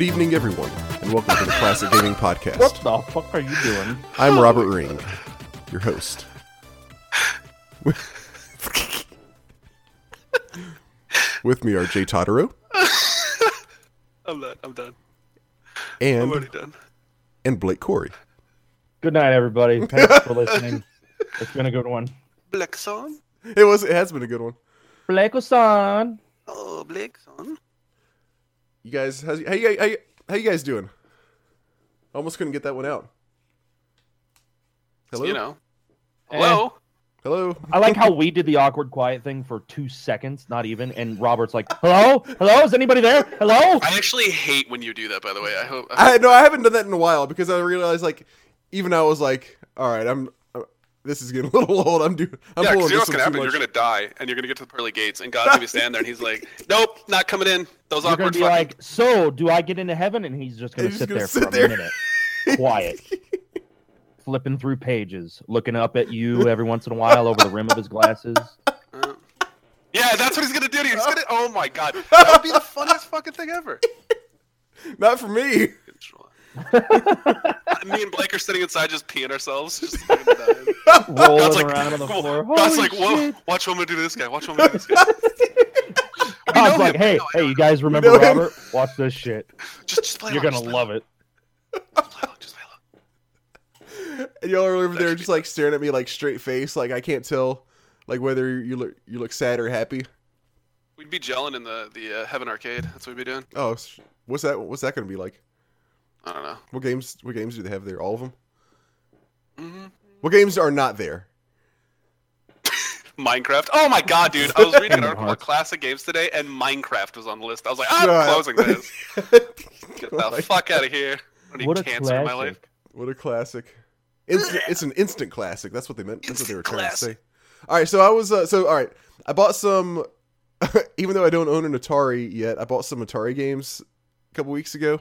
Good evening, everyone, and welcome to the Classic Gaming Podcast. What the fuck are you doing? I'm Robert Ring, your host. With me are Jay Totaro I'm done. I'm done. I'm and already done. and Blake Corey. Good night, everybody. Thanks for listening. It's been a good one. Black son. It was. It has been a good one. Blake-san. Oh, Black son. You guys, how's, how you how you, how you guys doing? Almost couldn't get that one out. Hello. You know. Eh. Hello. Hello. I like how we did the awkward quiet thing for two seconds, not even, and Robert's like, "Hello, hello, is anybody there? Hello." I actually hate when you do that. By the way, I hope. I no, I haven't done that in a while because I realized like even I was like, all right, I'm. This is getting a little old. I'm doing. I'm yeah, pulling because you know this what's gonna happen. You're gonna die, and you're gonna get to the pearly gates, and God's gonna be standing there, and he's like, "Nope, not coming in." Those You're gonna awkward be fucking. like, "So, do I get into heaven?" And he's just gonna He's sit gonna there sit for a minute, quiet, flipping through pages, looking up at you every once in a while over the rim of his glasses. Uh, yeah, that's what he's gonna do. to you. He's gonna. Oh my God, that would be the funniest fucking thing ever. Not for me. Me and Blake are sitting inside just peeing ourselves. Just fucking rolling God's like, around on the floor. God's Holy like, whoa, shit. watch what I'm gonna do to this guy. Watch what I'm gonna do to this guy. God's know like, him. "Hey, We hey, you guys remember know him. Robert? Watch this shit. Just, just play You're along, gonna just play love along. it." Just play along, just play along. And y'all are over there just like staring at me like straight face, like I can't tell like whether you look you look sad or happy. We'd be gelling in the the uh, Heaven Arcade. That's what we'd be doing. Oh, s- what's that? What's that going to be like? I don't know. What games? What games do they have there? All of them? hmm What games are not there? Minecraft. Oh my god, dude! I was reading an article about classic games today, and Minecraft was on the list. I was like, I'm Shut up. closing this. Get the my- fuck out of here. I need What a cancer in my life. classic. What a classic! Instant, it's an instant classic. That's what they meant. That's what they were Instant trying to say. All right, so I was uh, so all right. I bought some, even though I don't own an Atari yet. I bought some Atari games a couple weeks ago,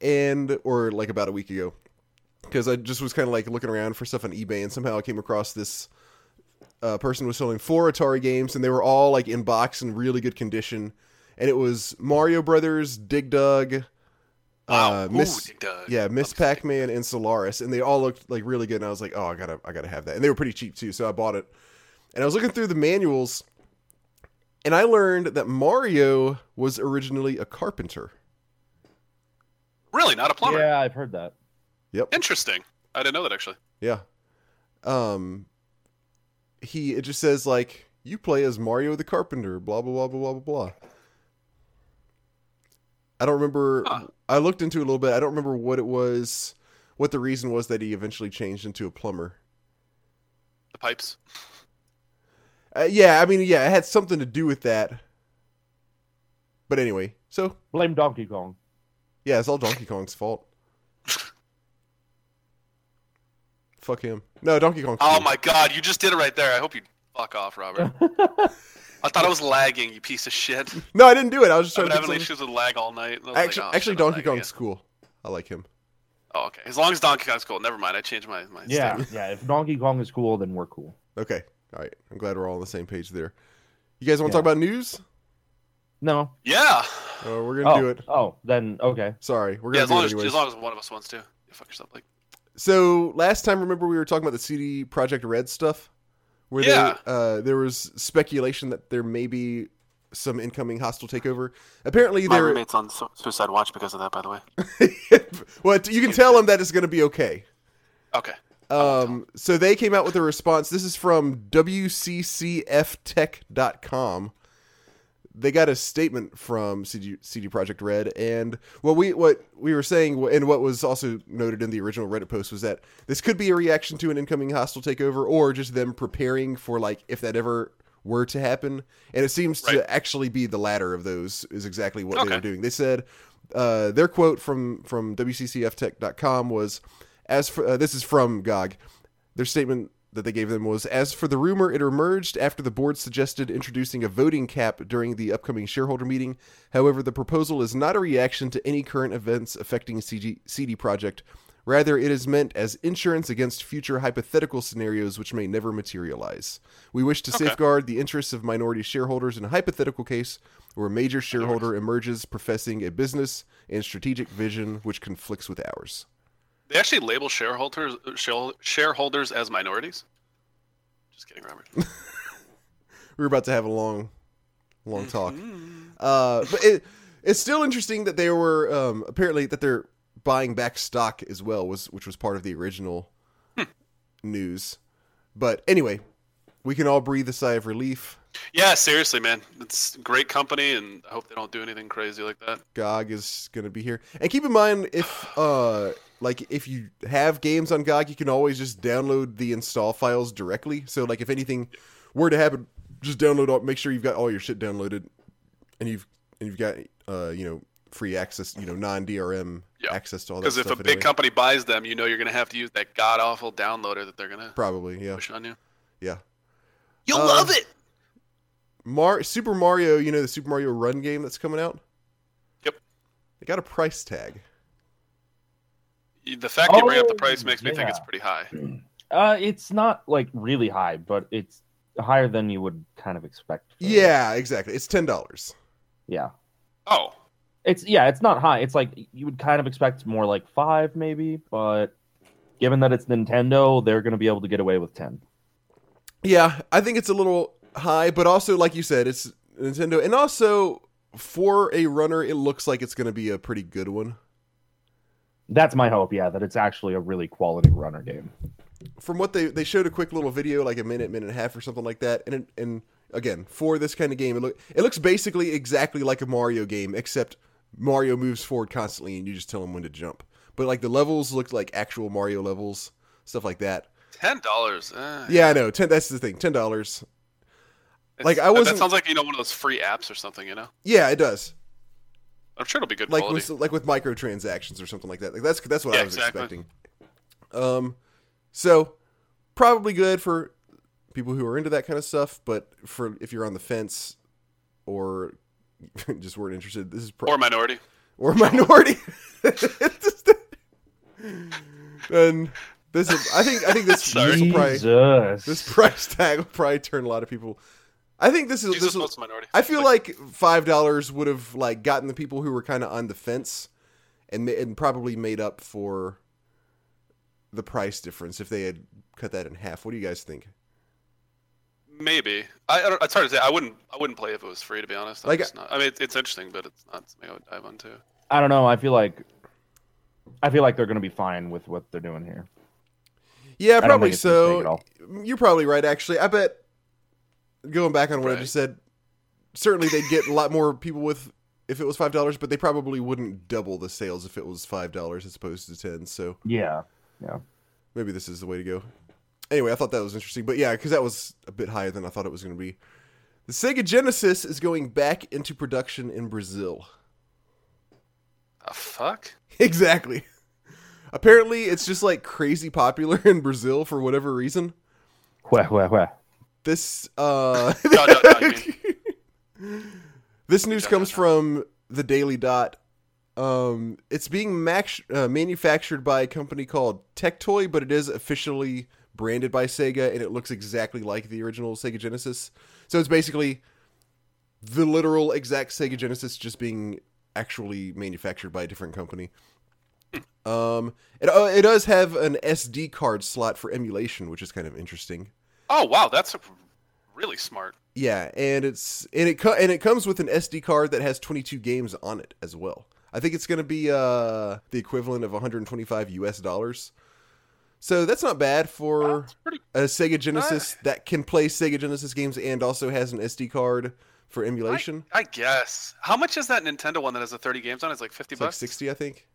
and or like about a week ago, because I just was kind of like looking around for stuff on eBay, and somehow I came across this uh, person was selling four Atari games, and they were all like in box in really good condition, and it was Mario Brothers, Dig Dug. Uh, Ooh, Miss, Dig Dug. yeah, Miss Obviously. Pac-Man and Solaris, and they all looked like really good. And I was like, oh, I gotta, I gotta have that. And they were pretty cheap too, so I bought it. And I was looking through the manuals, and I learned that Mario was originally a carpenter. Really, not a plumber. Yeah, I've heard that. Yep. Interesting. I didn't know that actually. Yeah. Um. He it just says like you play as Mario the carpenter. Blah blah blah blah blah blah blah. I don't remember. Huh. I looked into it a little bit. I don't remember what it was. What the reason was that he eventually changed into a plumber. The pipes. Uh, yeah, I mean, yeah, it had something to do with that. But anyway, so Blame Donkey Kong. Yeah, it's all Donkey Kong's fault. Fuck him. No, Donkey Kong. Oh my god, you just did it right there. I hope you fuck off, Robert. I thought I was lagging, you piece of shit. No, I didn't do it. I was just I've trying been to. having do issues with lag all night. and I was Actually, like, oh, actually, shit, Donkey lagging Kong's cool. I like him. Oh, okay. As long as Donkey Kong's cool. Never mind. I changed my my. Yeah, statement. yeah. If Donkey Kong is cool, then we're cool. Okay, all right. I'm glad we're all on the same page there. You guys want to Yeah. talk about news? No. Yeah. Oh, we're gonna Oh, do it. oh, then okay. Sorry, we're gonna As do long it as, as long as one of us wants to. You fuck yourself, like. So last time, remember we were talking about the CD Projekt Red stuff, where Yeah. they, uh, there was speculation that there may be some incoming hostile takeover. Apparently, My there. roommate's on suicide watch because of that, by the way. well, you can tell them that it's going to be okay. Okay. Um, so they came out with a response. This is from WCCFtech.com. They got a statement from CD, CD Projekt Red, and what we what we were saying, and what was also noted in the original Reddit post was that this could be a reaction to an incoming hostile takeover, or just them preparing for like if that ever were to happen. And it seems Right. to actually be the latter of those is exactly what they were doing. They said uh, their quote from from WCCFtech.com was, "As for uh, this is from GOG." Their statement that they gave them was as for the rumor it emerged after the board suggested introducing a voting cap during the upcoming shareholder meeting however the proposal is not a reaction to any current events affecting CG, CD Projekt Rather, it is meant as insurance against future hypothetical scenarios which may never materialize. We wish to Okay. safeguard the interests of minority shareholders in a hypothetical case where a major shareholder emerges professing a business and strategic vision which conflicts with ours. They actually label shareholders shareholders as minorities. Just kidding, Robert. We were about to have a long, long talk. Mhm. Uh, but it, it's still interesting that they were um, apparently that they're buying back stock as well, was which was part of the original news. But anyway, we can all breathe a sigh of relief. Yeah, seriously, man. It's a great company, and I hope they don't do anything crazy like that. GOG is going to be here, and keep in mind if uh like if you have games on GOG, you can always just download the install files directly. So like if anything were to happen, just download all. Make sure you've got all your shit downloaded, and you've and you've got uh you know free access, you know non DRM Yeah. access to all that Because if a big anyway. company buys them, you know you're going to have to use that god awful downloader that they're going to probably yeah push on you. yeah. You'll Um, love it. Mar Super Mario, you know the Super Mario Run game that's coming out. Yep. They got a price tag. The fact you bring up the Oh, price makes me think it's pretty high. Uh, it's not like really high, but it's higher than you would kind of expect. for- Yeah, exactly. It's ten dollars. yeah. Oh, It's yeah, it's not high. It's like you would kind of expect more like five, maybe, but given that it's Nintendo, they're going to be able to get away with ten. Yeah, I think it's a little high, but also like you said, it's Nintendo, and also for a runner, it looks like it's going to be a pretty good one. That's my hope. Yeah, that it's actually a really quality runner game. From what they they showed a quick little video, like a minute, minute and a half, or something like that, and it, and again for this kind of game, it look it looks basically exactly like a Mario game, except Mario moves forward constantly, and you just tell him when to jump. But like the levels look like actual Mario levels, stuff like that. ten dollars. Eh, Yeah, I know. Ten. That's the thing. Ten dollars. like, I wasn't- That sounds like you know one of those free apps or something. You know, Yeah, it does. I'm sure it'll be good like quality. with like with microtransactions or something like that. Like that's that's what Yeah, I was exactly. expecting. Um, so probably good for people who are into that kind of stuff, but for if you're on the fence or just weren't interested, this is pro- or minority. or minority. and this is, I think I think this, Sorry. this will probably this price tag will probably turn a lot of people. I think this is Jesus this will, most minority. I feel like five dollars would have like gotten the people who were kind of on the fence, and and probably made up for the price difference if they had cut that in half. What do you guys think? maybe. I, I don't, it's hard to say. I wouldn't. I wouldn't play if it was free. To be honest, I'm Like- not. I mean, it's, it's interesting, but it's not something I would dive into. I don't know. I feel like I feel like they're going to be fine with what they're doing here. Yeah, probably think it's a mistake at so. You're probably right. Actually, I bet. Going back on what I just said, certainly they'd get a lot more people with if it was five dollars, but they probably wouldn't double the sales if it was five dollars as opposed to ten. So Yeah. Yeah, maybe this is the way to go. Anyway, I thought that was interesting, but yeah, because that was a bit higher than I thought it was going to be. The Sega Genesis is going back into production in Brazil. A fuck? exactly. Apparently, it's just like crazy popular in Brazil for whatever reason. Wah, wah, wah. This uh, No, no, no, this news comes from the Daily Dot. Um, it's being max- uh, manufactured by a company called Tectoy, but it is officially branded by Sega, and it looks exactly like the original Sega Genesis. So it's basically the literal exact Sega Genesis, just being actually manufactured by a different company. Um, it uh, it does have an SD card slot for emulation, which is kind of interesting. Oh wow, that's really smart. Yeah, and it's and it co- and it comes with an SD card that has 22 games on it as well. I think it's going to be uh the equivalent of 125 US dollars. So that's not bad for pretty. a Sega Genesis that can play Sega Genesis games and also has an SD card for emulation. I guess. How much is that Nintendo one that has the 30 games on? It's like 50 It's like bucks. 60, I think.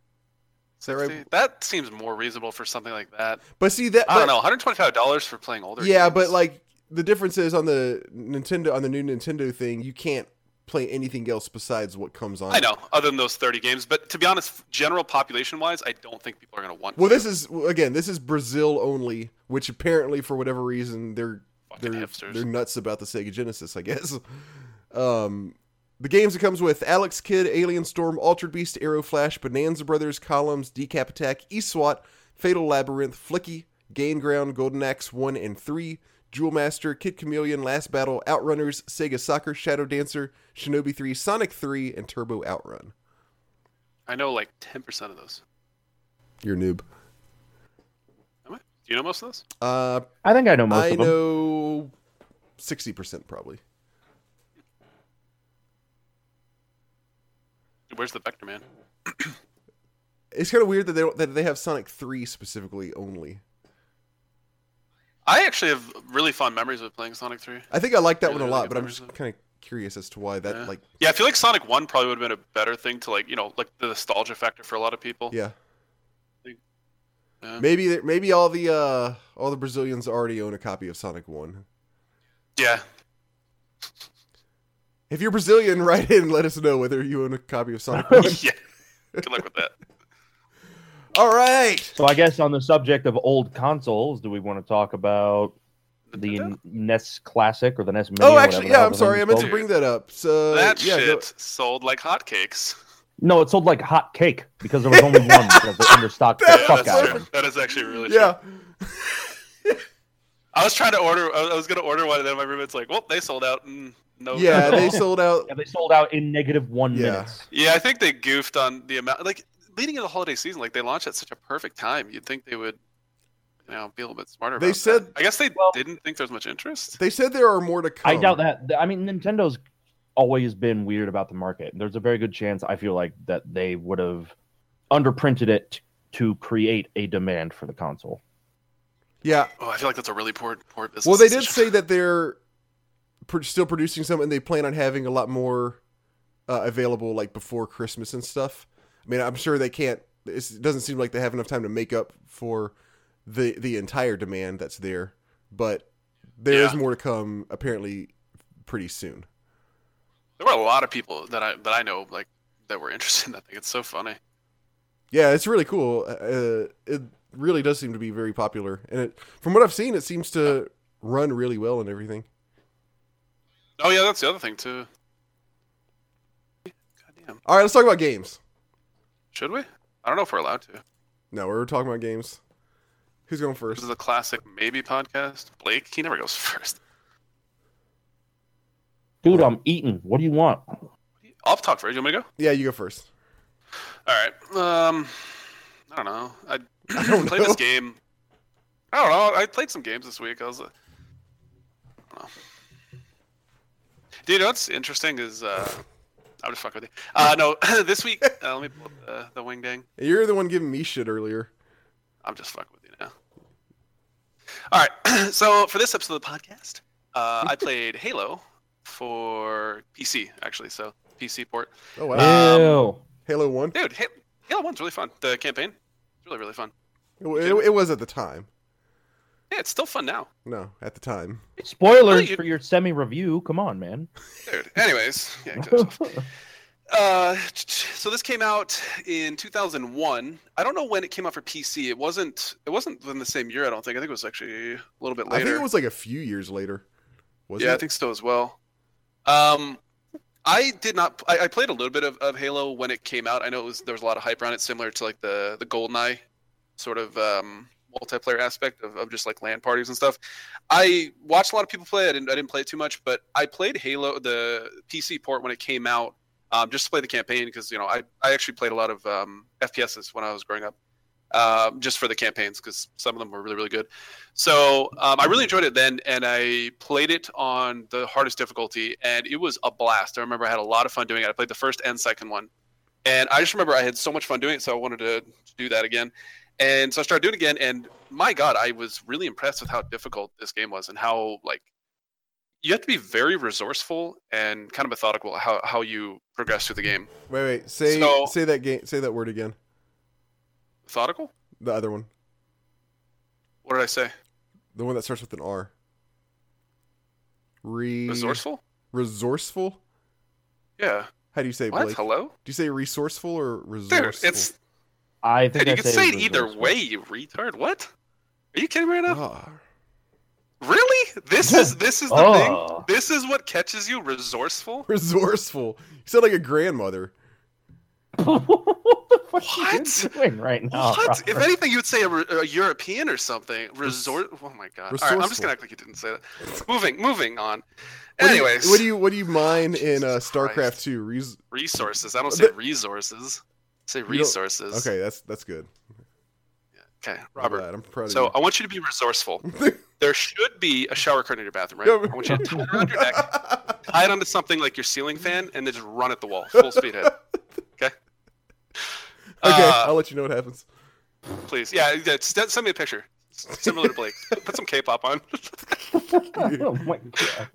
Is that right? 60? That seems more reasonable for something like that. But see that I don't know. 125 dollars for playing older. Yeah, games. but like the difference is on the Nintendo on the new Nintendo thing, you can't play anything else besides what comes on. I know, other than those 30 games. But to be honest, general population wise, I don't think people are going to want. Well, to. this is again, this is Brazil only, which apparently for whatever reason they're Fucking they're hipsters. they're nuts about the Sega Genesis, I guess. Um, the games it comes with Alex Kidd, Alien Storm, Altered Beast, Arrow Flash, Bonanza Brothers, Columns, Decap Attack, ESWAT, Fatal Labyrinth, Flicky, Gain Ground, Golden Axe 1 and 3, Jewel Master, Kid Chameleon, Last Battle, Outrunners, Sega Soccer, Shadow Dancer, Shinobi 3, Sonic 3, and Turbo Outrun. I know like 10% of those. You're a noob. Am I? Do you know most of those? Uh, I think I know most I of them. I know 60% probably. Where's the Vectorman? It's kind of weird that they that they have Sonic 3 specifically only. I actually have really fond memories of playing Sonic 3. I think I like that Really, one a lot, good but I'm just kind of curious as to why that Yeah. like Yeah, I feel like Sonic 1 probably would have been a better thing to like, you know, like the nostalgia factor for a lot of people. yeah. Yeah. Maybe maybe all the uh all the Brazilians already own a copy of Sonic 1. Yeah. If you're Brazilian, write in and let us know whether you own a copy of Sonic yeah. Good luck with that. all right. So I guess on the subject of old consoles, do we want to talk about the Nintendo? NES Classic or the NES Mini? Oh, actually, yeah, I'm sorry. I meant to bring that up. So that yeah, shit go- sold like hotcakes. No, it sold like hot cake because there was only one because they understocked the Yeah, fuck that's out of true. That is actually really yeah. true. I was trying to order. I was- I was gonna order one, and then my roommate's like, "Well, they sold out." And no. Yeah, no. they sold out. Yeah, they sold out in negative one Yeah. minutes. Yeah, I think they goofed on the amount. Like leading into the holiday season, like they launched at such a perfect time. You'd think they would, you know, be a little bit smarter. They about said- that. I guess they Well- didn't think there's much interest. They said there are more to come. I doubt that. I mean, Nintendo's always been weird about the market. There's a very good chance I feel like that they would have underprinted it to create a demand for the console. Yeah. Oh, I feel like that's a really poor, poor business. Well, they did say that they're still producing some, and they plan on having a lot more uh, available, like before Christmas and stuff. I mean, I'm sure they can't. It's, it doesn't seem like they have enough time to make up for the the entire demand that's there, but there is Yeah. more to come. Apparently, pretty soon. there were a lot of people that I that I know like that were interested in that thing. It's so funny. Yeah, it's really cool. Uh, it really does seem to be very popular, and it, from what I've seen, it seems to run really well and everything. Oh yeah, that's the other thing too. Goddamn. All right, let's talk about games. Should we? I don't know if we're allowed to. No, we're talking about games. Who's going first? This is a classic maybe podcast. Blake, he never goes first. Dude, I'm eating. What do you want? I'll talk first. You want me to go? Yeah, you go first. All right. Um, I don't know. I, I don't played know. this game. I don't know. I played some games this week. I was. Uh, I don't know. Dude, what's interesting is uh, I'll just fuck with you. Uh, no, this week. Uh, let me pull up the, the wing dang. You're the one giving me shit earlier. I'm just fucking with you now. All right. so for this episode of the podcast, uh, I played Halo for PC actually. So PC port. Oh wow, Um, Halo One. Dude, Halo One's really fun. The campaign, it's really really fun. It, it- it was at the time. Yeah, it's still fun now. No, at the time. Spoilers you- for your semi-review. Come on, man. Dude. Anyways, yeah, kill. Uh, so this came out in 2001. I don't know when it came out for PC. It wasn't. It wasn't in the same year. I don't think. I think it was actually a little bit later. I think it was like a few years later. Was yeah, it? I think so as well. Um, I did not. I, I played a little bit of, of Halo when it came out. I know it was there was a lot of hype around it, similar to like the the GoldenEye sort of um, multiplayer aspect of, of just like land parties and stuff. I watched a lot of people play. I didn't. I didn't play it too much, but I played Halo the PC port when it came out, um, just to play the campaign because you know I I actually played a lot of um, FPSs when I was growing up. Um, just for the campaigns because some of them were really really good. So um, I really enjoyed it then, and I played it on the hardest difficulty, and it was a blast. I remember I had a lot of fun doing it. I played the first and second one, and I just remember I had so much fun doing it, so I wanted to do that again. And so I started doing it again, and my God, I was really impressed with how difficult this game was, and how like you have to be very resourceful and kind of methodical how how you progress through the game. Wait, wait. Say So- say that game. Say that word again. Methodical? The other one. What did I say? The one that starts with an R. Re Resourceful? resourceful. Yeah. How do you say What? Blake? Hello? Do you say resourceful or resourceful? Dude, it's I think you I can say say it it either resourceful. way, you retard. What? Are you kidding me right now? Ah. Really? This is this is the Oh. thing. This is what catches you resourceful. resourceful. You sound like a grandmother. what What, are you doing right now? what? If anything, you would say a, a European or something. Resort. Oh my god. All right, I'm just gonna act like you didn't say that. moving, moving on. What do you- Anyways, what do you what do you mine in uh, StarCraft Christ. two? Res- resources? I don't say The- resources. I say resources. okay, that's that's good. Okay, I'm Robert. glad. I'm proud of So you. I want you to be resourceful. there should be a shower curtain in your bathroom, right? I want you to tie it around your neck, tie it onto something like your ceiling fan, and then just run at the wall, full speed ahead. Okay. Okay, Uh, I'll let you know what happens. please, yeah, yeah, s- send me a picture. Similar to Blake. Put some K-pop on. oh my god.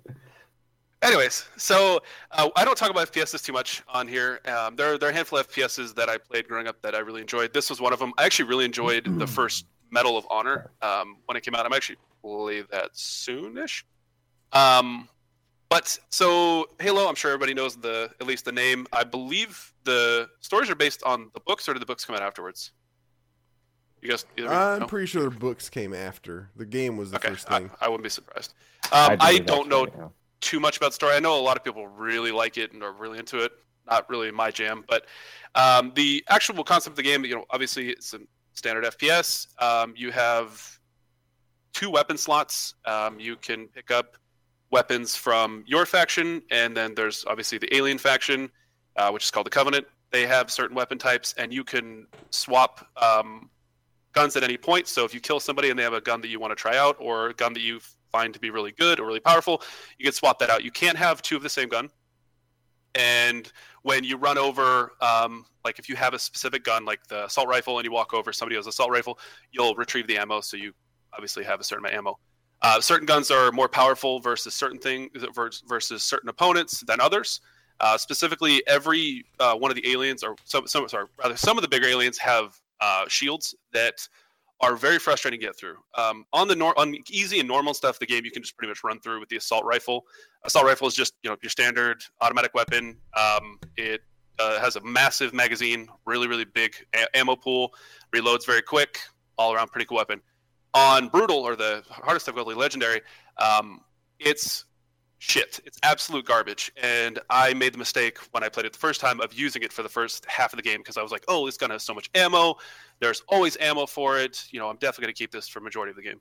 Anyways, so uh, I don't talk about FPSs too much on here. Um, there, there are a handful of FPSs that I played growing up that I really enjoyed. This was one of them. I actually really enjoyed the first Medal of Honor um, when it came out. I'm actually play that soonish. Um, but so Halo, I'm sure everybody knows the at least the name. I believe the stories are based on the books, or did the books come out afterwards? You guys, either of you I'm know? pretty sure the books came after. The game was the okay. first I, thing. I wouldn't be surprised. Um, I, believe don't know right, yeah. Too much about the story. I know a lot of people really like it and are really into it. Not really my jam, but um, the actual concept of the game, you know, obviously it's a standard FPS. Um, you have two weapon slots. Um, you can pick up weapons from your faction, and then there's obviously the alien faction, uh, which is called the Covenant. They have certain weapon types, and you can swap um, guns at any point. So if you kill somebody and they have a gun that you want to try out, or a gun that you find to be really good or really powerful, you can swap that out. You can't have two of the same gun. And when you run over, um, like if you have a specific gun, like the assault rifle, and you walk over somebody who has an assault rifle, you'll retrieve the ammo. So you obviously have a certain amount of ammo. Uh, certain guns are more powerful versus certain things versus certain opponents than others. Uh, specifically, every uh, one of the aliens, or some, some, sorry, rather, some of the bigger aliens have uh, shields that are very frustrating to get through. Um, on the nor- on easy and normal stuff, the game you can just pretty much run through with the assault rifle. Assault rifle is just you know your standard automatic weapon. Um, it uh, has a massive magazine, really really big a- ammo pool, reloads very quick, all around pretty cool weapon. On brutal or the hardest difficulty, legendary, um, it's shit. It's absolute garbage. And I made the mistake when I played it the first time of using it for the first half of the game because I was like, oh, this gun has so much ammo. There's always ammo for it. You know, I'm definitely going to keep this for majority of the game.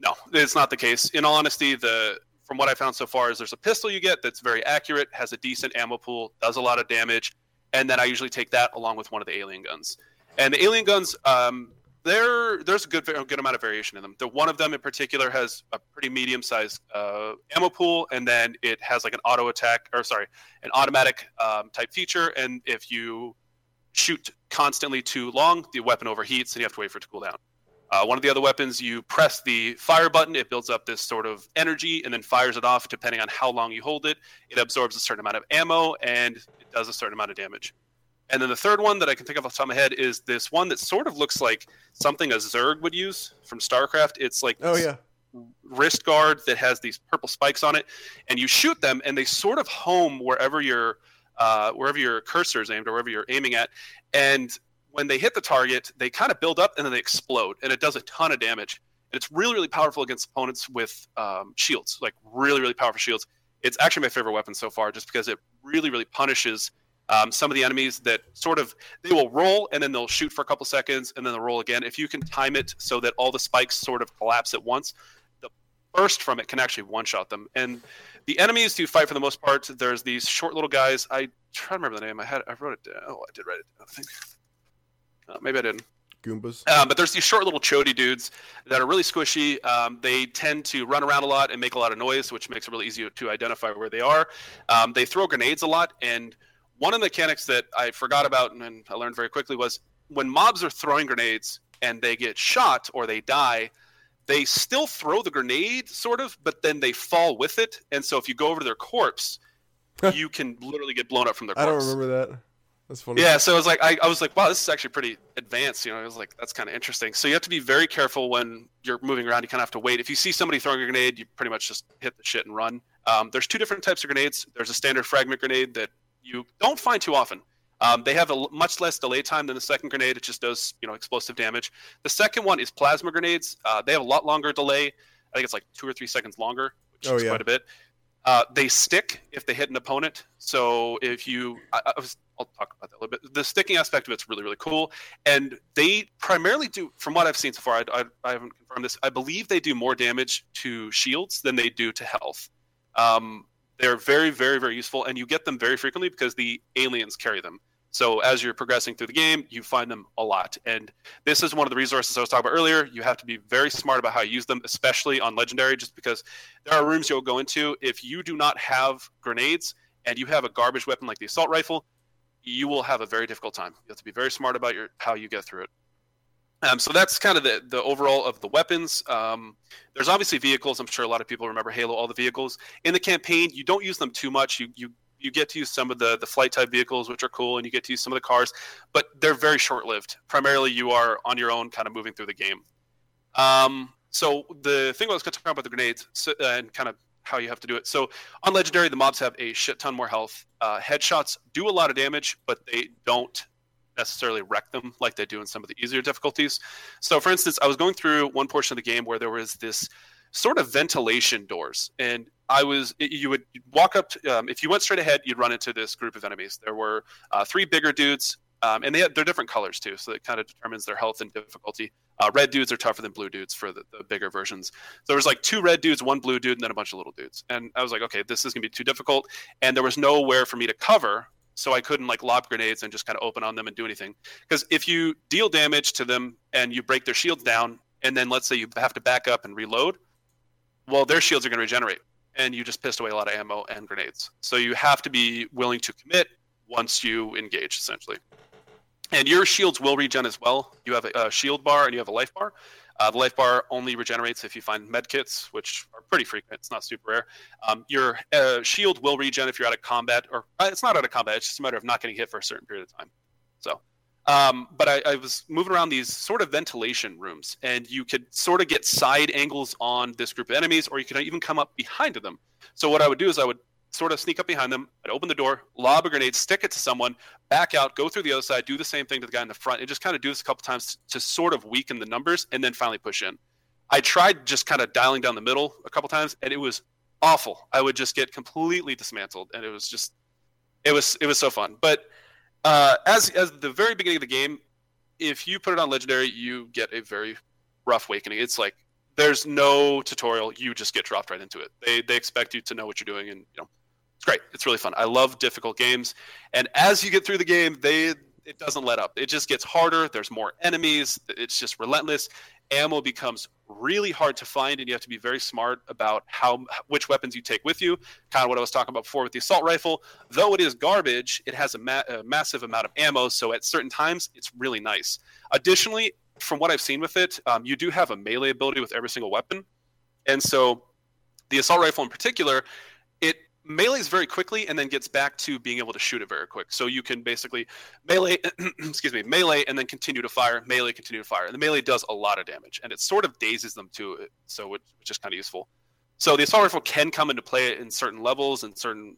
No, it's not the case. In all honesty, the from what I found so far is there's a pistol you get that's very accurate, has a decent ammo pool, does a lot of damage, and then I usually take that along with one of the alien guns. And the alien guns, um, there there's a good a good amount of variation in them. The one of them in particular has a pretty medium sized uh, ammo pool, and then it has like an auto attack or sorry, an automatic um, type feature. And if you shoot constantly too long, the weapon overheats, and you have to wait for it to cool down. Uh, one of the other weapons, you press the fire button, it builds up this sort of energy and then fires it off depending on how long you hold it. It absorbs a certain amount of ammo and it does a certain amount of damage. And then the third one that I can think of off the top of my head is this one that sort of looks like something a Zerg would use from StarCraft. It's like Oh this yeah. wrist guard that has these purple spikes on it, and you shoot them, and they sort of home wherever your uh, wherever your cursor is aimed or wherever you're aiming at. And when they hit the target, they kind of build up and then they explode, and it does a ton of damage. And it's really, really powerful against opponents with um, shields, like really, really powerful shields. It's actually my favorite weapon so far, just because it really, really punishes um, some of the enemies that sort of they will roll and then they'll shoot for a couple seconds and then they'll roll again. If you can time it so that all the spikes sort of collapse at once, the burst from it can actually one shot them. And the enemies you fight for the most part, there's these short little guys. I try to remember the name. I had I wrote it down. Oh, I did write it down. I think. Uh, maybe I didn't. Goombas. Um, but there's these short little chody dudes that are really squishy. Um, they tend to run around a lot and make a lot of noise, which makes it really easy to identify where they are. Um, they throw grenades a lot, and one of the mechanics that I forgot about and, and I learned very quickly was when mobs are throwing grenades and they get shot or they die, they still throw the grenade, sort of, but then they fall with it. And so if you go over to their corpse, you can literally get blown up from their corpse. I don't remember that. That's funny. Yeah, so I was like, I, I was like, wow, this is actually pretty advanced. You know, I was like, that's kind of interesting. So you have to be very careful when you're moving around. You kind of have to wait. If you see somebody throwing a grenade, you pretty much just hit the shit and run. Um, there's two different types of grenades. There's a standard fragment grenade that you don't find too often. Um, they have a l- much less delay time than the second grenade. It just does, you know, explosive damage. The second one is plasma grenades. Uh, they have a lot longer delay. I think it's like two or three seconds longer, which Oh, is yeah. quite a bit. Uh, they stick if they hit an opponent. So if you, I, I was, I'll talk about that a little bit. The sticking aspect of it's really, really cool. And they primarily do, from what I've seen so far, I, I, I haven't confirmed this. I believe they do more damage to shields than they do to health. Um, they're very, very, very useful, and you get them very frequently because the aliens carry them. So as you're progressing through the game, you find them a lot. And this is one of the resources I was talking about earlier. You have to be very smart about how you use them, especially on legendary, just because there are rooms you'll go into. If you do not have grenades and you have a garbage weapon like the assault rifle, you will have a very difficult time. You have to be very smart about your how you get through it. Um, so that's kind of the, the overall of the weapons. Um, there's obviously vehicles. I'm sure a lot of people remember Halo, all the vehicles. In the campaign, you don't use them too much. You, you you get to use some of the the flight type vehicles, which are cool, and you get to use some of the cars, but they're very short lived. Primarily, you are on your own, kind of moving through the game. Um, so the thing I was going to talk about the grenades so, uh, and kind of how you have to do it. So on legendary, the mobs have a shit ton more health. Uh, headshots do a lot of damage, but they don't necessarily wreck them like they do in some of the easier difficulties. So, for instance, I was going through one portion of the game where there was this sort of ventilation doors, and I was you would walk up to, um, if you went straight ahead, you'd run into this group of enemies. There were uh, three bigger dudes, um, and they had, they're different colors too, so it kind of determines their health and difficulty. Uh, red dudes are tougher than blue dudes for the, the bigger versions. So there was like two red dudes, one blue dude, and then a bunch of little dudes. And I was like, okay, this is gonna be too difficult. And there was nowhere for me to cover, so I couldn't like lob grenades and just kind of open on them and do anything. Because if you deal damage to them and you break their shields down, and then let's say you have to back up and reload, well, their shields are going to regenerate, and you just pissed away a lot of ammo and grenades. So you have to be willing to commit once you engage, essentially. And your shields will regen as well. You have a, a shield bar and you have a life bar. Uh, the life bar only regenerates if you find med kits, which are pretty frequent. It's not super rare. Um, your uh, shield will regen if you're out of combat, or uh, it's not out of combat. It's just a matter of not getting hit for a certain period of time. So, um, but I, I, was moving around these sort of ventilation rooms, and you could sort of get side angles on this group of enemies, or you could even come up behind them. So what I would do is I would sort of sneak up behind them. I'd open the door, lob a grenade, stick it to someone, back out, go through the other side, do the same thing to the guy in the front, and just kind of do this a couple times to, sort of weaken the numbers, and then finally push in. I tried just kind of dialing down the middle a couple times, and it was awful. I would just get completely dismantled, and it was just, it was it was so fun. But uh, as as the very beginning of the game, if you put it on legendary, you get a very rough awakening. It's like there's no tutorial; you just get dropped right into it. They they expect you to know what you're doing, and you know it's great. It's really fun. I love difficult games, and as you get through the game, they it doesn't let up. It just gets harder. There's more enemies. It's just relentless. Ammo becomes really hard to find, and you have to be very smart about how which weapons you take with you. Kind of what I was talking about before with the assault rifle. Though it is garbage, it has a, ma- a massive amount of ammo, so at certain times it's really nice. Additionally, from what I've seen with it, um, you do have a melee ability with every single weapon, and so the assault rifle in particular, it melees very quickly and then gets back to being able to shoot it very quick. So you can basically melee, excuse me, melee and then continue to fire, melee, continue to fire. And the melee does a lot of damage and it sort of dazes them to it. So which, which is kind of useful. So the assault rifle can come into play in certain levels and certain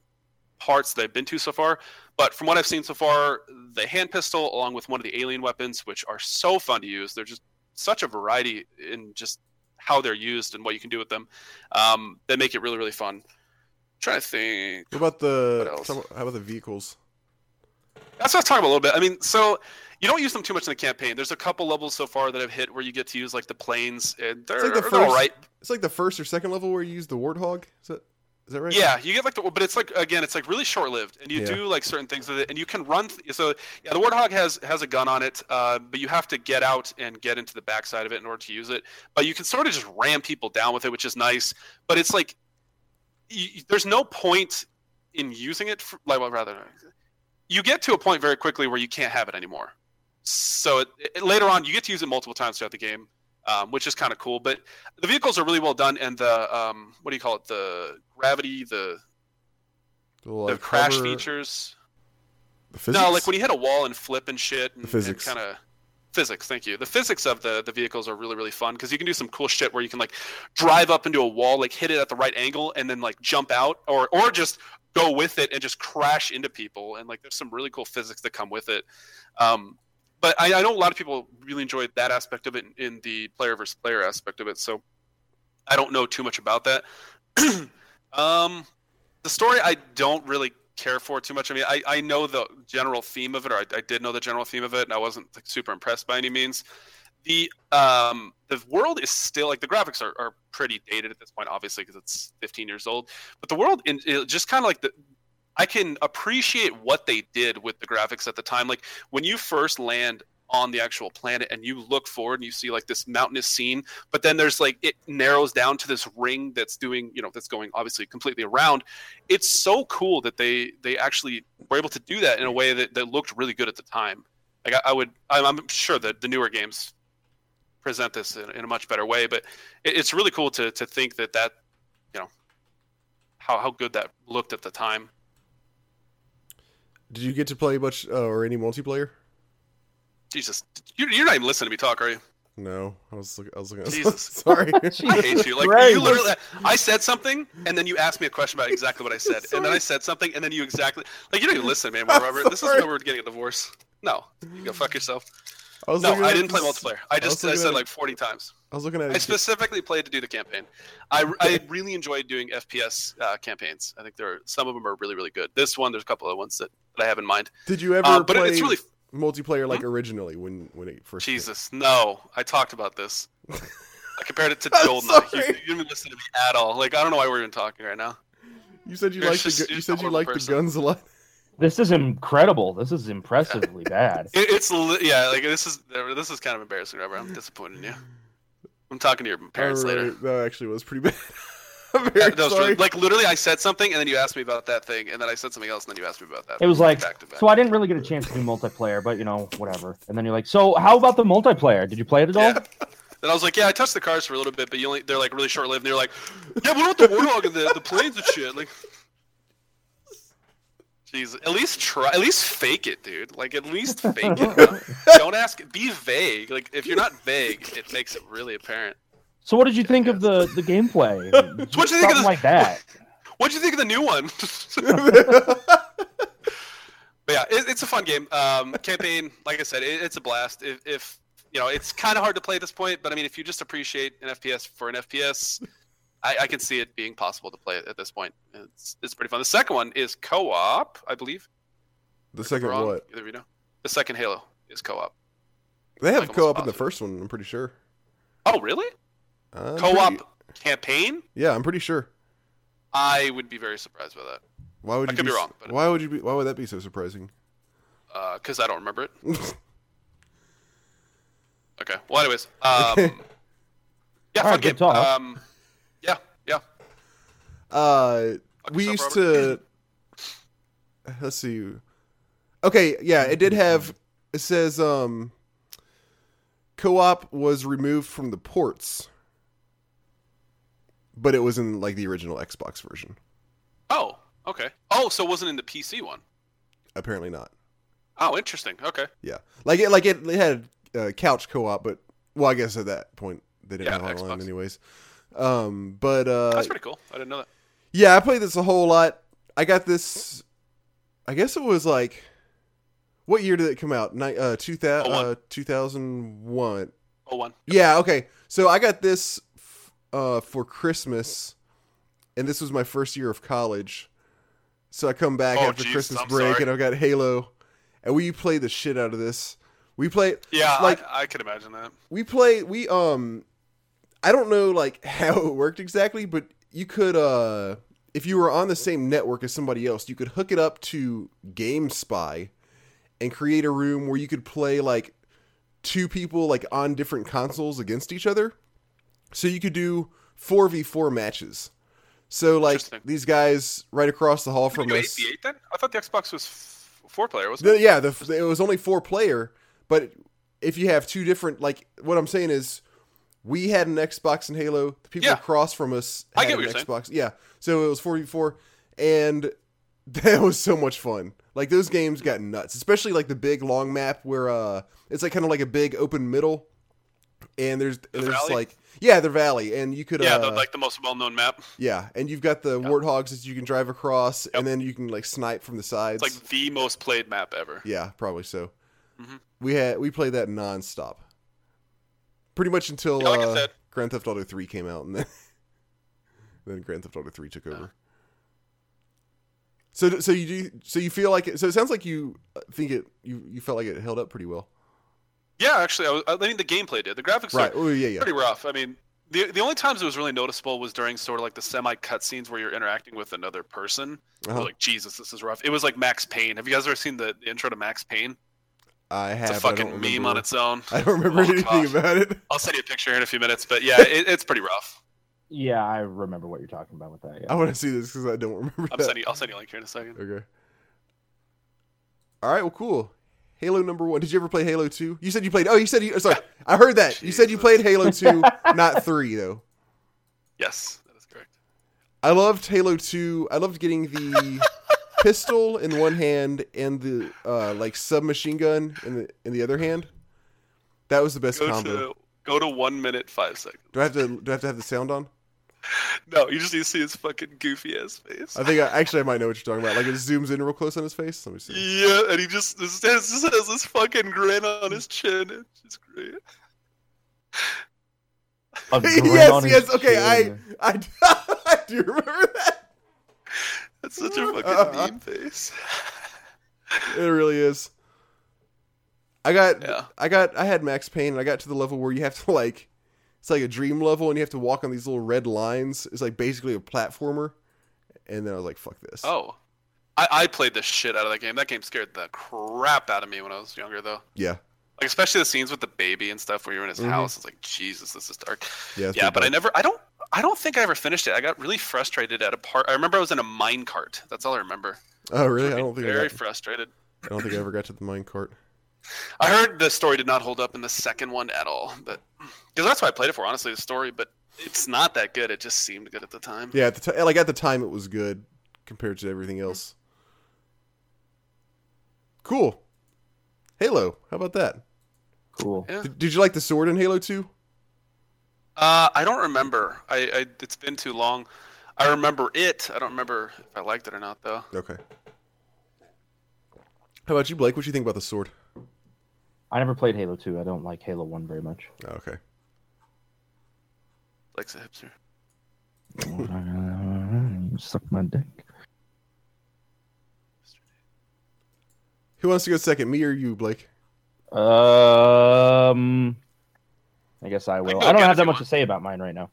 parts that I've been to so far. But from what I've seen so far, the hand pistol, along with one of the alien weapons, which are so fun to use, they're just such a variety in just how they're used and what you can do with them. Um, that make it really, really fun trying to think. What about the? What how about the vehicles? That's what I was talking about a little bit. I mean, so you don't use them too much in the campaign. There's a couple levels so far that I've hit where you get to use like the planes, and they're, it's like the first, all right. It's like the first or second level where you use the warthog. Is that is that right? Yeah, you get like the, but it's like again, it's like really short lived, and you yeah. do like certain things with it, and you can run. Th- so yeah, the warthog has has a gun on it, uh, but you have to get out and get into the backside of it in order to use it. But you can sort of just ram people down with it, which is nice. But it's like you, there's no point in using it. For, like, well, rather, you get to a point very quickly where you can't have it anymore. So it, it, later on, you get to use it multiple times throughout the game, um, which is kind of cool. But the vehicles are really well done, and the um, what do you call it? The gravity, the the, like, the crash hover... features. No, like when you hit a wall and flip and shit, and, the physics kind of physics thank you the physics of the the vehicles are really really fun because you can do some cool shit where you can like drive up into a wall like hit it at the right angle and then like jump out or or just go with it and just crash into people and like there's some really cool physics that come with it um, but I, I know a lot of people really enjoyed that aspect of it in, in the player versus player aspect of it so i don't know too much about that um the story I don't really care for too much. I mean, I, I know the general theme of it, or I, I did know the general theme of it, and I wasn't like, super impressed by any means. The um the world is still like the graphics are, are pretty dated at this point, obviously because it's 15 years old. But the world in just kind of like the I can appreciate what they did with the graphics at the time. Like when you first land on the actual planet and you look forward and you see like this mountainous scene but then there's like it narrows down to this ring that's doing you know that's going obviously completely around it's so cool that they they actually were able to do that in a way that, that looked really good at the time like i, I would I'm, sure that the newer games present this in, in a much better way but it, it's really cool to to think that that you know how, how good that looked at the time Did you get to play much uh, or any multiplayer? jesus you're, you're not even listening to me talk are you No, I was look, I was looking. At, Jesus. sorry. I hate you. Like Christ. you literally, I said something, and then you asked me a question about exactly what I said, and then I said something, and then you exactly like you don't even listen, man. Robert, this is sorry. where we're getting a divorce. No, you go fuck yourself. I was No, I didn't play multiplayer. I just was I said like forty times. I was looking at. I specifically played to do the campaign. I, I really enjoyed doing FPS uh, campaigns. I think there are, some of them are really really good. This one, there's a couple of ones that, that I have in mind. Did you ever Uh, but play it's really multiplayer like originally when when it first? came? Jesus. No, I talked about this. I compared it to GoldenEye. You, you didn't even listen to me at all. Like I don't know why we're even talking right now. You said you You're the you said you liked the guns a lot. This is incredible. This is impressively bad. It, it's li- yeah, like this is this is kind of embarrassing, Robert. I'm disappointed in you. I'm talking to your parents later. Alright, That actually was pretty bad. I'm very That was sorry. really- like literally, I said something, and then you asked me about that thing, and then I said something else, and then you asked me about that. It was like, back back. so I didn't really get a chance to do multiplayer, but you know, whatever. And then you're like, so how about the multiplayer? Did you play it at all? Yeah. Then I was like, yeah, I touched the cars for a little bit, but you only they're like really short lived. And they're like, yeah, what about the warthog and the, the planes and shit? Like, jeez, at least try, at least fake it, dude. Like, at least fake it. Don't ask. Be vague. Like, if you're not vague, it makes it really apparent. So what did you think of the the gameplay? What'd you think of Something this- like that? What'd you think of the new one? But yeah, it, it's a fun game. Um, campaign, like I said, it, it's a blast. If, if you know, it's kind of hard to play at this point, but I mean, if you just appreciate an FPS for an FPS, I, I can see it being possible to play it at this point. It's it's pretty fun. The second one is co-op, I believe. the second wrong, what? Either you know. The second Halo is co-op. They have Like, co-op in the first one. I'm pretty sure. Oh, really? I'm co-op pretty- campaign? yeah, I'm pretty sure. I would be very surprised by that Why would I you could be s- wrong, but- Why would you be? Why would that be so surprising? because I don't remember it. Okay. Well, anyways, um, yeah, All fun right, game. good talk. Um, yeah, yeah. Uh, we used to. Let's see. Okay, yeah, it did have. It says um. Co-op was removed from the ports, but it was in like the original Xbox version. Oh, okay. Oh, so it wasn't in the PC one. Apparently not. Oh, interesting. Okay. Yeah, like it, like it, it had uh, couch co-op, but well, I guess at that point they didn't Yeah, have online Xbox. anyways. Um, but uh, That's pretty cool. I didn't know that. Yeah, I played this a whole lot. I got this. I guess it was like, what year did it come out? Ni- uh, 2000, uh, 2001. Oh, one. Yeah, okay. So I got this f- uh, for Christmas, and this was my first year of college. So I come back Oh, after jeez, Christmas I'm break, sorry. and I got Halo, and we play the shit out of this. We play. Yeah, like I, I could imagine that. we play. we um I don't know like how it worked exactly, but you could uh if you were on the same network as somebody else, you could hook it up to GameSpy and create a room where you could play like two people like on different consoles against each other. So you could do 4v4 matches. So like these guys right across the hall from us 8v8 then? I thought the Xbox was f- four player, wasn't the, it? yeah, the, it was only four player, but if you have two different, like what I'm saying is, we had an Xbox and Halo. The people Yeah. across from us had an you're saying. Xbox. Yeah, so it was 44, and that was so much fun. Like those games got nuts, especially like the big long map where uh, it's like kind of like a big open middle, and there's there's valley? like yeah, the valley, and you could Yeah, uh, the, like the most well-known map. yeah, and you've got the warthogs that you can drive across, and then you can like snipe from the sides. It's like the most played map ever. Yeah, probably so. Mhm. We had we played that nonstop, pretty much until Yeah, like uh, said. Grand Theft Auto Three came out, and then then Grand Theft Auto Three took over. So so you do so you feel like it, so it sounds like you uh, think it you you felt like it held up pretty well. Yeah, actually, I, was, I mean the gameplay did. The graphics Right. are Oh yeah yeah. pretty rough. I mean, the the only times it was really noticeable was during sort of like the semi cutscenes where you're interacting with another person. Uh-huh. Like Jesus, this is rough. It was like Max Payne. Have you guys ever seen the, the intro to Max Payne? I have. It's a I don't fucking meme on its own. I don't remember Oh, anything gosh. about it. I'll send you a picture in a few minutes, but yeah, it, it's pretty rough. Yeah, I remember what you're talking about with that. Yeah. I want to see this because I don't remember I'm that. sending. I'll send you a link here in a second. Okay. All right. Well, cool. Halo number one. Did you ever play Halo two? You said you played. Oh, you said you. Sorry, I heard that. You said you played Halo two, not three though. Yes, that is correct. I loved Halo 2. I loved getting the pistol in one hand and the uh, like submachine gun in the in the other hand. That was the best Go combo. to go to one minute five seconds. Do I have to do I have to have the sound on? No, you just need to see his fucking goofy ass face. I think I, actually I might know what you're talking about. Like it zooms in real close on his face. Let me see. Yeah, and he just this has, this has this fucking grin on his chin. It's just great. A grin yes, on his yes. Okay, chin. I, I I do remember that. That's such a fucking Uh-uh. meme face. It really is. I got Yeah. I got I had Max Payne and I got to the level where you have to like it's like a dream level and you have to walk on these little red lines. It's like basically a platformer. And then I was like, fuck this. Oh, I, I played the shit out of that game. That game scared the crap out of me when I was younger, though. Yeah. Like especially the scenes with the baby and stuff where you're in his Mhm. house. It's like Jesus, this is dark. Yeah. yeah, but I never. I don't. I don't think I ever finished it. I got really frustrated at a part. I remember I was in a mine cart. That's all I remember. Oh really? I don't think I, very got, frustrated. I don't think I ever got to the mine cart. I heard the story did not hold up in the second one at all, but because that's why I played it for. Honestly, the story, but it's not that good. It just seemed good at the time. Yeah, at the t- like at the time it was good compared to everything else. Cool. Halo. How about that? Cool. Yeah. Did, did you like the sword in Halo 2? Uh, I don't remember. I, I it's been too long. I remember it. I don't remember if I liked it or not though. Okay. How about you, Blake? What do you think about the sword? I never played Halo 2. I don't like Halo 1 very much. Oh, okay. Like a hipster. Suck my dick. Who wants to go second, me or you, Blake? Um, I guess I will. go I don't have that much want. to say about mine right now.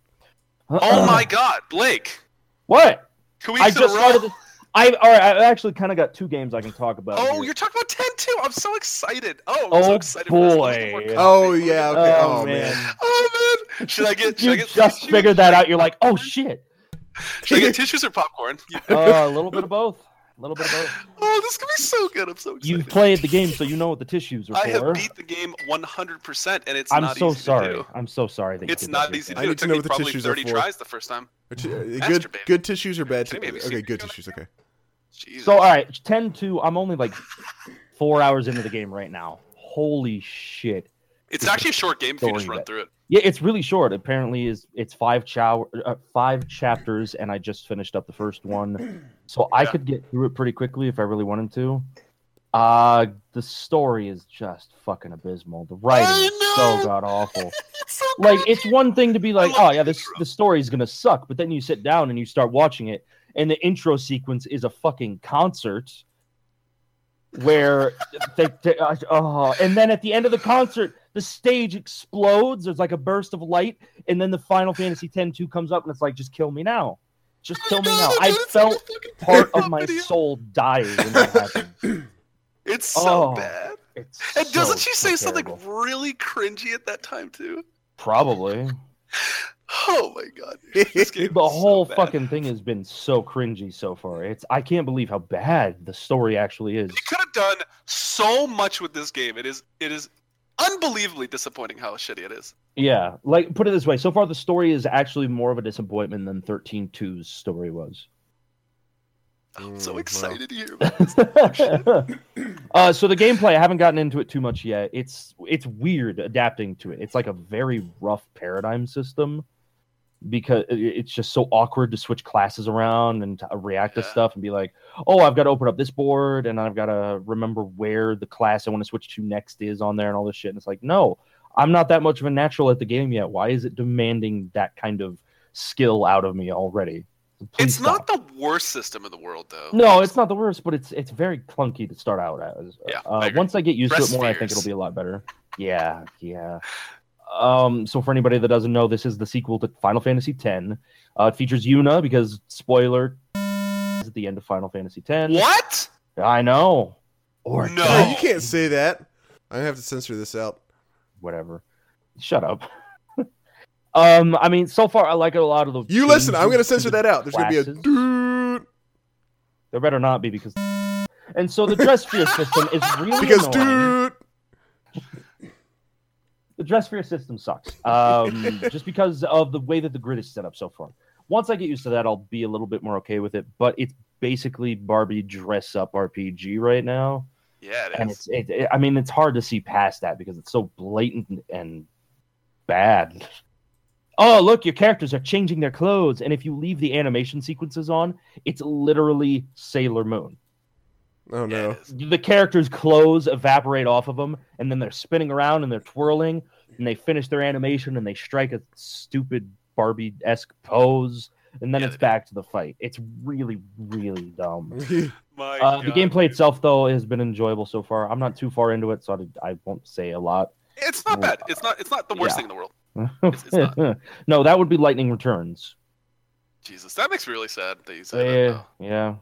Oh my God, Blake! What? Two I weeks in a just row. started. The, I all right. I actually kind of got two games I can talk about. Oh, here. you're talking about ten two. I'm so excited. Oh, I'm so Oh, excited. for this. Let me get more boy. Oh, yeah, okay. Oh, Oh, man. man. Oh man, should I get? Should I you get just tissues? figured that out. You're like, oh shit. Should I get tissues or popcorn? Uh, a little bit of both. A little bit of both. Oh, this could be so good. I'm so excited. You've played the game, so you know what the tissues are I for. have beat the game 100%, and it's I'm not so easy sorry. To do. I'm so sorry that you It's did not that easy to to I need It to took know me what the probably tissues are 30 for. tries the first time. T- uh, good, Masturbate. good tissues are bad. Can I T- maybe see okay, if good you can- tissues. Okay. Jesus. So all right, 10-2. I'm only like four hours into the game right now. Holy shit! It's actually a short game if you just Story run that- through it. Yeah, it's really short. Apparently, is it's five chow uh, five chapters, and I just finished up the first one, so I could get through it pretty quickly if I really wanted to. Uh the story is just fucking abysmal. The writing is so god awful. So Like it's one thing to be like, oh yeah, this intro. the story's gonna suck, but then you sit down and you start watching it, and the intro sequence is a fucking concert where they, they uh, oh, and then at the end of the concert, the stage explodes. There's like a burst of light, and then the Final Fantasy X 2 comes up, and it's like, just kill me now, just oh kill me now. I felt part of my soul die when that happened. It's so Oh, bad. It's And doesn't she so say something really cringy at that time too? Probably. Oh my god. The so whole bad. fucking thing has been so cringy so far. It's I can't believe how bad the story actually is. They could have done so much with this game. It is it is unbelievably disappointing how shitty it is. Yeah, like put it this way: so far the story is actually more of a disappointment than 13-2's story was. I'm Mm, so wow. excited to hear about this. uh, so the gameplay, I haven't gotten into it too much yet. It's it's weird adapting to it. It's like a very rough paradigm system because it's just so awkward to switch classes around and to react to stuff and be like, oh, I've got to open up this board and I've got to remember where the class I want to switch to next is on there and all this shit. And it's like, no, I'm not that much of a natural at the game yet. Why is it demanding that kind of skill out of me already? It's Please not the worst system in the world, though. No, it's not the worst, but it's it's very clunky to start out as. Yeah, uh, I once I get used to it more, I think it'll be a lot better. Yeah, yeah. Um, so for anybody that doesn't know, this is the sequel to Final Fantasy X. Uh, it features Yuna because spoiler is at the end of Final Fantasy X. What? I know. Or No. Hey, don't. you can't say that. I'm have to censor this out. whatever. Shut up. um, I mean, so far I like a lot of the. You listen. I'm gonna censor that out. There's gonna be a dude There better not be because. And so the dress sphere system is really because annoying. dude. The dress sphere system sucks. Um, just because of the way that the grid is set up so far. Once I get used to that, I'll be a little bit more okay with it. But it's basically Barbie dress up RPG right now, Yeah, it and it's. It, it- I mean, it's hard to see past that because it's so blatant and bad. Oh, look, your characters are changing their clothes, and if you leave the animation sequences on, it's literally Sailor Moon. Oh no. the characters' clothes evaporate off of them, and then they're spinning around and they're twirling, and they finish their animation and they strike a stupid Barbie esque pose, and then Yeah, it's back to the fight. It's really, really dumb. My Uh, the God. gameplay itself, though, has been enjoyable so far. I'm not too far into it, so I, I won't say a lot. It's not bad. It's not. It's not the worst Yeah. thing in the world. It's- it's no, that would be Lightning Returns. Jesus, that makes me really sad that you say that. Yeah, yeah.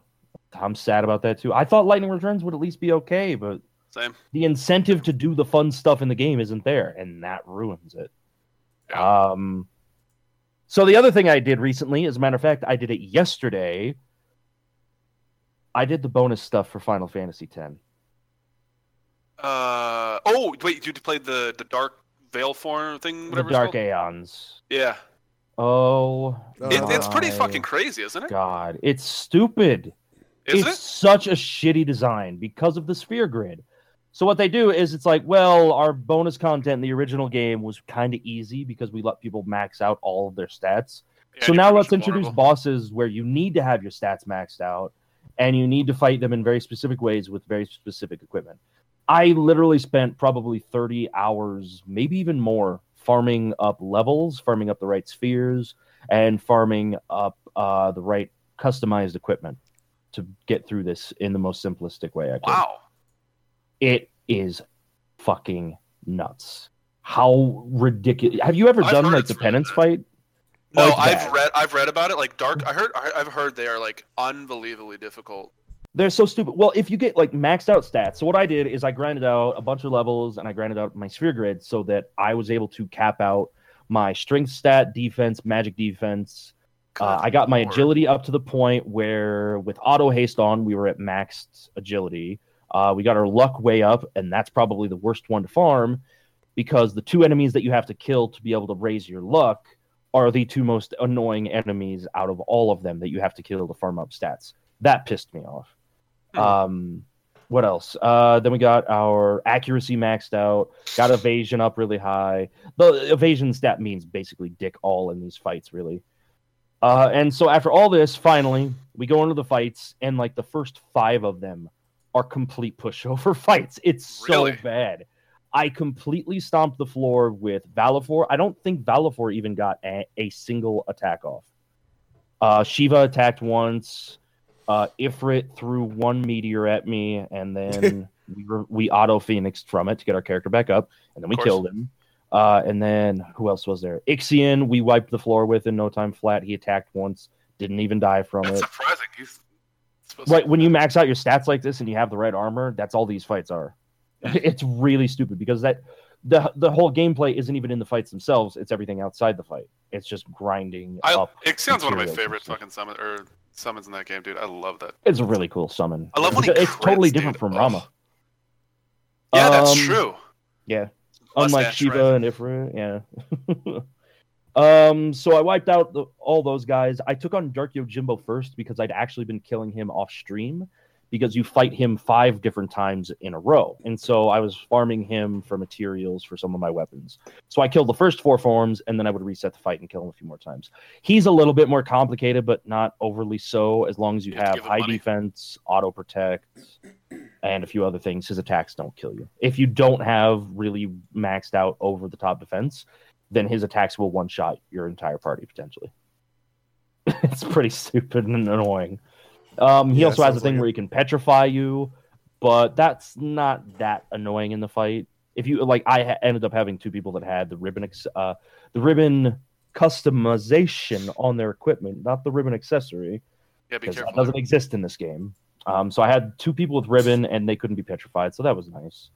I'm sad about that too. I thought Lightning Returns would at least be okay, but though. Same. the incentive to do the fun stuff in the game isn't there, and that ruins it. Yeah. Um, so the other thing I did recently, as a matter of fact, I did it yesterday. I did the bonus stuff for Final Fantasy X. Uh oh, wait, you played the the dark veil form thing, The. Dark called? Aeons. Yeah, Oh, Oh, it, it's pretty fucking crazy, isn't it? God, it's stupid. Isn't it's it? such a shitty design because of the sphere grid. So what they do is it's like, well, our bonus content in the original game was kind of easy because we let people max out all of their stats. Yeah, so now let's introduce vulnerable. bosses where you need to have your stats maxed out and you need to fight them in very specific ways with very specific equipment. I literally spent probably 30 hours, maybe even more, farming up levels, farming up the right spheres, and farming up uh, the right customized equipment to get through this in the most simplistic way I could. Wow. It is fucking nuts. How ridiculous. Have you ever I've done like the penance fight? No, Oh, I've read I've read about it. Like dark, I heard I've heard they are like unbelievably difficult. They're so stupid. Well, if you get like maxed out stats, so what I did is I grinded out a bunch of levels and I grinded out my sphere grid so that I was able to cap out my strength stat, defense, magic defense. Uh, I got my agility up to the point where with auto haste on, we were at maxed agility. Uh, we got our luck way up, and that's probably the worst one to farm because the two enemies that you have to kill to be able to raise your luck are the two most annoying enemies out of all of them that you have to kill to farm up stats. That pissed me off. Hmm. Um, what else? Uh, then we got our accuracy maxed out, got evasion up really high. The evasion stat means basically dick all in these fights, really. Uh, and so after all this, finally, we go into the fights, and like the first five of them are complete pushover fights. It's so Really? bad. I completely stomped the floor with Valefor. I don't think Valefor even got a, a single attack off. Uh, Shiva attacked once. Uh, Ifrit threw one meteor at me, and then we we auto phoenixed from it to get our character back up, and then we killed him. Uh, and then who else was there? Ixion, we wiped the floor with in no time flat. He attacked once, didn't even die from That's it. surprising. He's Right when you max out your stats like this and you have the right armor, that's all these fights are. It's really stupid because that the the whole gameplay isn't even in the fights themselves. It's everything outside the fight. It's just grinding I, up. it sounds one of my favorite fucking summon or summons in that game, dude. I love that. It's a really cool summon. I love when it's, he it's totally different dude. from. Ramuh. Yeah, that's Um, true. Yeah, unlike Shiva red. and Ifrit. Yeah. um. So I wiped out the, all those guys. I took on Dark Yojimbo first because I'd actually been killing him off stream because you fight him five different times in a row, and so I was farming him for materials for some of my weapons. So I killed the first four forms, and then I would reset the fight and kill him a few more times. He's a little bit more complicated, but not overly so. As long as you, You have have high money. defense, auto protect, and a few other things, his attacks don't kill you. If you don't have really maxed out over the top defense, then his attacks will one shot your entire party potentially. it's pretty stupid and annoying. Um, he Yeah, also has a thing like where he can petrify you, but that's not that annoying in the fight. If you like, I ha- ended up having two people that had the ribbon, ex- uh, the ribbon customization on their equipment, not the ribbon accessory, Yeah, be because careful. that doesn't exist in this game. Um, so I had two people with ribbon, and they couldn't be petrified, so that was nice.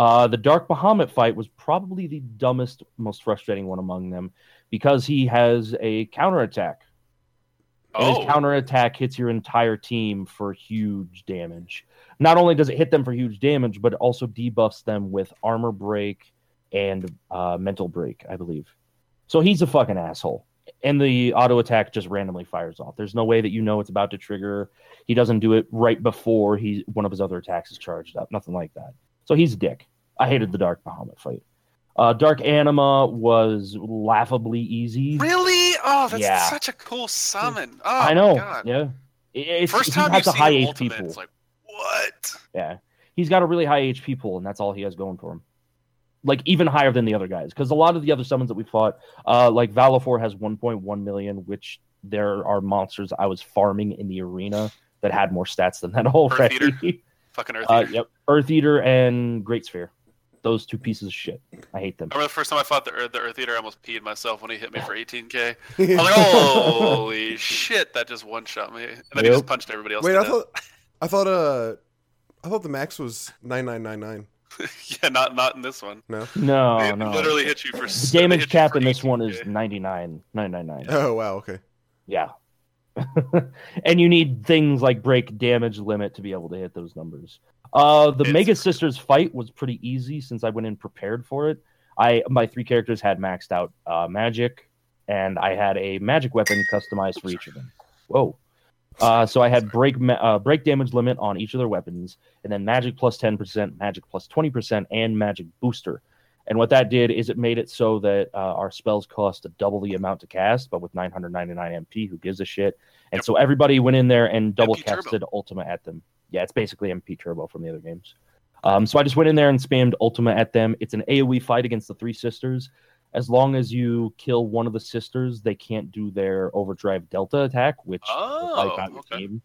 Uh, the Dark Bahamut fight was probably the dumbest, most frustrating one among them because he has a counterattack. And oh, his counterattack hits your entire team for huge damage. Not only does it hit them for huge damage, but it also debuffs them with armor break and uh, mental break, I believe. So he's a fucking asshole. And the auto attack just randomly fires off. There's no way that you know it's about to trigger. He doesn't do it right before he one of his other attacks is charged up. Nothing like that. So he's a dick. I hated the Dark Bahamut fight. Uh, Dark Anima was laughably easy. really? Oh, that's Yeah. such a cool summon. Oh, I know. God. Yeah. It- It's, First time has you've a high HP pool. it's like what? Yeah. He's got a really high HP pool, and that's all he has going for him. Like even higher than the other guys. Because a lot of the other summons that we fought, uh, like Valefor has 1.1 million, which there are monsters I was farming in the arena that had more stats than that already. Fucking Earth uh, Eater. yep. Earth Eater and Great Sphere. Those two pieces of shit. I hate them. I remember the first time I fought the Earth, the Earth Eater, I almost peed myself when he hit me for 18k. I was like, holy shit, that just one shot me. And then he just punched everybody else. Wait, to I death. thought, I thought, uh, I thought the max was nine nine nine nine. yeah, not not in this one. No. No, they no. literally hit you for the s- they damage cap for in this one 18K. is 99. 999. Oh wow. Okay. Yeah. and you need things like break damage limit to be able to hit those numbers. Uh the It's- Magus Sisters fight was pretty easy since I went in prepared for it. I my three characters had maxed out uh magic and I had a magic weapon customized for each of them. Whoa. Uh, so I had break ma- uh, break damage limit on each of their weapons, and then magic plus ten percent, magic plus twenty percent, and magic booster. And what that did is it made it so that uh, our spells cost a double the amount to cast, but with 999 MP, who gives a shit? And Yep. so everybody went in there and double MP Turbo. casted Ultima at them. Yeah, it's basically MP Turbo from the other games. Um, so I just went in there and spammed Ultima at them. It's an AoE fight against the three sisters. As long as you kill one of the sisters, they can't do their overdrive delta attack, which Oh, out your okay. team.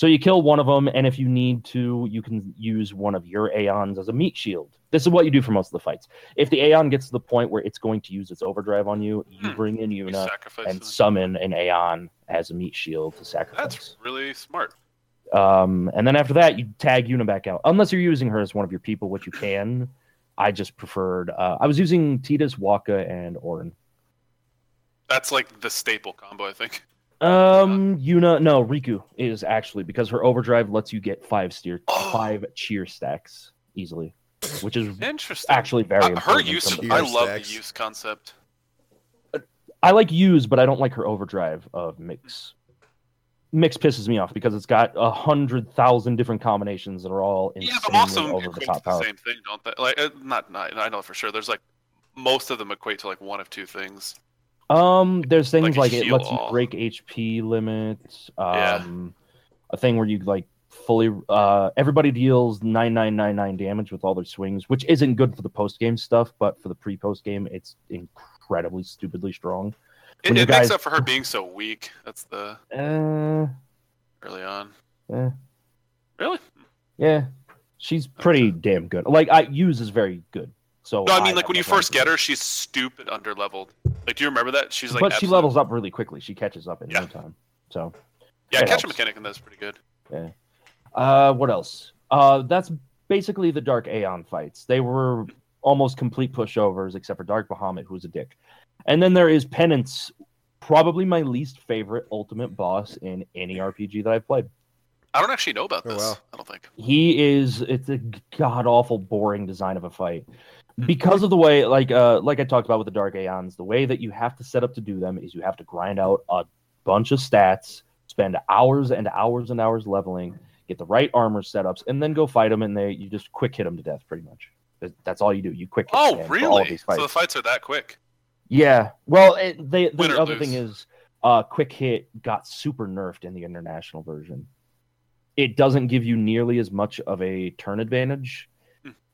So you kill one of them, and if you need to, you can use one of your Aeons as a meat shield. This is what you do for most of the fights. If the Aeon gets to the point where it's going to use its overdrive on you, you Hmm. bring in Yuna and them. summon an Aeon as a meat shield to sacrifice. That's really smart. Um, and then after that, you tag Yuna back out, unless you're using her as one of your people, which you can. I just preferred. Uh, I was using Tidus, Wakka, and Auron. That's like the staple combo, I think. Um, Yuna, no, Rikku is actually because her overdrive lets you get five steer, five cheer stacks easily, which is Interesting. actually very Uh, her use, some of the Cheer I love stacks. the use concept. I like use, but I don't like her overdrive of mix. Mix pisses me off because it's got a hundred thousand different combinations that are all Yeah, insanely but also over the equate top to the same thing, don't they? Like, uh, not, not, I know for sure. There's like most of them equate to like one of two things. Um, there's things Like like, it lets you break HP limits. Yeah. Um, a thing where you like fully uh everybody deals nine nine nine nine damage with all their swings, which isn't good for the post game stuff, but for the pre post game, it's incredibly stupidly strong. It, it makes up for her being so weak. That's the Uh, early on. Yeah. Really? yeah, she's pretty damn good. Like I use is very good. So No, I mean have like when you first get her, she's stupid under leveled. Like, do you remember that? She's like, but she levels up really quickly. She catches up in Yeah. no time. So Yeah, it catch a mechanic and that's pretty good. Yeah. Uh, what else? Uh, that's basically the Dark Aeon fights. They were almost complete pushovers, except for Dark Bahamut, who's a dick. And then there is Penance, probably my least favorite ultimate boss in any RPG that I've played. I don't actually know about Oh, this. wow. I don't think. He is it's a god awful boring design of a fight. Because of the way like uh like I talked about with the Dark Aeons, the way that you have to set up to do them is you have to grind out a bunch of stats, spend hours and hours and hours leveling, get the right armor setups, and then go fight them and they you just quick hit them to death pretty much. That's all you do. You quick hit Oh, them all of really? So the fights are that quick. Yeah. Well, it, they, the other lose. thing is, uh, quick hit got super nerfed in the international version. It doesn't give you nearly as much of a turn advantage.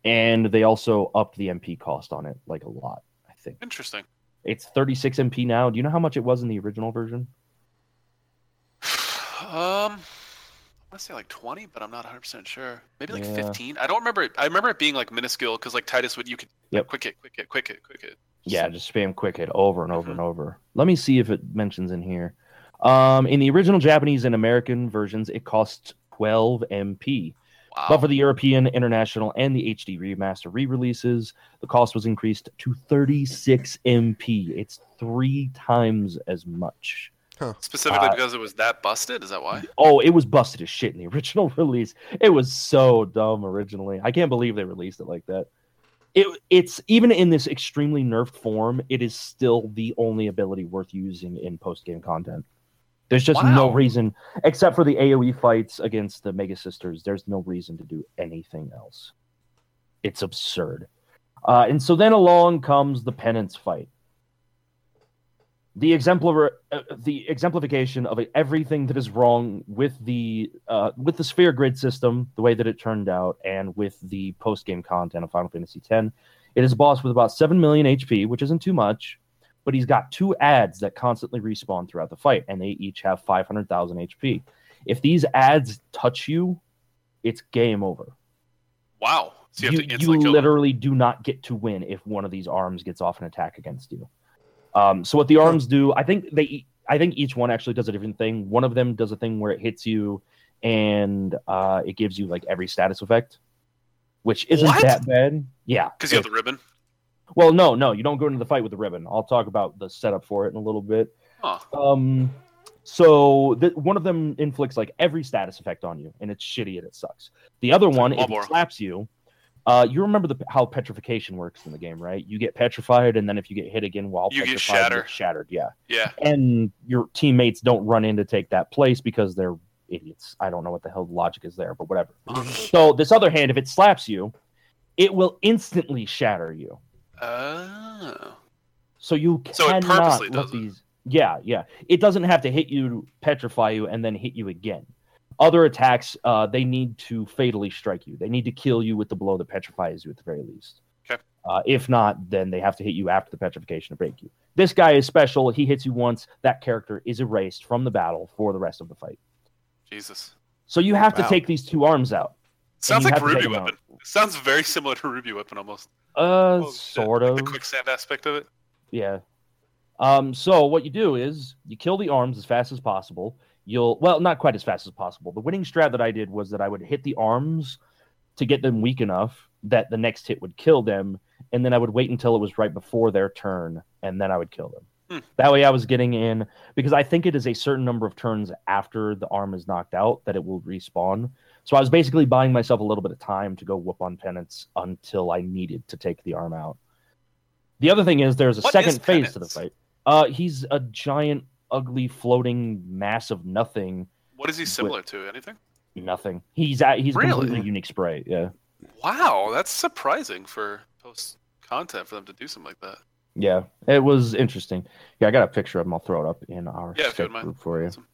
And they also upped the MP cost on it like a lot. I think Interesting. it's 36 MP now. Do you know how much it was in the original version? Um, I want to say like 20, but I'm not 100 percent sure. Maybe like Yeah. 15. I don't remember. It. I remember it being like minuscule because like Tidus would you could Yep. quick hit, quick hit, quick hit, quick hit. Yeah, just spam quick hit over and over Mhm. and over. Let me see if it mentions in here. Um, in the original Japanese and American versions, it costs 12 MP. Wow. But for the European, international, and the HD remaster re-releases, the cost was increased to 36 MP. It's three times as much. Specifically uh, because it was that busted. Is that why? Oh, it was busted as shit in the original release. It was so dumb originally. I can't believe they released it like that. It, it's even in this extremely nerfed form, it is still the only ability worth using in post game content. There's just no reason, except for the AoE fights against the Magus Sisters. There's no reason to do anything else. It's absurd. Uh, and so then along comes the penance fight the exemplar uh, the exemplification of everything that is wrong with the uh, with the sphere grid system, the way that it turned out, and with the post game content of Final Fantasy X. It is a boss with about seven million HP, which isn't too much, but he's got two ads that constantly respawn throughout the fight, and they each have five hundred thousand HP. If these ads touch you, it's game over. Wow. So you You, have to you instantly kill them. literally do not get to win if one of these arms gets off an attack against you. Um, so what the arms do, I think they, I think each one actually does a different thing. One of them does a thing where it hits you, and uh, it gives you like every status effect, which isn't What? that bad. Yeah, because you have the ribbon. Well, no, no, you don't go into the fight with the ribbon. I'll talk about the setup for it in a little bit. Huh. Um, so the, one of them inflicts like every status effect on you, and it's shitty and it sucks. The other It's one, if it slaps you, uh, you remember the how petrification works in the game, right? You get petrified, and then if you get hit again while You get petrified, shatter. get shattered. Yeah, Yeah. and your teammates don't run in to take that place because they're idiots. I don't know what the hell the logic is there, but whatever. So this other hand, if it slaps you, it will instantly shatter you. Oh. So you So it cannot purposely let does these. Yeah, yeah. It doesn't have to hit you, petrify you, and then hit you again. Other attacks, uh, they need to fatally strike you. They need to kill you with the blow that petrifies you at the very least. Okay. Uh, if not, then they have to hit you after the petrification to break you. This guy is special. He hits you once. That character is erased from the battle for the rest of the fight. Jesus. So you have Wow. to take these two arms out. Sounds like Ruby Weapon. Sounds very similar to Ruby Weapon almost. Uh, Oh, sort Like of. the quicksand aspect of it. Yeah. Um, so what you do is you kill the arms as fast as possible. You'll well, not quite as fast as possible. The winning strat that I did was that I would hit the arms to get them weak enough that the next hit would kill them, and then I would wait until it was right before their turn, and then I would kill them. Hmm. That way I was getting in because I think it is a certain number of turns after the arm is knocked out that it will respawn. So I was basically buying myself a little bit of time to go whoop on penance until I needed to take the arm out. The other thing is there's a What second phase to the fight. Uh, he's a giant, ugly, floating mass of nothing. What is he similar to? Anything? Nothing. He's at, he's Really? completely unique spray. Yeah, Wow, that's surprising for post content for them to do something like that. yeah. It was interesting. Yeah, I got a picture of him. I'll throw it up in our Yeah, if you Skype wouldn't mind. group for you. Awesome.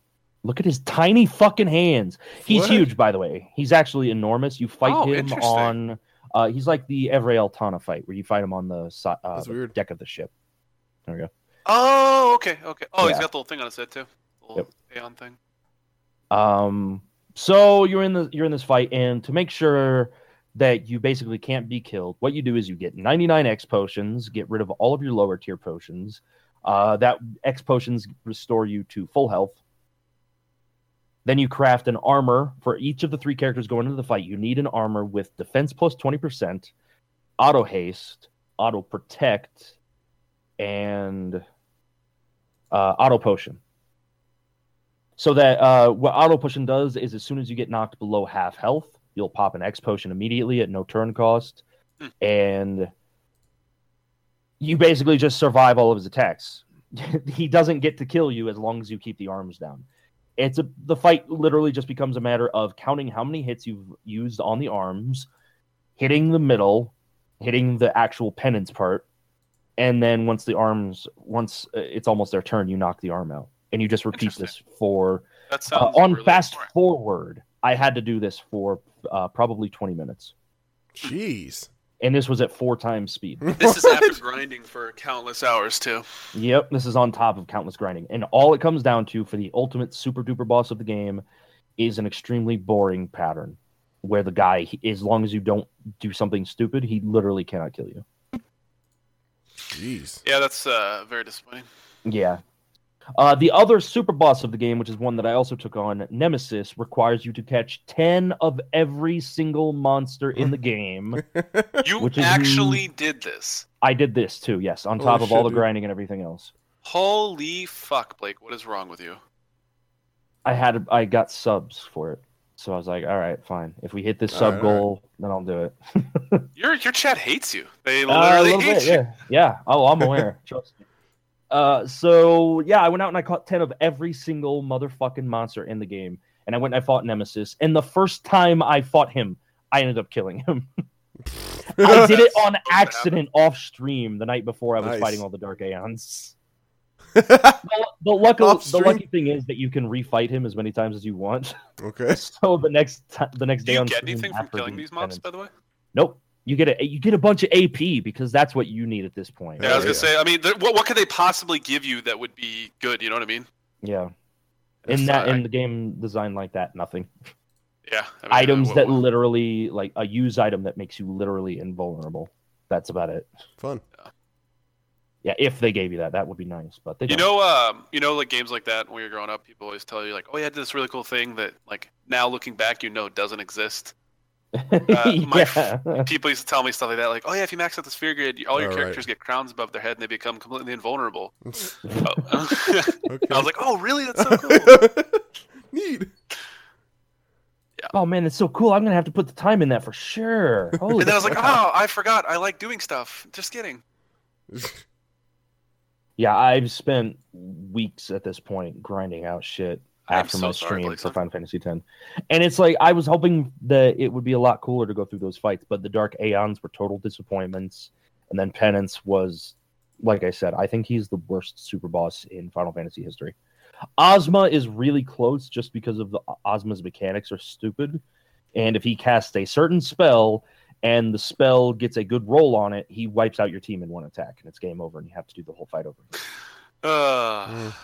Look at his tiny fucking hands. He's What? huge, by the way. He's actually enormous. You fight Oh, him on. Uh, he's like the Evrae Altana fight, where you fight him on the, uh, the deck of the ship. There we go. Oh, okay, okay. Oh, he's got the little thing on his head too. The little Aeon thing. Um, so you're in the you're in this fight, and to make sure that you basically can't be killed, what you do is you get 99 X potions, get rid of all of your lower tier potions. Uh, that X potions restore you to full health. Then you craft an armor for each of the three characters going into the fight. You need an armor with defense plus 20%, auto haste, auto protect, and uh, auto potion. So that uh, what auto potion does is as soon as you get knocked below half health, you'll pop an X potion immediately at no turn cost, Hmm. and you basically just survive all of his attacks. he doesn't get to kill you as long as you keep the arms down. It's a the fight literally just becomes a matter of counting how many hits you've used on the arms, hitting the middle, hitting the actual penance part, and then once the arms once uh, it's almost their turn, you knock the arm out, and you just repeat this for That uh, on really fast boring. forward. I had to do this for uh, probably twenty minutes. Jeez. And this was at four times speed. This is after grinding for countless hours too. Yep, this is on top of countless grinding. And all it comes down to for the ultimate super duper boss of the game is an extremely boring pattern where the guy, as long as you don't do something stupid, he literally cannot kill you. Jeez. Yeah, that's uh, very disappointing. Yeah. Uh, the other super boss of the game, which is one that I also took on, Nemesis, requires you to catch 10 of every single monster in the game. You Which is- actually did this. I did this too, yes, on Holy top of all the dude. grinding and everything else. Holy fuck, Blake! What is wrong with you? I had I got subs for it. So I was like, all right, fine. If we hit this All sub right, goal, then I'll do it. Your your chat hates you. They Uh, a literally little hate bit, you. yeah. Yeah. Oh, I'm aware. Trust me. Uh, so yeah, I went out and I caught ten of every single motherfucking monster in the game, and I went and I fought Nemesis. And the first time I fought him, I ended up killing him. I did it on accident off stream the night before I was Nice. fighting all the Dark Aeons. The, the, lucky, the lucky thing is that you can refight him as many times as you want. okay. So the next ti the next Do day you on get stream anything from killing these mobs, by the way? Nope. You get a you get a bunch of AP because that's what you need at this point. Yeah, I was gonna yeah. say. I mean, th- what what could they possibly give you that would be good? You know what I mean? Yeah. It's, In that in the game design like that, nothing. Yeah. I mean, Items what- that what- literally like a use item that makes you literally invulnerable. That's about it. Fun. Yeah, if they gave you that, that would be nice. But they You don't. know, um, you know, like games like that when you're growing up, people always tell you like, "Oh, yeah, I did this really cool thing that, like, now looking back, you know, doesn't exist." Uh, my- yeah. People used to tell me stuff like that, like, "Oh yeah, if you max out the sphere grid, all your Oh, right. characters get crowns above their head and they become completely invulnerable." okay. I was like, "Oh, really? That's so cool." Neat. oh man, it's so cool. I'm gonna have to put the time in that for sure. Holy and then I was like, crap. "Oh, I forgot. I like doing stuff." Just kidding. Yeah, I've spent weeks at this point grinding out shit I'm after so my sorry, stream Blake, for. Final Fantasy X. And it's like I was hoping that it would be a lot cooler to go through those fights, but the Dark Aeons were total disappointments. And then Penance was, like I said, I think he's the worst super boss in Final Fantasy history. Ozma is really close just because of the Ozma's mechanics are stupid. And if he casts a certain spell and the spell gets a good roll on it, he wipes out your team in one attack and it's game over and you have to do the whole fight over. Uh, Mm.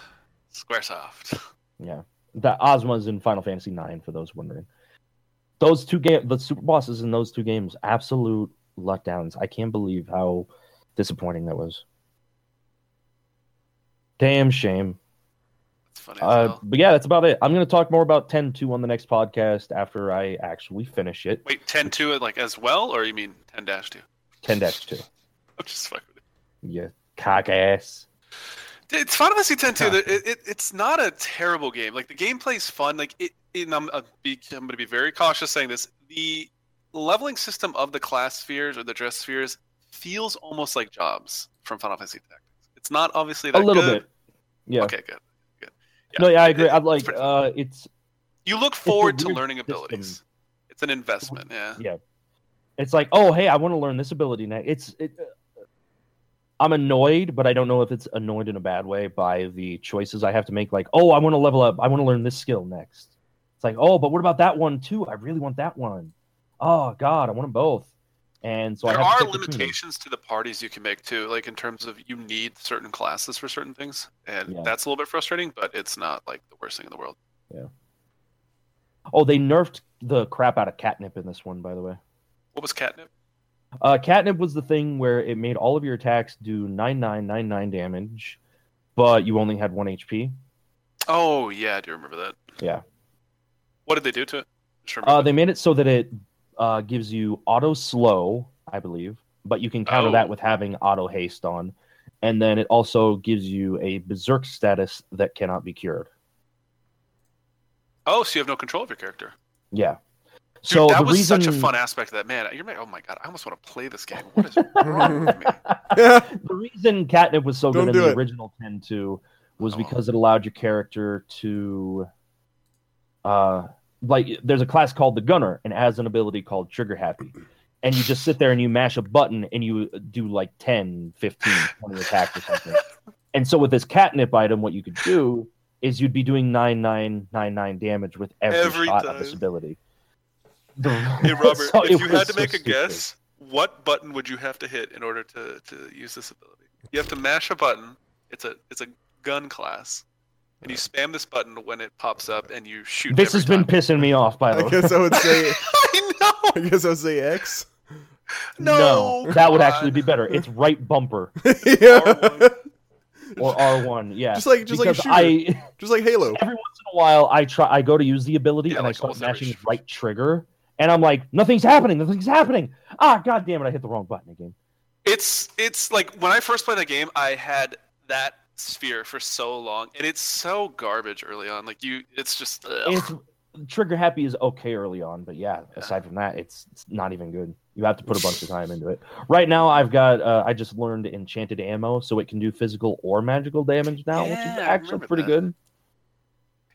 Squaresoft. Yeah, that Ozma is in Final Fantasy IX for those wondering. Those two game, the super bosses in those two games, absolute letdowns. I can't believe how disappointing that was. Damn shame. That's funny. Uh, but yeah, that's about it. I'm going to talk more about 10-2 on the next podcast after I actually finish it. Wait, 10 2 like as well, or you mean 10 dash 2? 10-2. I'm just fucking with You cock ass. It's Final Fantasy 10 2. Huh. It, it, it's not a terrible game. Like the gameplay's fun. Like it, and I'm, I'm, be, I'm going to be very cautious saying this. The leveling system of the class spheres or the dress spheres feels almost like jobs from Final Fantasy Tactics. It's not obviously that A little good. bit. Yeah. Okay, good. good. No, yeah, I agree. It- I'm like, it's pretty- uh, it's you look forward to learning system. abilities. It's an investment. Yeah. yeah it's like oh hey i want to learn this ability now it's it, i'm annoyed but i don't know if it's annoyed in a bad way by the choices i have to make like oh i want to level up i want to learn this skill next it's like oh but what about that one too i really want that one. Oh god i want them both and so there I have are to pick between limitations to the parties you can make too, like in terms of you need certain classes for certain things, and Yeah. that's a little bit frustrating. But it's not like the worst thing in the world. Yeah. Oh they nerfed the crap out of catnip in this one by the way What was catnip? Uh, catnip was the thing where it made all of your attacks do 9999 damage, but you only had one HP. Oh yeah, I do remember that. Yeah. What did they do to it? Uh, they made it so that it uh, gives you auto slow, I believe, but you can counter Oh. that with having auto haste on. And then it also gives you a berserk status that cannot be cured. oh, so you have no control of your character. Yeah. Dude, so that the was reason such a fun aspect of that. Man, you're like, oh my god, I almost want to play this game. What is wrong with me? Yeah. the reason catnip was so Don't good in the it. original 10-2 was Oh. because it allowed your character to uh like there's a class called the gunner and it has an ability called trigger happy and you just sit there and you mash a button and you do like 10 15 20 attacks or something and so with this catnip item what you could do is you'd be doing 9999 damage with every, Every shot of this ability The- Hey Robert, so if you had to so make a stupid. guess, what button would you have to hit in order to, to use this ability? You have to mash a button. It's a it's a gun class, and you spam this button when it pops up, and you shoot. This every has been pissing me off, by the I way. guess I would say. I know. I guess I would say X. No, that would come actually be better. It's right bumper yeah. R1. or R1. Yeah, Just like just like a because shooter. I just like Halo. every once in a while I try I go to use the ability Yeah, and I like start almost every mashing sh- right trigger and I'm like nothing's happening, nothing's happening. Ah, god damn it! I hit the wrong button again. It's it's like when I first played that game, I had that sphere for so long, and it's so garbage early on. Like you, it's just ugh. It's trigger happy is okay early on, but yeah, aside from that, it's, it's not even good. You have to put a bunch of time into it. Right now, I've got uh, I just learned enchanted ammo, so it can do physical or magical damage now, which is actually pretty that. good.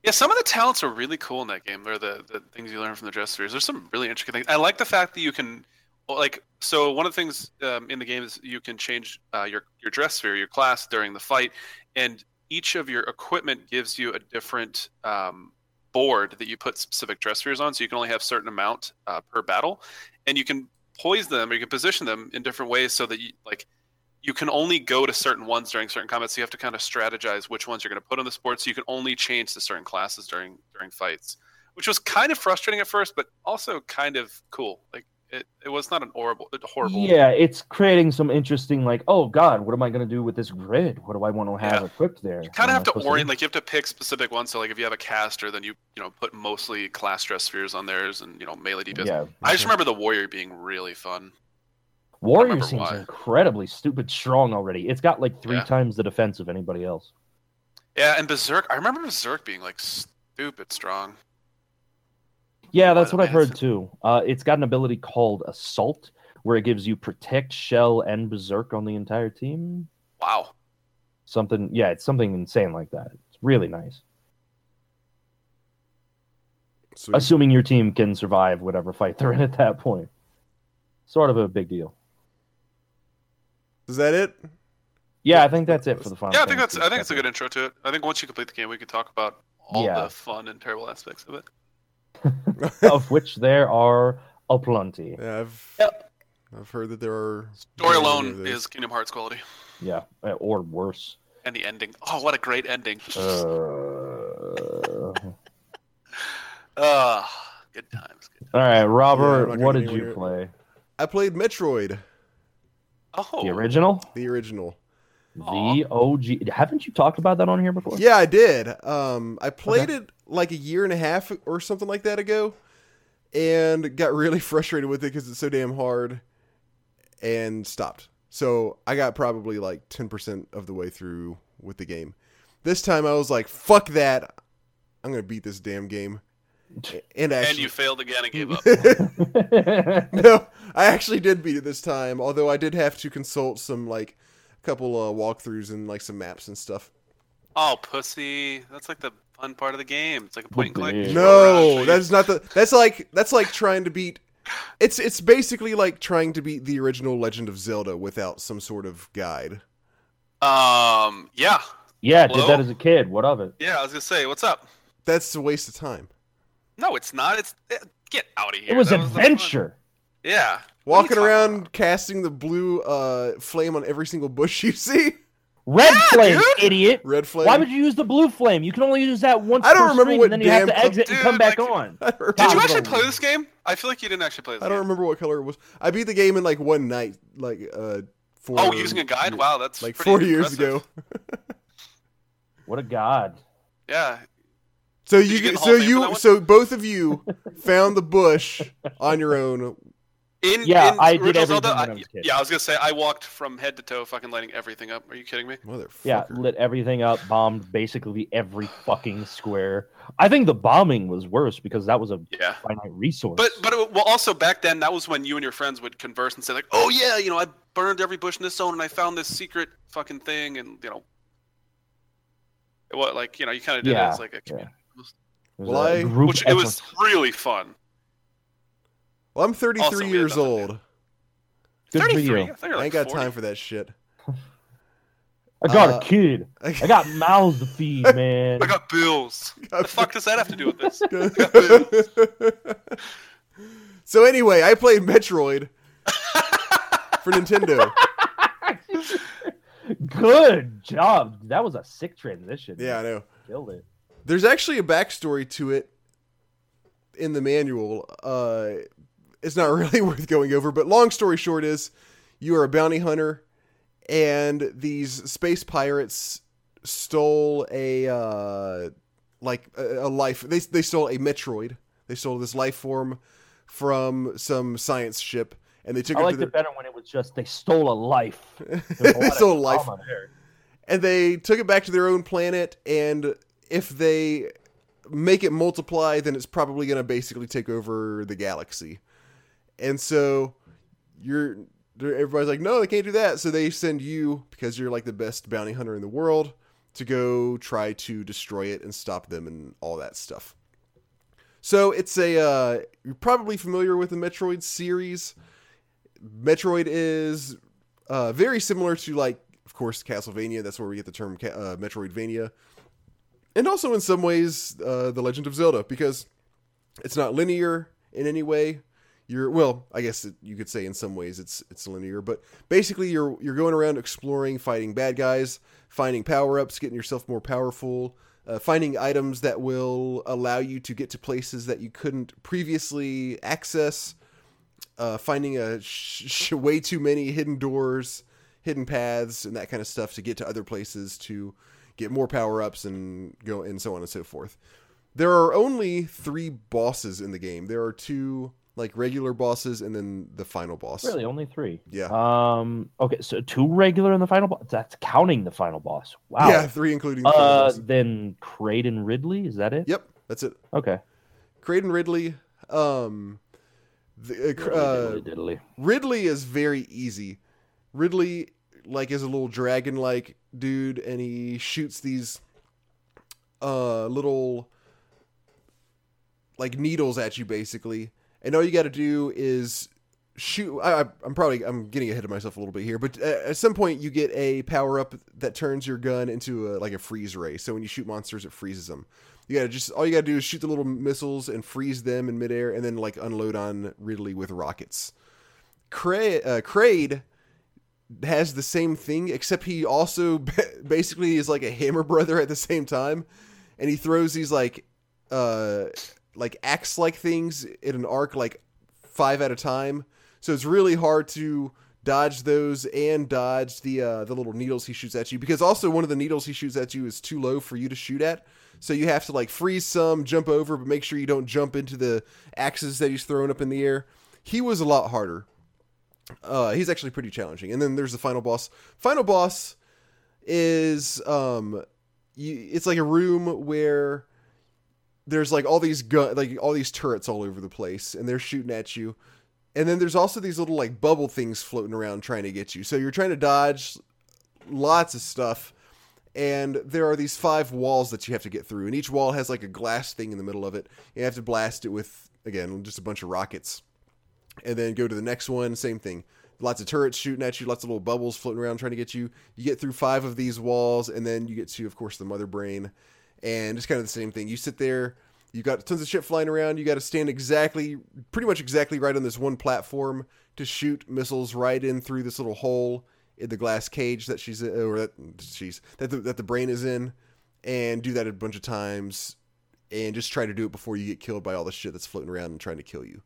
Yeah. Some of the talents are really cool in that game. They're the the things you learn from the dress spheres. There's some really interesting things. I like the fact that you can. Like so, one of the things um, in the game is you can change uh, your your dress sphere, your class during the fight, and each of your equipment gives you a different um, board that you put specific dress spheres on. So you can only have certain amount uh, per battle, and you can poise them or you can position them in different ways so that you like you can only go to certain ones during certain combats. So you have to kind of strategize which ones you're going to put on the sport. So you can only change to certain classes during during fights, which was kind of frustrating at first, but also kind of cool. Like it, it was not an horrible horrible. Yeah, it's creating some interesting like, oh god, what am I going to do with this grid? What do I want to have Yeah. equipped there? You kind of have to orient, like you have to pick specific ones. So like if you have a caster, then you you know put mostly class dress spheres on theirs, and you know melee DPS. Yeah, I just mhm. remember the warrior being really fun. Warrior seems why. incredibly stupid strong already. It's got like three Yeah. times the defense of anybody else. Yeah, and Berserk. I remember Berserk being like stupid strong. Yeah, that's what I've heard too. Uh, it's got an ability called Assault, where it gives you Protect, Shell, and Berserk on the entire team. Wow. Something, yeah, it's something insane like that. It's really nice. Sweet. Assuming your team can survive whatever fight they're in at that point. Sort of a big deal. Is that it? Yeah, I think that's it for the final. Yeah, I think that's. I think it's a good intro to it. I think once you complete the game, we can talk about all Yeah. the fun and terrible aspects of it. of which there are a plenty. Yeah, I've Yep. I've heard that there are Story alone is Kingdom Hearts quality, Yeah, uh, or worse. and the ending. Oh, what a great ending! Uh, Ah, good times. Good. all right, Robert, I'm what did you anywhere. play? I played Metroid, Oh, The original, the original. The OG. Haven't you talked about that on here before? Yeah, I did. Um, I played it like a year and a half or something like that ago, and got really frustrated with it because it's so damn hard, and stopped. So I got probably like ten percent of the way through with the game. This time I was like, "Fuck that! I'm gonna beat this damn game." And and you failed again and gave up. no, I actually did beat it this time. Although I did have to consult some like a couple uh, walkthroughs and like some maps and stuff. Oh, pussy! That's like the fun part of the game. It's like a point and click. No, that's not the. That's like that's like trying to beat. It's it's basically like trying to beat the original Legend of Zelda without some sort of guide. Um, yeah, yeah, Hello? did that as a kid. What of it? yeah. I was gonna say, what's up? That's a waste of time. No, it's not. It's eh, get out of here. It was That the fun. adventure. Yeah. Walking What are you talking around about? casting the blue uh, flame on every single bush you see. Red flame, dude. idiot. Red flame. Why would you use the blue flame? You can only use that once. I don't per remember stream, what and then you have to damn- exit and come back like- on. I Did you actually play this game? I feel like you didn't actually play this I don't game. remember what color it was. I beat the game in like one night, like uh, four. Oh, using a guide? Wow, that's like pretty four years ago. What a god. Yeah. So Did you, you get get- the so Hall of Fame for that you so both of you found the bush on your own. In, Yeah, in I did everything Zelda, when I I- was yeah, I was gonna say I walked from head to toe, fucking lighting everything up. Are you kidding me? Motherfucker. Yeah, lit everything up, bombed basically every fucking square. I think the bombing was worse because that was a Yeah. finite resource. But but it, well, also back then that was when you and your friends would converse and say like, oh yeah, you know, I burned every bush in this zone and I found this secret fucking thing, and you know, what like you know, you kind of did Yeah, it as like a yeah. community. It was Well, a I- group which it was really fun. Well, I'm 33 Also, years old. Good for 33. you. I, think you're I ain't got 40. time for that shit. I got Uh, a kid. I got mouths to feed, man. I got bills. the fuck does that have to do with this? so anyway, I played Metroid. for Nintendo. Good job. That was a sick transition. Yeah, I know. Killed it. There's actually a backstory to it in the manual. Uh, it's not really worth going over, but long story short is you are a bounty hunter, and these space pirates stole a uh, like a, a life. They they stole a Metroid. They stole this life form from some science ship, and they took I it liked their, it better when it was just they stole a life. they stole a life. And they took it back to their own planet and if they make it multiply then it's probably going to basically take over the galaxy. And so you're everybody's like no they can't do that. So they send you because you're like the best bounty hunter in the world to go try to destroy it and stop them and all that stuff. So it's a uh, you're probably familiar with the metroid series. Metroid is uh, very similar to like of course castlevania. That's where we get the term uh, metroidvania and also in some ways uh, the legend of zelda because it's not linear in any way. You're well i guess it, you could say in some ways it's it's linear but basically you're you're going around exploring fighting bad guys finding power-ups getting yourself more powerful uh, finding items that will allow you to get to places that you couldn't previously access uh, finding a sh- sh- way too many hidden doors, hidden paths, and that kind of stuff to get to other places to get more power ups and go and so on and so forth. There are only three bosses in the game. There are two like regular bosses and then the final boss. Really, only three. Yeah. Um. Okay, so two regular and the final boss. That's counting the final boss. Wow. Yeah, three including the Uh, boss. then Kraid and Ridley. Is that it? Yep, that's it. Okay. Craden Ridley. Um, the, uh, cr- uh, diddly, diddly. Ridley is very easy. Ridley like is a little dragon like dude and he shoots these uh little like needles at you basically. And all you got to do is shoot I, I'm probably I'm getting ahead of myself a little bit here, but uh, at some point you get a power up that turns your gun into a like a freeze ray. So when you shoot monsters it freezes them. You gotta just all you gotta do is shoot the little missiles and freeze them in midair, and then like unload on Ridley with rockets. Cra- uh, Kraid has the same thing, except he also basically is like a hammer brother at the same time, and he throws these like uh like axe like things in an arc like five at a time. So it's really hard to dodge those and dodge the uh, the little needles he shoots at you because also one of the needles he shoots at you is too low for you to shoot at. So you have to like freeze some, jump over, but make sure you don't jump into the axes that he's throwing up in the air. He was a lot harder. Uh, he's actually pretty challenging. And then there's the final boss. Final boss is um, you, it's like a room where there's like all these gun, like all these turrets all over the place, and they're shooting at you. And then there's also these little like bubble things floating around trying to get you. So you're trying to dodge lots of stuff and there are these five walls that you have to get through and each wall has like a glass thing in the middle of it you have to blast it with again just a bunch of rockets and then go to the next one same thing. Lots of turrets shooting at you lots of little bubbles floating around trying to get you. You get through five of these walls and then you get to of course the mother brain. And it's kind of the same thing. You sit there you got tons of shit flying around. You got to stand exactly pretty much exactly right on this one platform to shoot missiles right in through this little hole in the glass cage that she's in, or that she's that the, that the brain is in, and do that a bunch of times, and just try to do it before you get killed by all the shit that's floating around and trying to kill you.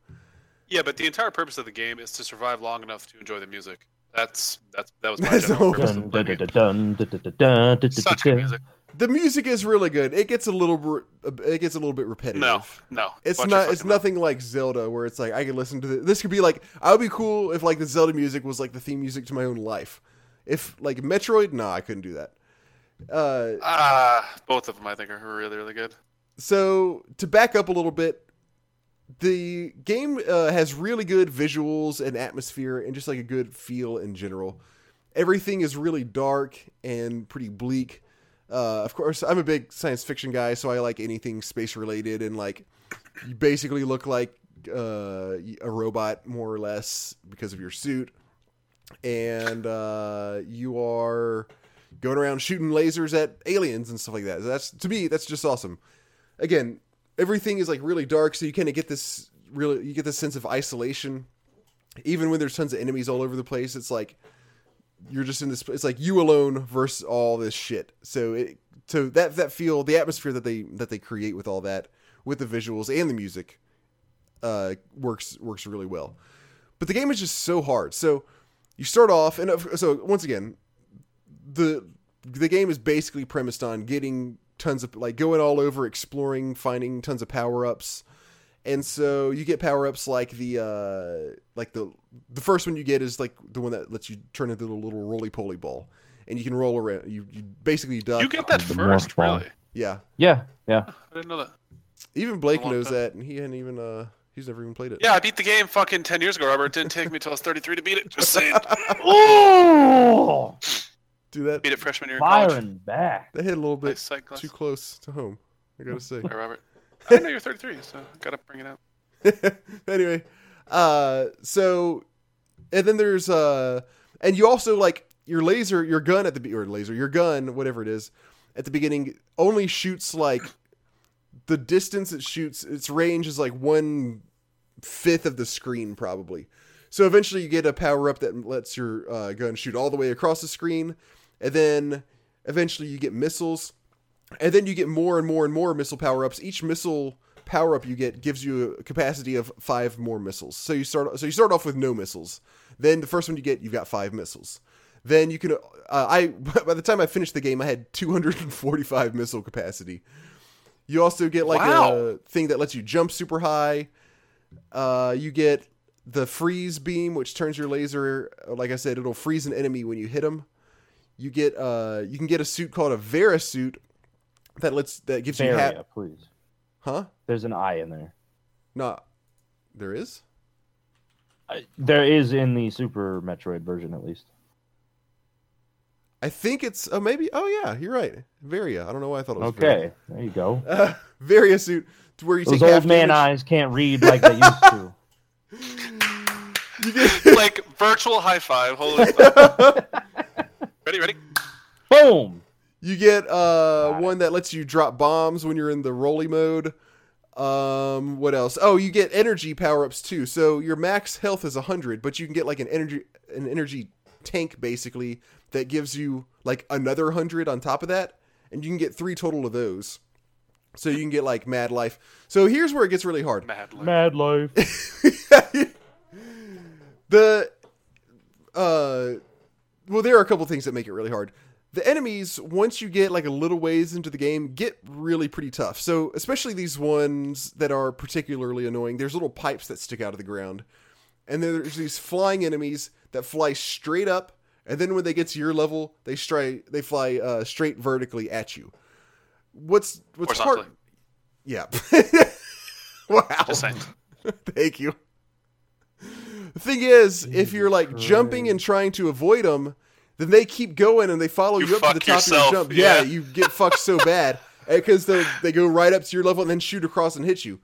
Yeah, but the entire purpose of the game is to survive long enough to enjoy the music. That's that's that was my That's general the purpose. Dun, of dun, playing dun, it. dun, dun, dun, dun, dun, dun, Such dun, good music. The music is really good. It gets a little bit it gets a little bit repetitive. No, no. It's Watch not. your It's mouth. nothing like Zelda, where it's like I could listen to the, this. Could be like I would be cool if like the Zelda music was like the theme music to my own life. If like Metroid, no, I couldn't do that. Uh, Ah, both of them I think are really really good. so to back up a little bit, the game uh, has really good visuals and atmosphere, and just like a good feel in general. Everything is really dark and pretty bleak. Uh, of course, I'm a big science fiction guy, so I like anything space related, and like you basically look like uh, a robot more or less because of your suit, and uh, you are going around shooting lasers at aliens and stuff like that. That's to me, that's just awesome. Again, everything is like really dark, so you kind of get this really you get this sense of isolation even when there's tons of enemies all over the place, it's like you're just in this. It's like you alone versus all this shit. So it so that that feel the atmosphere that they that they create with all that with the visuals and the music uh, works works really well. But the game is just so hard. So you start off, and so once again, the the game is basically premised on getting tons of like going all over, exploring, finding tons of power ups. And so you get power ups like the uh like the the first one you get is like the one that lets you turn into a little roly poly ball, and you can roll around. You, you basically duck. You get that The first, morph ball. really? yeah. Yeah, yeah. I didn't know that. Even Blake knows time. that, and he hadn't even uh he's never even played it. Yeah, I beat the game fucking ten years ago, Robert. It didn't take me till I was 33 to beat it. Just saying. Oh, Do that. beat it freshman year in college. firing back. That hit a little bit Nice too close to home. I gotta say. Sorry, Robert. I didn't know you're 33, so gotta bring it up. anyway, uh, so and then there's uh, and you also like your laser, your gun at the be- or laser, your gun, whatever it is, at the beginning only shoots like the distance it shoots. Its range is like one fifth of the screen probably. So eventually you get a power up that lets your uh, gun shoot all the way across the screen, and then eventually you get missiles, and then you get more and more and more missile power ups. Each missile power up you get gives you a capacity of five more missiles. So you start so you start off with no missiles. Then the first one you get, you've got five missiles. Then you can. Uh, I by the time I finished the game, I had 245 missile capacity. You also get like Wow. a thing that lets you jump super high. Uh, you get the freeze beam, which turns your laser. Like I said, it'll freeze an enemy when you hit them. You get uh, you can get a suit called a Vera suit that lets that gives you Varia, hat. please. Huh? There's an I in there. No, there is. I- There is in the Super Metroid version, at least. I think it's oh maybe oh yeah you're right Varia I don't know why I thought it was Okay, there you go. Varia. Uh, Varia suit to where you Those take half old man damage. eyes can't read like they used to. You get like virtual high five. Holy fuck. Ready, ready? Boom. you get uh Got it. one that lets you drop bombs when you're in the rolly mode. Um, what else? Oh, you get energy power ups too. So your max health is hundred, but you can get like an energy an energy tank basically that gives you like another hundred on top of that, and you can get three total of those. So you can get like mad life. So here's where it gets really hard. Mad. Lord. Mad life. the uh well there are a couple things that make it really hard. The enemies once you get like a little ways into the game get really pretty tough. So especially these ones that are particularly annoying there's little pipes that stick out of the ground. And there's these flying enemies that fly straight up and then when they get to your level they stray they fly uh, straight vertically at you. What's what's hard yeah. Wow. Thank you. The thing is, if you're like jumping and trying to avoid them, then they keep going and they follow you, You up to the top yourself, of your jump. Yeah, yeah. you get fucked so bad eh, because they they go right up to your level and then shoot across and hit you.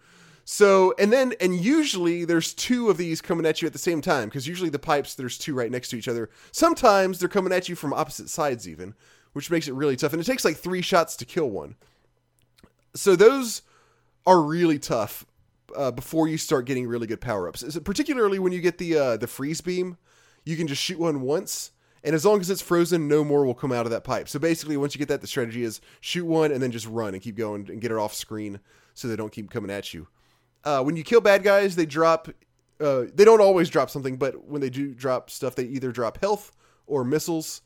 So and then and usually there's two of these coming at you at the same time because usually the pipes there's two right next to each other. Sometimes they're coming at you from opposite sides even, which makes it really tough. And it takes like three shots to kill one. So those are really tough uh, before you start getting really good power ups. Particularly when you get the uh, the freeze beam, you can just shoot one once, and as long as it's frozen, no more will come out of that pipe. So basically, once you get that, the strategy is shoot one and then just run and keep going and get it off screen so they don't keep coming at you. Uh, when you kill bad guys, they drop. Uh, they don't always drop something, but when they do drop stuff, they either drop health or missiles.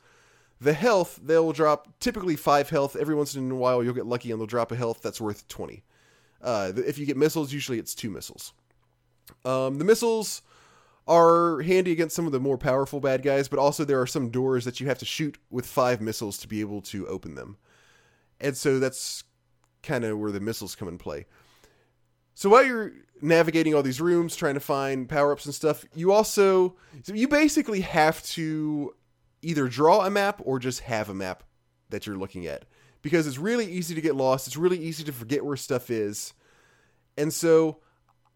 The health they'll drop typically five health. Every once in a while, you'll get lucky and they'll drop a health that's worth twenty. Uh, if you get missiles, usually it's two missiles. Um, the missiles are handy against some of the more powerful bad guys, but also there are some doors that you have to shoot with five missiles to be able to open them. And so that's kind of where the missiles come in play. So while you're navigating all these rooms, trying to find power ups and stuff, you also so you basically have to either draw a map or just have a map that you're looking at because it's really easy to get lost. It's really easy to forget where stuff is. And so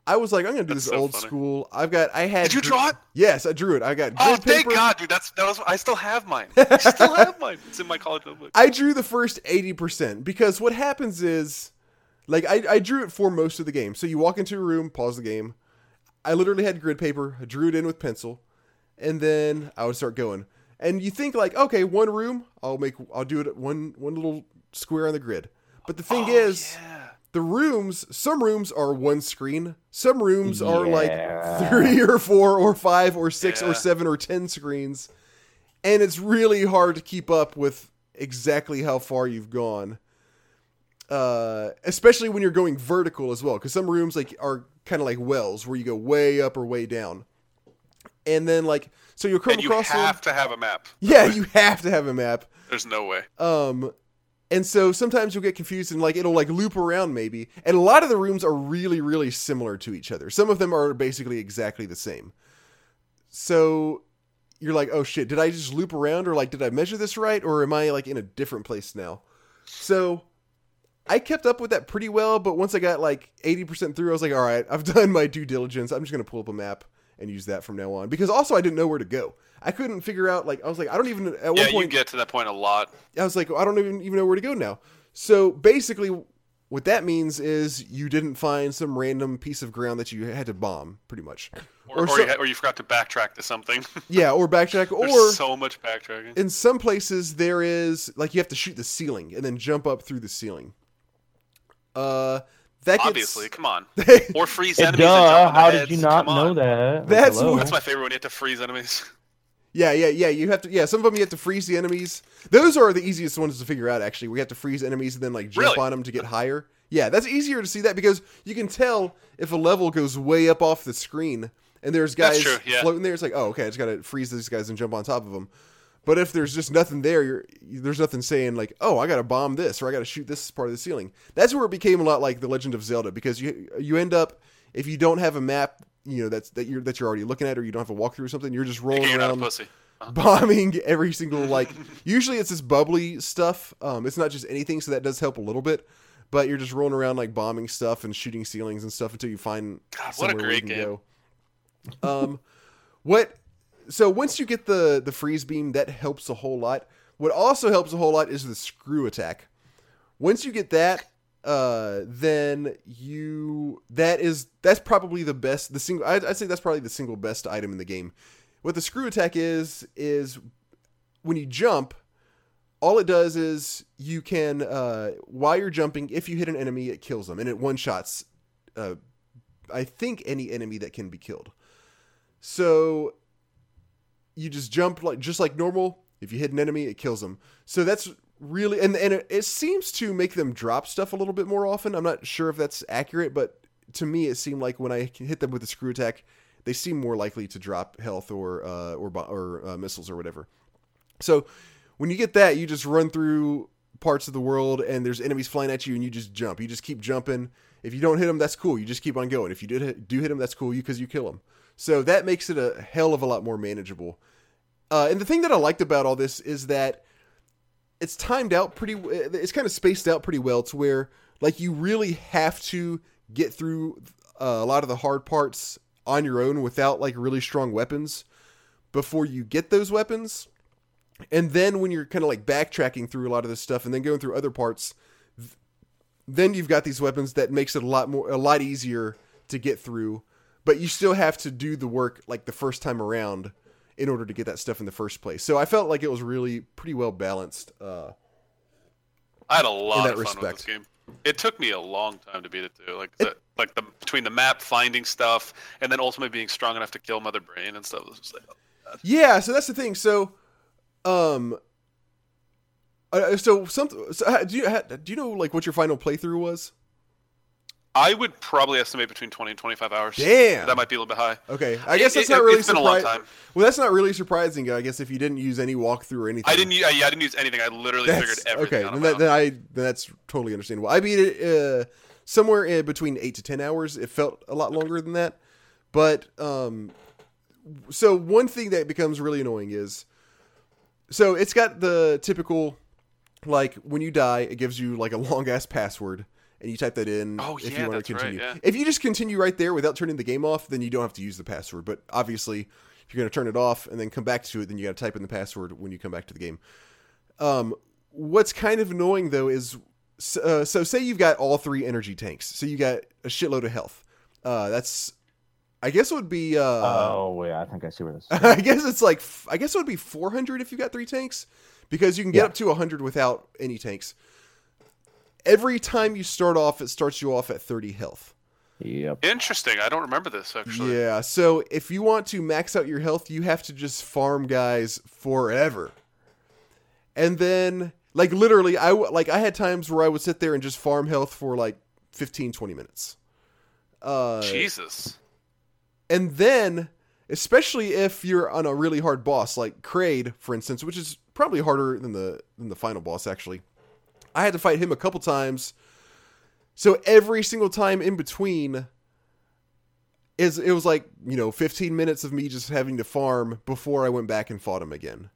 I was like, I'm gonna do That's this so old funny. school. I've got I had Did you draw it? Yes, I drew it. I got grid. Oh, thank paper. God, dude. That's that was. I still have mine. I still have mine. It's in my college notebook. I drew the first 80% because what happens is like I, I drew it for most of the game. So you walk into a room, pause the game. I literally had grid paper, I drew it in with pencil, and then I would start going. And you think like, okay, one room, I'll make, I'll do it one one little square on the grid. But the thing Oh, is, yeah. The rooms, some rooms are one screen, some rooms are like three or four or five or six or seven or ten screens, and it's really hard to keep up with exactly how far you've gone. Uh, especially when you're going vertical as well, because some rooms like are kind of like wells where you go way up or way down, and then like so you'll come and you across one- have to have a map. yeah, you have to have a map. There's no way. Um, and so sometimes you'll get confused and like it'll like loop around maybe. And a lot of the rooms are really, really similar to each other. Some of them are basically exactly the same. So you're like, oh shit, did I just loop around or like did I measure this right or am I like in a different place now? So I kept up with that pretty well, but once I got like 80% through, I was like, all right, I've done my due diligence. I'm just gonna pull up a map and use that from now on. Because also I didn't know where to go. I couldn't figure out like I was like, I don't even at Yeah, one you point get to that point a lot. I was like, I don't even even know where to go now. So basically, what that means is you didn't find some random piece of ground that you had to bomb, pretty much. Or, Or or, you, or you forgot to backtrack to something. Yeah, or backtrack, or so much backtracking. in some places there is like you have to shoot the ceiling and then jump up through the ceiling. Uh, that gets, Obviously, come on. Or freeze enemies. and Duh! on the How did you not Come know on. that? That's hello? That's my favorite when you have to freeze enemies. Yeah, yeah, yeah. You have to. Yeah, some of them you have to freeze the enemies. Those are the easiest ones to figure out. Actually, we have to freeze enemies and then like jump Really? on them to get higher. Yeah, that's easier to see that because you can tell if a level goes way up off the screen and there's guys true, yeah. floating there. It's like, oh, okay, I just gotta freeze these guys and jump on top of them. But if there's just nothing there, you're there's nothing saying like, oh, I gotta bomb this or I gotta shoot this part of the ceiling. That's where it became a lot like the Legend of Zelda because you you end up if you don't have a map, you know that's that you're that you're already looking at or you don't have a walkthrough or something, you're just rolling You're not a around pussy. bombing every single like usually it's this bubbly stuff um it's not just anything so that does help a little bit but you're just rolling around like bombing stuff and shooting ceilings and stuff until you find God, what a somewhere where you great can go um what so once you get the the freeze beam that helps a whole lot. What also helps a whole lot is the screw attack. Once you get that uh then you that is that's probably the best the single I'd, I'd say that's probably the single best item in the game. What the screw attack is is when you jump all it does is you can uh while you're jumping if you hit an enemy it kills them and it one shots uh i think any enemy that can be killed. So you just jump like just like normal if you hit an enemy it kills them so that's really and and it, it seems to make them drop stuff a little bit more often i'm not sure if that's accurate but to me it seemed like when i hit them with the screw attack they seem more likely to drop health or uh, or or uh, missiles or whatever. So when you get that, you just run through parts of the world and there's enemies flying at you, and you just jump. You just keep jumping. If you don't hit them, that's cool. You just keep on going. If you did hit, do hit them, that's cool. You because you kill them. So that makes it a hell of a lot more manageable. Uh, and the thing that I liked about all this is that it's timed out pretty. It's kind of spaced out pretty well to where like you really have to get through uh, a lot of the hard parts on your own without like really strong weapons before you get those weapons. And then when you're kind of like backtracking through a lot of this stuff and then going through other parts, th- then you've got these weapons that makes it a lot more a lot easier to get through, but you still have to do the work like the first time around in order to get that stuff in the first place. So I felt like it was really pretty well balanced. Uh, I had a lot of fun with this game. It took me a long time to beat it too. Like the, like the between the map finding stuff and then ultimately being strong enough to kill Mother Brain and stuff. It like, Yeah, so that's the thing. So, um, uh, so some. So uh, do you do you know like what your final playthrough was? I would probably estimate between twenty and twenty five hours. Damn. that might be a little bit high. Okay, I guess It- that's it- not really it's been a long surprising. time. Well, that's not really surprising. I guess if you didn't use any walkthrough or anything, I didn't. Yeah, I didn't use anything. I literally That's, figured everything okay, out. then, that, then. I then that's totally understandable. I beat it uh, somewhere in between eight to ten hours. It felt a lot longer than that, but um, so one thing that becomes really annoying is, so it's got the typical, like when you die, it gives you like a long ass password. And you type that in Oh, if yeah, you want that's to right, continue. yeah. If you just continue right there without turning the game off, then you don't have to use the password. But obviously, if you're going to turn it off and then come back to it, then you got to type in the password when you come back to the game. Um, what's kind of annoying though is uh, so say you've got all three energy tanks, so you got a shitload of health. Uh, that's I guess it would be. Uh, oh yeah, I think I see where this. Is. I guess it's like I guess it would be 400 if you got three tanks, because you can get Yeah. up to 100 without any tanks. Every time you start off, it starts you off at 30 health. yep. Interesting. I don't remember this actually. Yeah, so if you want to max out your health, you have to just farm guys forever. And then like literally I like I had times where I would sit there and just farm health for like 15 20 minutes. Uh Jesus. and then especially if you're on a really hard boss like Kraid for instance, which is probably harder than the than the final boss actually. I had to fight him a couple times. So every single time in between is it was like, you know, 15 minutes of me just having to farm before I went back and fought him again.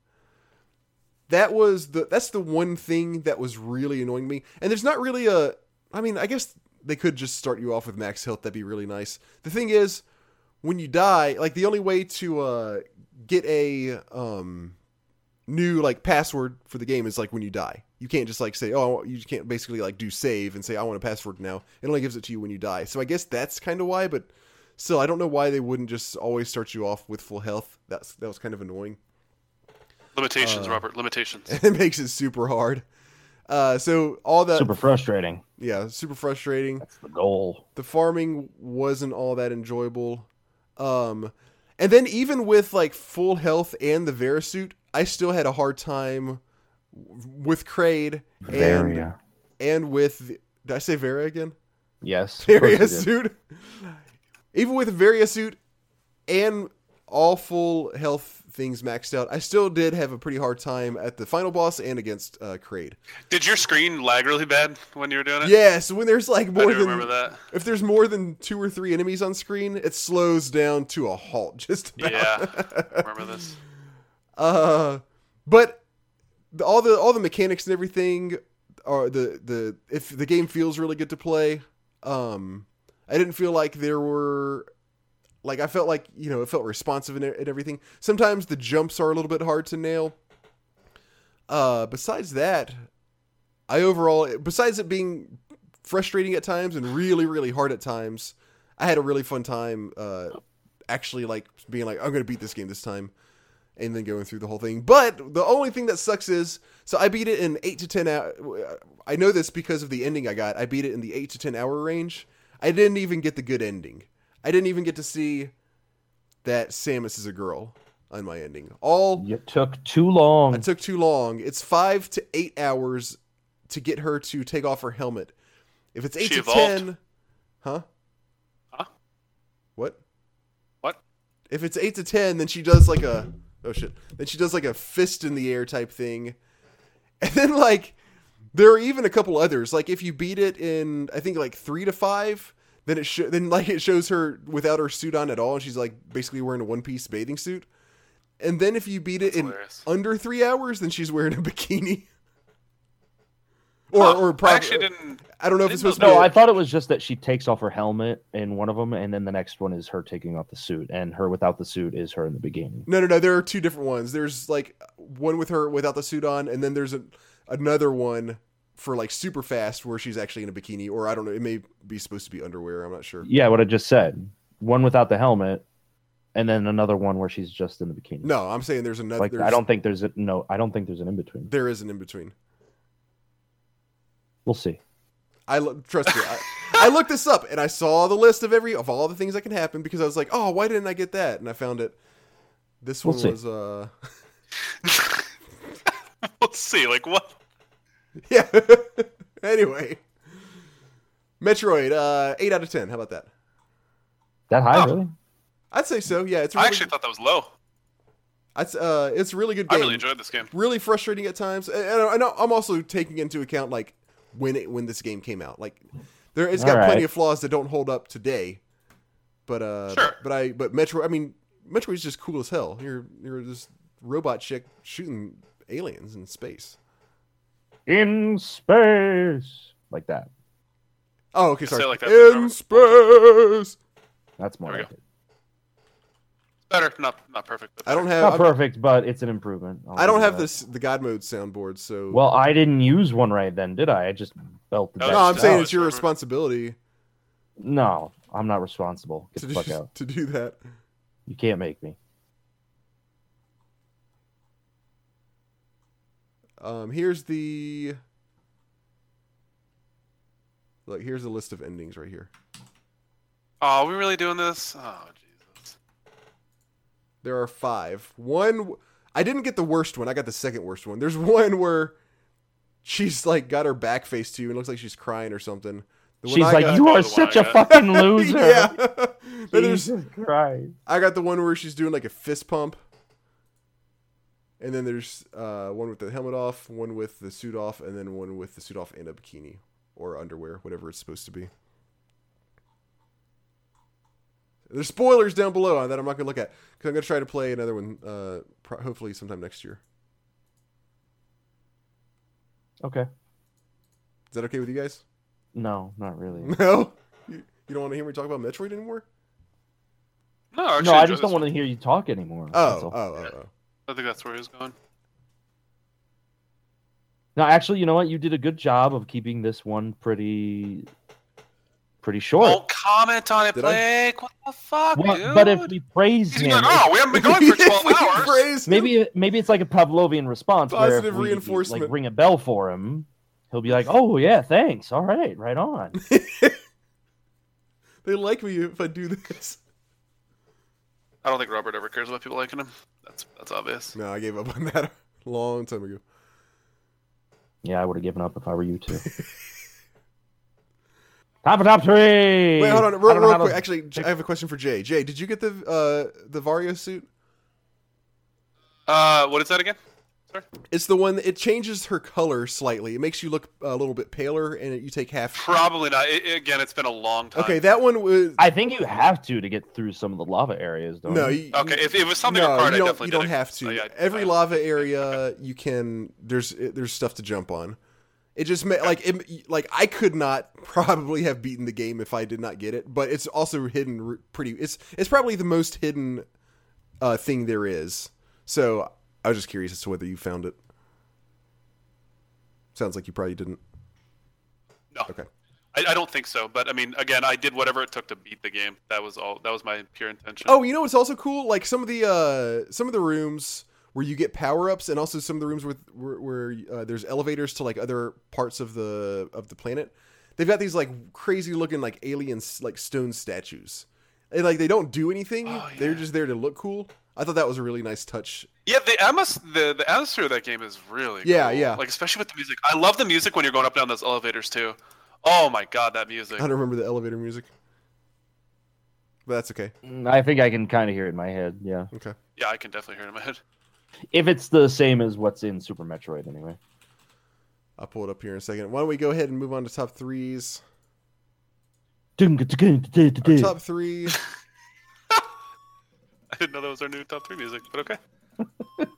That was the that's the one thing that was really annoying me. And there's not really a I mean, I guess they could just start you off with max health. That'd be really nice. The thing is, when you die, like the only way to uh, get a um, new like password for the game is like when you die. You can't just like say, oh, you can't basically like do save and say I want a password now. It only gives it to you when you die. So I guess that's kind of why. But still, I don't know why they wouldn't just always start you off with full health. That's that was kind of annoying. Limitations, Uh, Robert. Limitations. it makes it super hard. Uh, so all that, Super frustrating. yeah, super frustrating. That's the goal. the farming wasn't all that enjoyable. Um, and then even with like full health and the Vera suit, I still had a hard time with Kraid and Varia. and with did I say Vera again? Yes. of Varia suit. Even with Varia suit and all full health things maxed out, I still did have a pretty hard time at the final boss and against uh, Kraid. Did your screen lag really bad when you were doing it? Yeah, so when there's like more do than remember that. if there's more than two or three enemies on screen, it slows down to a halt. Just about. Yeah. Remember this. Uh, but the, all the all the mechanics and everything are the the if the game feels really good to play. Um, I didn't feel like there were like I felt like you know it felt responsive and, everything. Sometimes the jumps are a little bit hard to nail. Uh, besides that, I overall besides it being frustrating at times and really really hard at times, I had a really fun time. Uh, actually like being like I'm gonna beat this game this time and then going through the whole thing. But the only thing that sucks is so I beat it in eight to ten hours. I know this because of the ending I got. I beat it in the eight to ten hour range. I didn't even get the good ending. I didn't even get to see that Samus is a girl on my ending. All You took too long. it took too long. It's five to eight hours to get her to take off her helmet. If it's eight She to evolved? ten, huh? Huh? What? What? If it's eight to ten, then she does like a oh shit. Then she does like a fist in the air type thing, and then like there are even a couple others. Like if you beat it in I think like three to five, then it sh- then like it shows her without her suit on at all, and she's like basically wearing a one piece bathing suit. And then if you beat it That's in under three hours, then she's wearing a bikini. Or, Huh, or I actually didn't. I don't know if I it's supposed know to be. no, a- I thought it was just that she takes off her helmet in one of them, and then the next one is her taking off the suit, and her without the suit is her in the beginning. No, no, no. There are two different ones. There's like one with her without the suit on, and then there's a, another one for like super fast where she's actually in a bikini, or I don't know. It may be supposed to be underwear. I'm not sure. Yeah, what I just said. One without the helmet, and then another one where she's just in the bikini. No, I'm saying there's another. like there's, I don't think there's a no. I don't think there's an in between. There is an in between. We'll see. I lo- trust me. I, I looked this up and I saw the list of every of all the things that can happen because I was like, oh, why didn't I get that? And I found it. This We'll one see. was uh Let's see. Like what? yeah. anyway, Metroid uh eight out of ten. How about that? That high, Oh. really? I'd say so. Yeah, it's I really, actually thought that was low. It's uh, it's a really good game. I really enjoyed this game. really frustrating at times. And and I know I'm also taking into account like when it when this game came out. Like there it's got All right. plenty of flaws that don't hold up today. But uh Sure. but I but Metro I mean Metroid's just cool as hell. You're you're this robot chick shooting aliens in space. In space, like that. Oh, okay, sorry. like that, in space. That's more like it. Better, not not perfect. But I don't have Not I'm- perfect, but it's an improvement. I'll I don't have that. this the God mode soundboard, so Well, I didn't use one right then, did I? I just belted No, that No, I'm saying out. it's your Remember. responsibility. No, I'm not responsible. Get to the do, fuck out. to do that. You can't make me. Um, here's the look. Here's the list of endings right here. Oh, are we really doing this? Oh, Jesus. There are five. One, I didn't get the worst one. I got the second worst one. There's one where she's like got her back face to you and looks like she's crying or something. The one She's I like, got- "You are such a fucking loser." yeah. Then there's, Jesus Christ. I got the one where she's doing like a fist pump. And then there's uh, one with the helmet off, one with the suit off, and then one with the suit off and a bikini or underwear, whatever it's supposed to be. There's spoilers down below that I'm not gonna look at because I'm gonna try to play another one, uh, pro- hopefully sometime next year. Okay. Is that okay with you guys? No, not really. No, you, you don't want to hear me talk about Metroid anymore? No, actually, no, I just don't want to hear you talk anymore. Oh, oh, all. oh, oh. I think that's where he's going. No, actually, you know what? You did a good job of keeping this one pretty, pretty short. Don't comment on it, Did I? Blake. What the fuck, Well, dude? but if we praise He's him, like, oh, we haven't been going for 12 hours. Praise him. maybe maybe it's like a Pavlovian response where Positive if we, reinforcement. like ring a bell for him, he'll be like, "Oh yeah, thanks. All right, right on." they like me if I do this. I don't think Robert ever cares about people liking him. That's that's obvious. No, I gave up on that a long time ago. yeah, I would have given up if I were you too. Top of top three. Wait, hold on, I real, real how to- quick. Actually, J- I have a question for Jay. Jay, did you get the uh, the Vario suit? Uh, what is that again? Sorry. It's the one. It changes her color slightly. It makes you look a little bit paler, and it, you take half. Probably not. It, it- again, it's been a long time. Okay, that one was. I think you have to to get through some of the lava areas, don't no, you? you, Okay, if it was something no, required, you I don't. definitely You don't did it. have to. So, yeah, Every I- lava area, you can. There's there's stuff to jump on. It just ma- like it, like I could not probably have beaten the game if I did not get it, but it's also hidden pretty. It's it's probably the most hidden uh, thing there is. So I was just curious as to whether you found it. Sounds like you probably didn't. No. Okay. I, I don't think so. But I mean, again, I did whatever it took to beat the game. That was all. That was my pure intention. Oh, you know what's also cool? Like some of the uh some of the rooms where you get power ups, and also some of the rooms with where, where uh, there's elevators to like other parts of the of the planet. They've got these like crazy looking like aliens like stone statues, and like they don't do anything. Oh, They're just there to look cool. I thought that was a really nice touch. Yeah, the atmos the the atmosphere of that game is really Yeah, cool. yeah. Like especially with the music. I love the music when you're going up and down those elevators too. Oh my god, that music. I don't remember the elevator music, but that's okay. Mm, I think I can kind of hear it in my head. Yeah, Okay. Yeah, I can definitely hear it in my head. If it's the same as what's in Super Metroid, anyway. I'll pull it up here in a second. Why don't we go ahead and move on to top threes? Our top three. I didn't know that was our new top three music, but okay.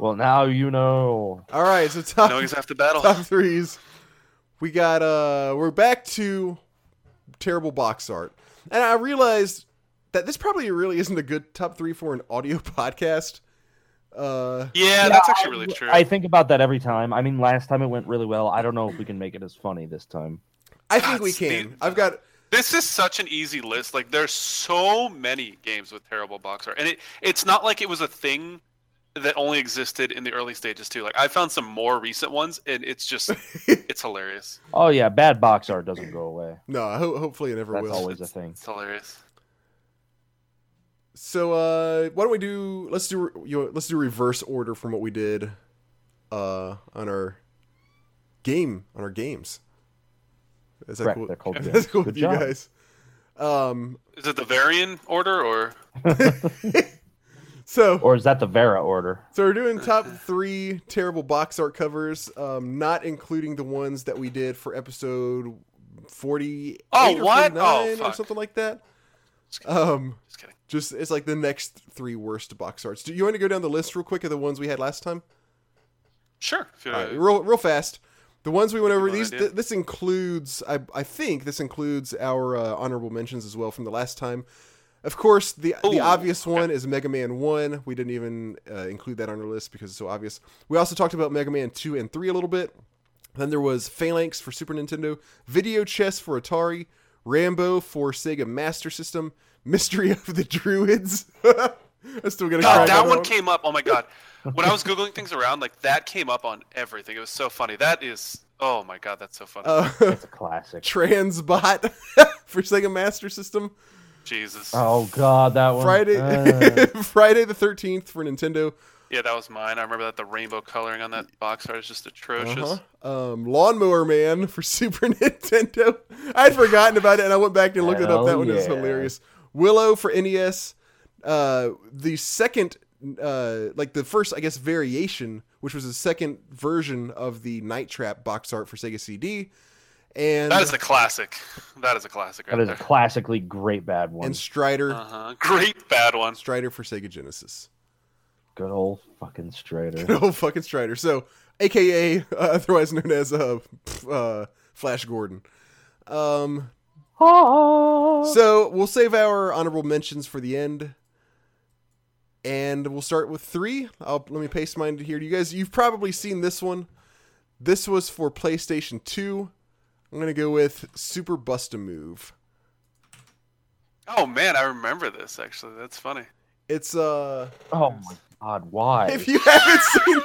Well, now you know. All right, so top Now we just have to battle. top threes. We got uh we're back to terrible box art. And I realized that this probably really isn't a good top three for an audio podcast. Uh Yeah, Yeah, that's actually I- really true. I think about that every time. I mean, last time it went really well. I don't know if we can make it as funny this time. I think we That's the- can. I've got This is such an easy list. Like there's so many games with terrible box art, and it it's not like it was a thing that only existed in the early stages too. Like I found some more recent ones, and it's just it's hilarious. Oh yeah, bad box art doesn't go away. no, ho- hopefully it never That's will. always a thing. It's hilarious. So uh why don't we do let's do you know, let's do reverse order from what we did uh on our game on our games. Is that Correct, cool? they're called That's games. cool Good with you job. guys. Um Is it the Varian order or? so Or is that the Vera order? So we're doing top three terrible box art covers, um, not including the ones that we did for episode forty-eight Oh, or what? 49 Oh, or something like that. Um, Just kidding. Just it's like the next three worst box arts. Do you want to go down the list real quick of the ones we had last time? Sure. All right, real real fast. The ones we went over these. Th- this includes, I, I think, this includes our uh, honorable mentions as well from the last time. Of course, the the Ooh, obvious one is Mega Man One. We didn't even uh, include that on our list because it's so obvious. We also talked about Mega Man Two and Three a little bit. Then there was Phalanx for Super Nintendo, Video Chess for Atari, Rambo for Sega Master System, Mystery of the Druids. I'm still gonna God, crack that on one came up. Oh my god. When I was googling things around, like that came up on everything. It was so funny. That is. Oh my god, that's so funny. Uh, It's a classic. Transbot for Sega Master System. Jesus. Oh god, that one. Friday, Uh, Friday the Thirteenth for Nintendo. Yeah, that was mine. I remember that the rainbow coloring on that box art is just atrocious. Uh-huh. Um, Lawnmower Man for Super Nintendo. I'd forgotten about it, and I went back and looked it up. That Hell one is hilarious. Willow for NES. Uh, the second, uh, like the first, I guess, variation, which was the second version of the Night Trap box art for Sega CD, and That is a classic. That is a classic right that is a classically great bad one. and Strider, Uh-huh. Great bad one. Strider for Sega Genesis. Good old fucking Strider. Oh, fucking Strider. So, AKA, uh, otherwise known as uh, uh, Flash Gordon. Um, Oh. So we'll save our honorable mentions for the end, and we'll start with three. I'll let me paste mine here you guys. You've probably seen this one. This was for PlayStation Two. I'm gonna go with Super Bust a Move. Oh man, I remember this actually. That's funny. It's uh, Oh my god, why? if you haven't seen,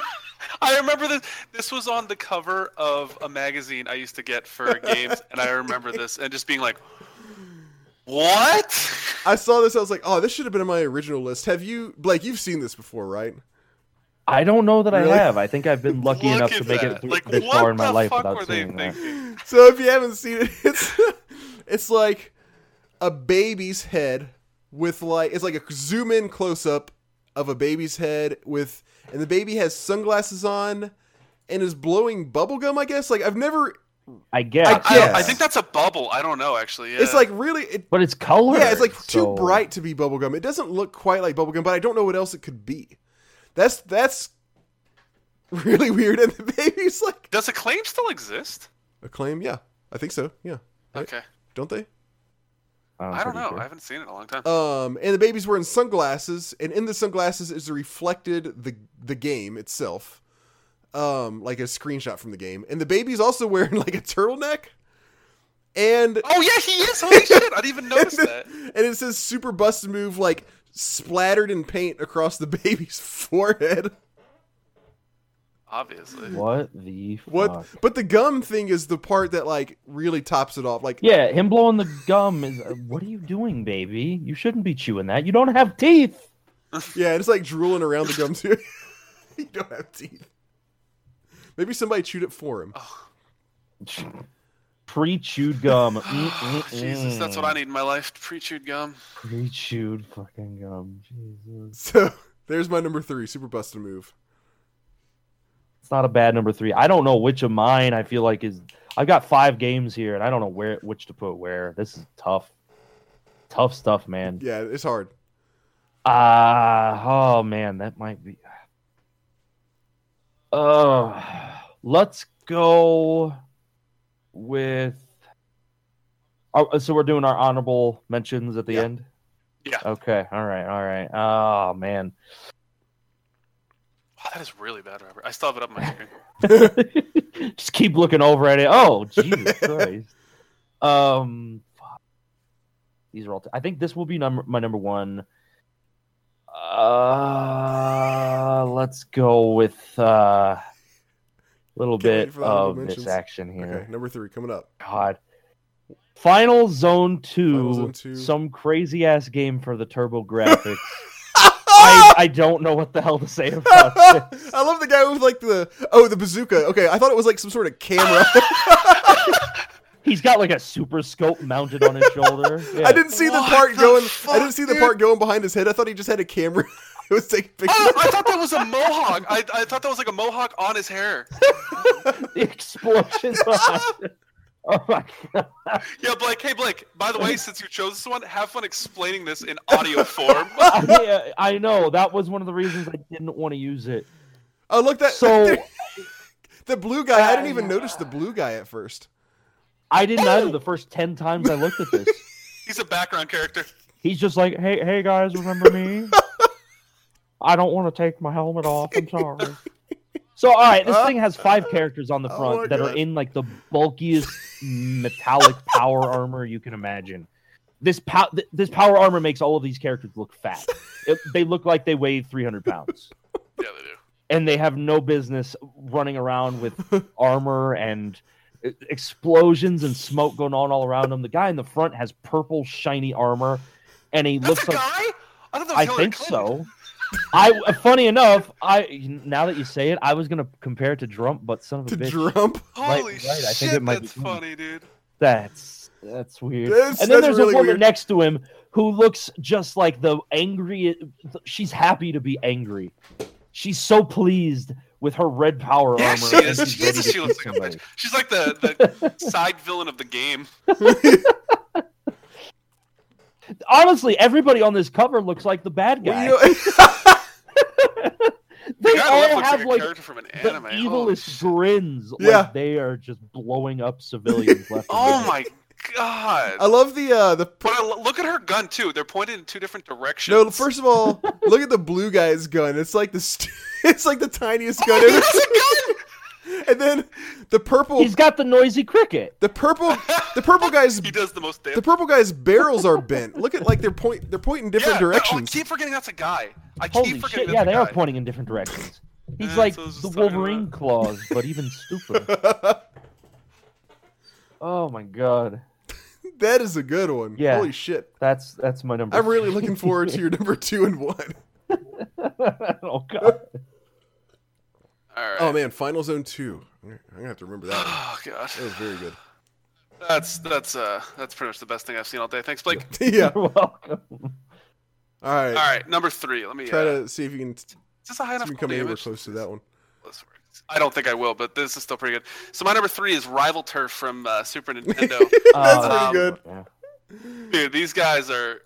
I remember this. This was on the cover of a magazine I used to get for games, and I remember this and just being like, "What?" I saw this. I was like, oh, this should have been on my original list. Have you, Blake? You've seen this before, right? I don't know that Really? I have. I think I've been lucky enough to make that. it th- Like, this far in my life without seeing that. So if you haven't seen it, it's it's like a baby's head with like it's like a zoom in close up of a baby's head with and the baby has sunglasses on and is blowing bubblegum, I guess. Like I've never I guess. I I, I think that's a bubble. I don't know actually. Yeah. it's like really it, but it's color. yeah, it's like too bright to be bubblegum. It doesn't look quite like bubblegum, but I don't know what else it could be. That's that's really weird and the baby's like Does Acclaim still exist? acclaim, yeah. I think so. Yeah. Right? Okay. Don't they? I'm I don't know. sure. I haven't seen it in a long time. Um, and the baby's wearing sunglasses, and in the sunglasses is reflected the the game itself, um, like a screenshot from the game. And the baby's also wearing like a turtleneck, and oh yeah, he is. Holy shit! I didn't even notice and, that. and it says "Super Bust a Move" like splattered in paint across the baby's forehead. Obviously. What the fuck? What? But the gum thing is the part that like really tops it off. Like, Yeah, him blowing the gum is. uh, what are you doing, baby? You shouldn't be chewing that. You don't have teeth. yeah, it's like drooling around the gum too. you don't have teeth. Maybe somebody chewed it for him. Pre-chewed gum. Jesus, that's what I need in my life. Pre-chewed gum. Pre-chewed fucking gum. Jesus. So there's my number three, Super Bust a Move. It's not a bad number three. I don't know which of mine I feel like is. I've got five games here, and I don't know where which to put where. This is tough. Tough stuff, man. Yeah, it's hard. Ah, oh man, that might be. Uh, let's go with. Oh, so we're doing our honorable mentions at the Yeah. end. Yeah. Okay. All right. All right. Oh man. Wow, that is really bad, Robert. I still have it up on my screen. Just keep looking over at it. Oh, Jesus Christ. Um, fuck. these are all. T- I think this will be number my number one. Uh, let's go with uh, a little Can't bit for the honorable of mentions. this action here. Okay, number three coming up. God. Final Zone 2, Final Zone 2. some crazy ass game for the TurboGrafx. I, I don't know what the hell to say about this. I love the guy with like the oh the bazooka. Okay, I thought it was like some sort of camera. He's got like a super scope mounted on his shoulder. Yeah. I didn't see the What part the going. I didn't see the dude? part going behind his head. I thought he just had a camera. it was taking oh, pictures. Oh, I thought that was a mohawk. I, I thought that was like a mohawk on his hair. the explosions. behind it. oh my god! Yeah, Blake. Hey, Blake. By the way, since you chose this one, have fun explaining this in audio form. I, I know that was one of the reasons I didn't want to use it. Oh look that So the blue guy. I didn't even notice the blue guy at first. I didn't oh! either. The first ten times I looked at this, He's a background character. he's just like, "Hey, hey guys, remember me? I don't want to take my helmet off. I'm sorry." So all right, this Uh, thing has five characters on the oh front my that God. are in like the bulkiest metallic power armor you can imagine. This pow- th- this power armor makes all of these characters look fat. It- they look like they weigh 300 pounds, Yeah, they do. and they have no business running around with armor and e- explosions and smoke going on all around them. The guy in the front has purple shiny armor, and he That's looks a like guy. I thought that was I think Clinton. so. I funny enough, I now that you say it, I was gonna compare it to Trump, but son of a To bitch, Trump. Right, Holy right, I think shit, it might be that's him. funny, dude. that's that's weird. That's- and then that's there's really a woman weird. next to him who looks just like the angry. She's happy to be angry. She's so pleased with her red power Yeah, armor. she is. she's She, is she looks like a bitch. She's like the, the side villain of the game. Honestly, everybody on this cover looks like the bad Well, guy. you know- they God, all have like a like from an the anime. Holy evilest shit. grins. Yeah. Like they are just blowing up civilians left. and Oh right. my god! I love the uh the. But I lo- look at her gun too. They're pointed in two different directions. No, first of all, look at the blue guy's gun. It's like the st- it's like the tiniest gun. Oh, ever. that's a gun! and then the purple He's got the noisy cricket. the purple the purple guy's He does the most damage. the purple guy's barrels are bent. Look at like they're point they're pointing different yeah, oh, no, directions. I keep forgetting that's a guy. I Holy keep forgetting shit! Yeah, they guy. are pointing in different directions. He's Yeah, like so the Wolverine about- claws, but even stupider. oh my god, that is a good one. Yeah. Holy shit. that's that's my number. I'm really looking forward to your number two and one. oh god. All right. Oh man, Final Zone two. I'm gonna have to remember that one. Oh god. That was very good. That's that's uh that's pretty much the best thing I've seen all day. Thanks, Blake. yeah. You're welcome. All right. All right, number three. Let me Try uh, to see if you can, Is this a high enough if you can come cool anywhere close to that one. Let's. I don't think I will, but this is still pretty good. So my number three is Rival Turf from uh, Super Nintendo. That's Uh, pretty good. yeah. Dude, these guys are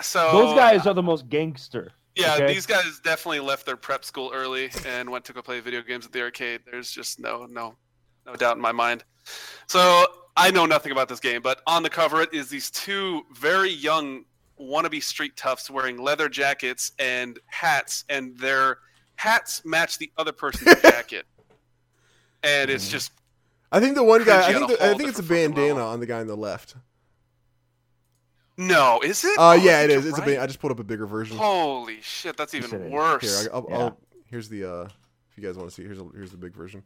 so. Those guys are the most gangster. Yeah, okay? these guys definitely left their prep school early and went to go play video games at the arcade. There's just no no no doubt in my mind. So I know nothing about this game, but on the cover it is these two very young wannabe street toughs wearing leather jackets and hats, and their hats match the other person's jacket. And it's Mhm. just I think the one guy. I think the, I think it's a bandana level. on the guy on the left. No, is it? Uh, Oh, yeah, it is. it think It's a. right. Ba- I just pulled up a bigger version. Holy shit, that's even it is. worse. Here, I, I'll, Yeah. I'll, here's the. uh If you guys want to see, here's a, here's the big version.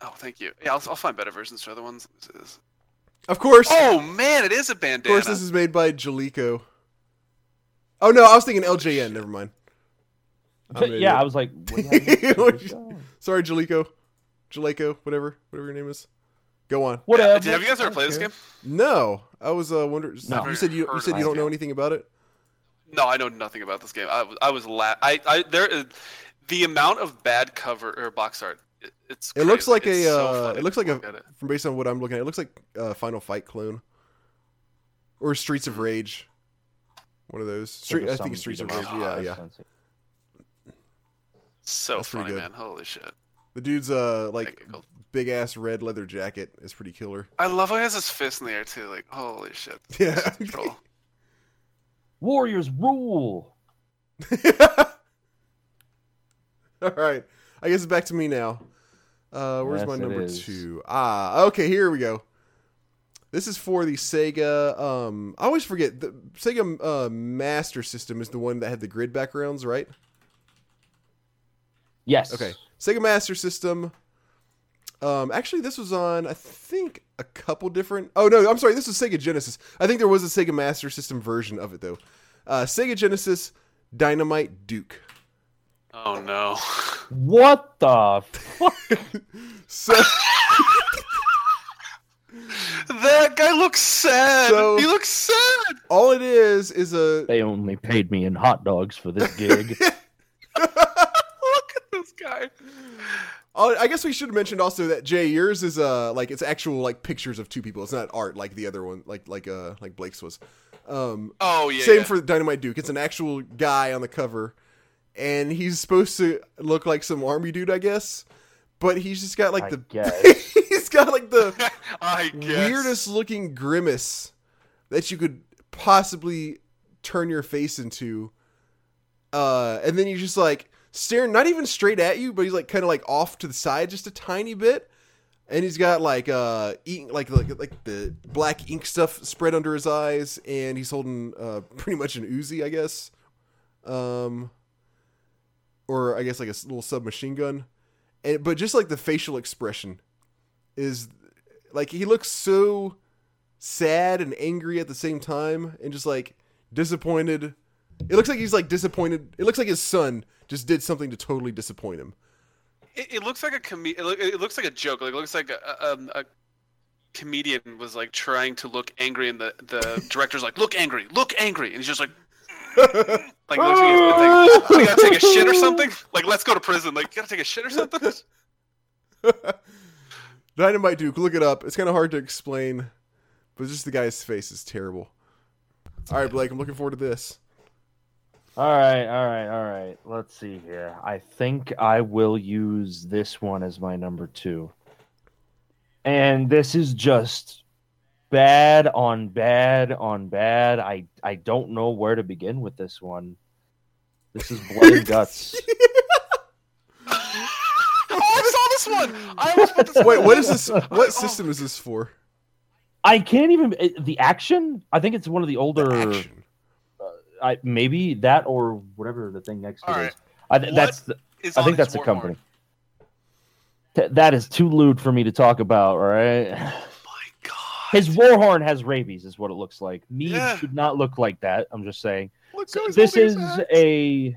Oh, thank you. Yeah, I'll, I'll find better versions for other ones. This is- Of course. Oh man, it is a bandana. of course, this is made by Jalico. Oh no, I was thinking LJN. Never mind. Yeah. I was like, what the hell What is this? you- Sorry, Jalico. Jaleco, whatever, whatever your name is. Go on. whatever. Have you guys ever played this game? No, I was uh wondering. No. You said you, you said you don't it. know anything about it. No, I know nothing about this game. I was, I was la- I, I, there, is- the amount of bad cover or box art, it, it's. It looks like It's a. so uh, it looks like a. look at. From based on what I'm looking at, it looks like a Final Fight clone. Or Streets of Rage. One of those. Street. I think Streets of Rage. Yeah, yeah. So That's funny, man. Holy shit. The dude's uh like big ass red leather jacket is pretty killer. I love how he has his fist in the air too. Like, holy shit. Yeah. Control. Warriors rule. All right. I guess it's back to me now. Uh, where's my Yes, it number two? Ah, okay. Here we go. This is for the Sega. Um, I always forget the Sega uh, Master System is the one that had the grid backgrounds, right? Yes. Okay. Sega Master System. Um, actually, this was on I think a couple different. Oh no, I'm sorry. This was Sega Genesis. I think there was a Sega Master System version of it though. Uh, Sega Genesis Dynamite Duke. Oh no. What the fuck? So that guy looks sad. So- he looks sad. all it is is a They only paid me in hot dogs for this gig. Look at this guy. Oh, I guess we should have mentioned also that Jay, yours is uh like it's actual like pictures of two people. It's not art like the other one, like like uh like Blake's was. Um, Oh yeah. same yeah. for Dynamite Duke. It's an actual guy on the cover, and he's supposed to look like some army dude, I guess. But he's just got like I the guess. he's got like the I guess. weirdest looking grimace that you could possibly turn your face into. Uh, and then you just like staring not even straight at you, but he's like kind of like off to the side just a tiny bit. And he's got like uh ink, like like like the black ink stuff spread under his eyes, and he's holding uh pretty much an Uzi, I guess, um, or I guess like a little submachine gun. And but just like the facial expression is like he looks so sad and angry at the same time, and just like disappointed. It looks like he's like disappointed. It looks like his son just did something to totally disappoint him. It, it looks like a com- it, look, it looks like a joke. Like it looks like a, um, a comedian was like trying to look angry, and the the director's like, "Look angry, look angry," and he's just like, like looks like like, "You gotta take a shit or something. Like let's go to prison. Like you gotta take a shit or something. Dynamite Duke, look it up. It's kind of hard to explain, but just the guy's face is terrible. All right, Blake, I'm looking forward to this. All right, all right, all right. Let's see here. I think I will use this one as my number two. And this is just bad on bad on bad. I I don't know where to begin with this one. This is blood and guts. oh, I saw this one. I almost put this. Wait, what is this? What system is this for? I can't even eh, the action. I think it's one of the older. Action. I maybe that or whatever the thing next to All it right. is. I, th- that's the, Is I think that's the company. Th- that is too lewd for me to talk about. All right. Oh my God. His warhorn has rabies, is what it looks like. Mead Yeah. should not look like that. I'm just saying. Look, how he's this is axe. a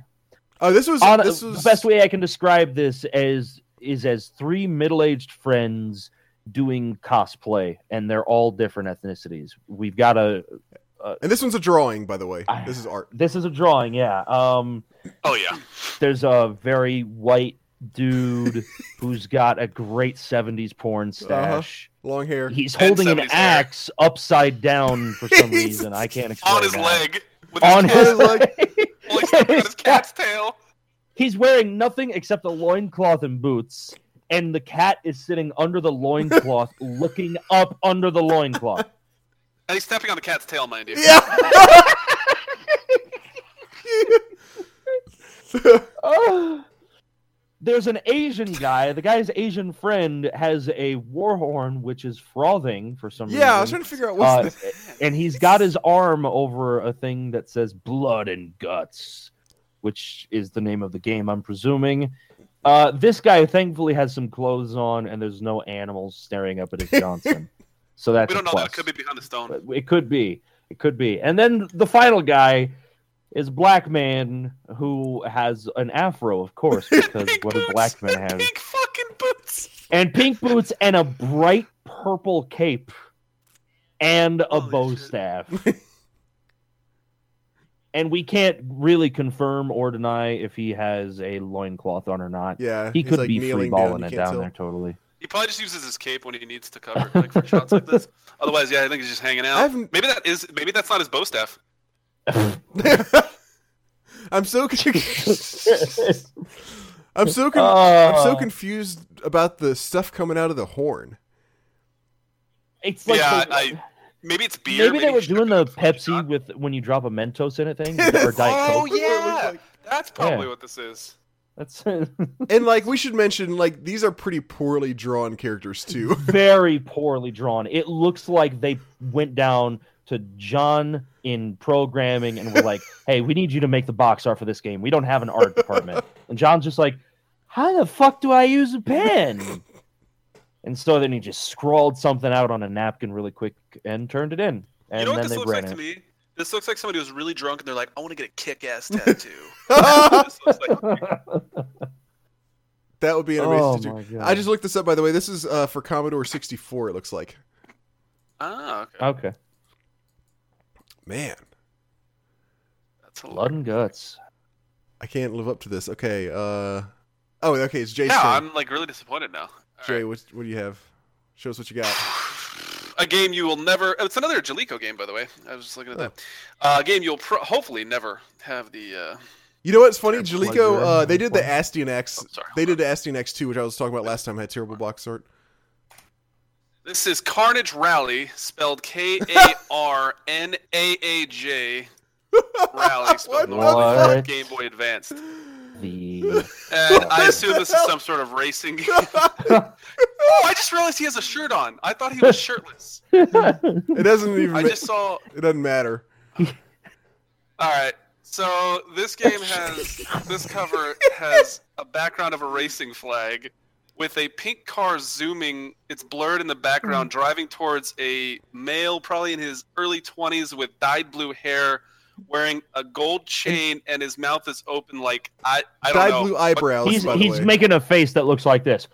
Oh, this was on, this was the best way I can describe this as is as three middle-aged friends doing cosplay, and they're all different ethnicities. We've got a. And this one's a drawing, by the way. I- This is art. This is a drawing, yeah. Um, Oh yeah. there's a very white dude who's got a great '70s porn stash. Long hair. He's holding an 70s hair. axe upside down for some reason. I can't explain On his that. leg. With On his, his leg. leg. Well, he's got his cat's tail. He's wearing nothing except a loincloth and boots, and the cat is sitting under the loincloth, looking up under the loincloth. And he's stepping on the cat's tail, mind you. Yeah. Oh. There's an Asian guy. The guy's Asian friend has a war horn, which is frothing for some reason. yeah, I was trying to figure out what's Uh, this. and he's got his arm over a thing that says blood and guts which is the name of the game i'm presuming uh, this guy thankfully has some clothes on and there's no animals staring up at his johnson so that's We don't know plus. that. It could be behind the stone. But it could be it could be and then the final guy is black man who has an afro of course because what do boots. black men have Pink fucking boots. and pink boots and a bright purple cape and a Holy bow shit. staff. and we can't really confirm or deny if he has a loincloth on or not. Yeah, He could like, be kneeling free balling you it down tell. there totally. He probably just uses his cape when he needs to cover, like for shots like this. Otherwise, yeah, I think he's just hanging I out. haven't- Maybe that is. Maybe that's not his bow staff. I'm so I'm so con- I'm so Uh, confused about the stuff coming out of the horn. It's like yeah, the- I. Maybe it's beer. maybe, they were doing the Pepsi shot. with when you drop a Mentos in it thing or Diet Oh Coke. That's what it looks yeah, like. that's probably Yeah. what this is. That's And like we should mention, like these are pretty poorly drawn characters too. very poorly drawn. It looks like they went down to John in programming and were like, "Hey, we need you to make the box art for this game. We don't have an art department." And John's just like, "How the fuck do I use a pen?" And so then he just scrawled something out on a napkin really quick and turned it in. And you know what then this they looks like it. to me? This looks like somebody who's really drunk and they're like, "I want to get a kick-ass tattoo." Like- that would be an amazing oh tattoo. I just looked this up by the way. This is uh, for Commodore 64. It looks like. ah, okay. okay. Man, That's Blood hilarious. and guts. I can't live up to this. Okay. Uh. Oh, okay. It's Jay's Yeah, turn. I'm like really disappointed now. All Jay, right. what, what do you have? Show us what you got. A game you will never. oh, It's another Jalico game, by the way. I was just looking at Oh. that. Uh, a game you'll pro- hopefully never have the. Uh... You know what's funny? Fair Jalico, uh, they did the Astyanax. Oh, they did the Astyanax 2, which I was talking about last time. I Had terrible box art. This is Karnaaj Rally, spelled K A R N A A J. Rally, spelled What normally the for? Game Boy Advanced. The. And I assume this is some sort of racing. oh, I just realized he has a shirt on. I thought he was shirtless. It doesn't even. I ma- just saw. It doesn't matter. All right. So this game has this cover has a background of a racing flag with a pink car zooming. It's blurred in the background, mm. driving towards a male, probably in his early twenties, with dyed blue hair, wearing a gold chain, and his mouth is open like I I don't Dyed know. blue eyebrows. he's by the he's way. making a face that looks like this.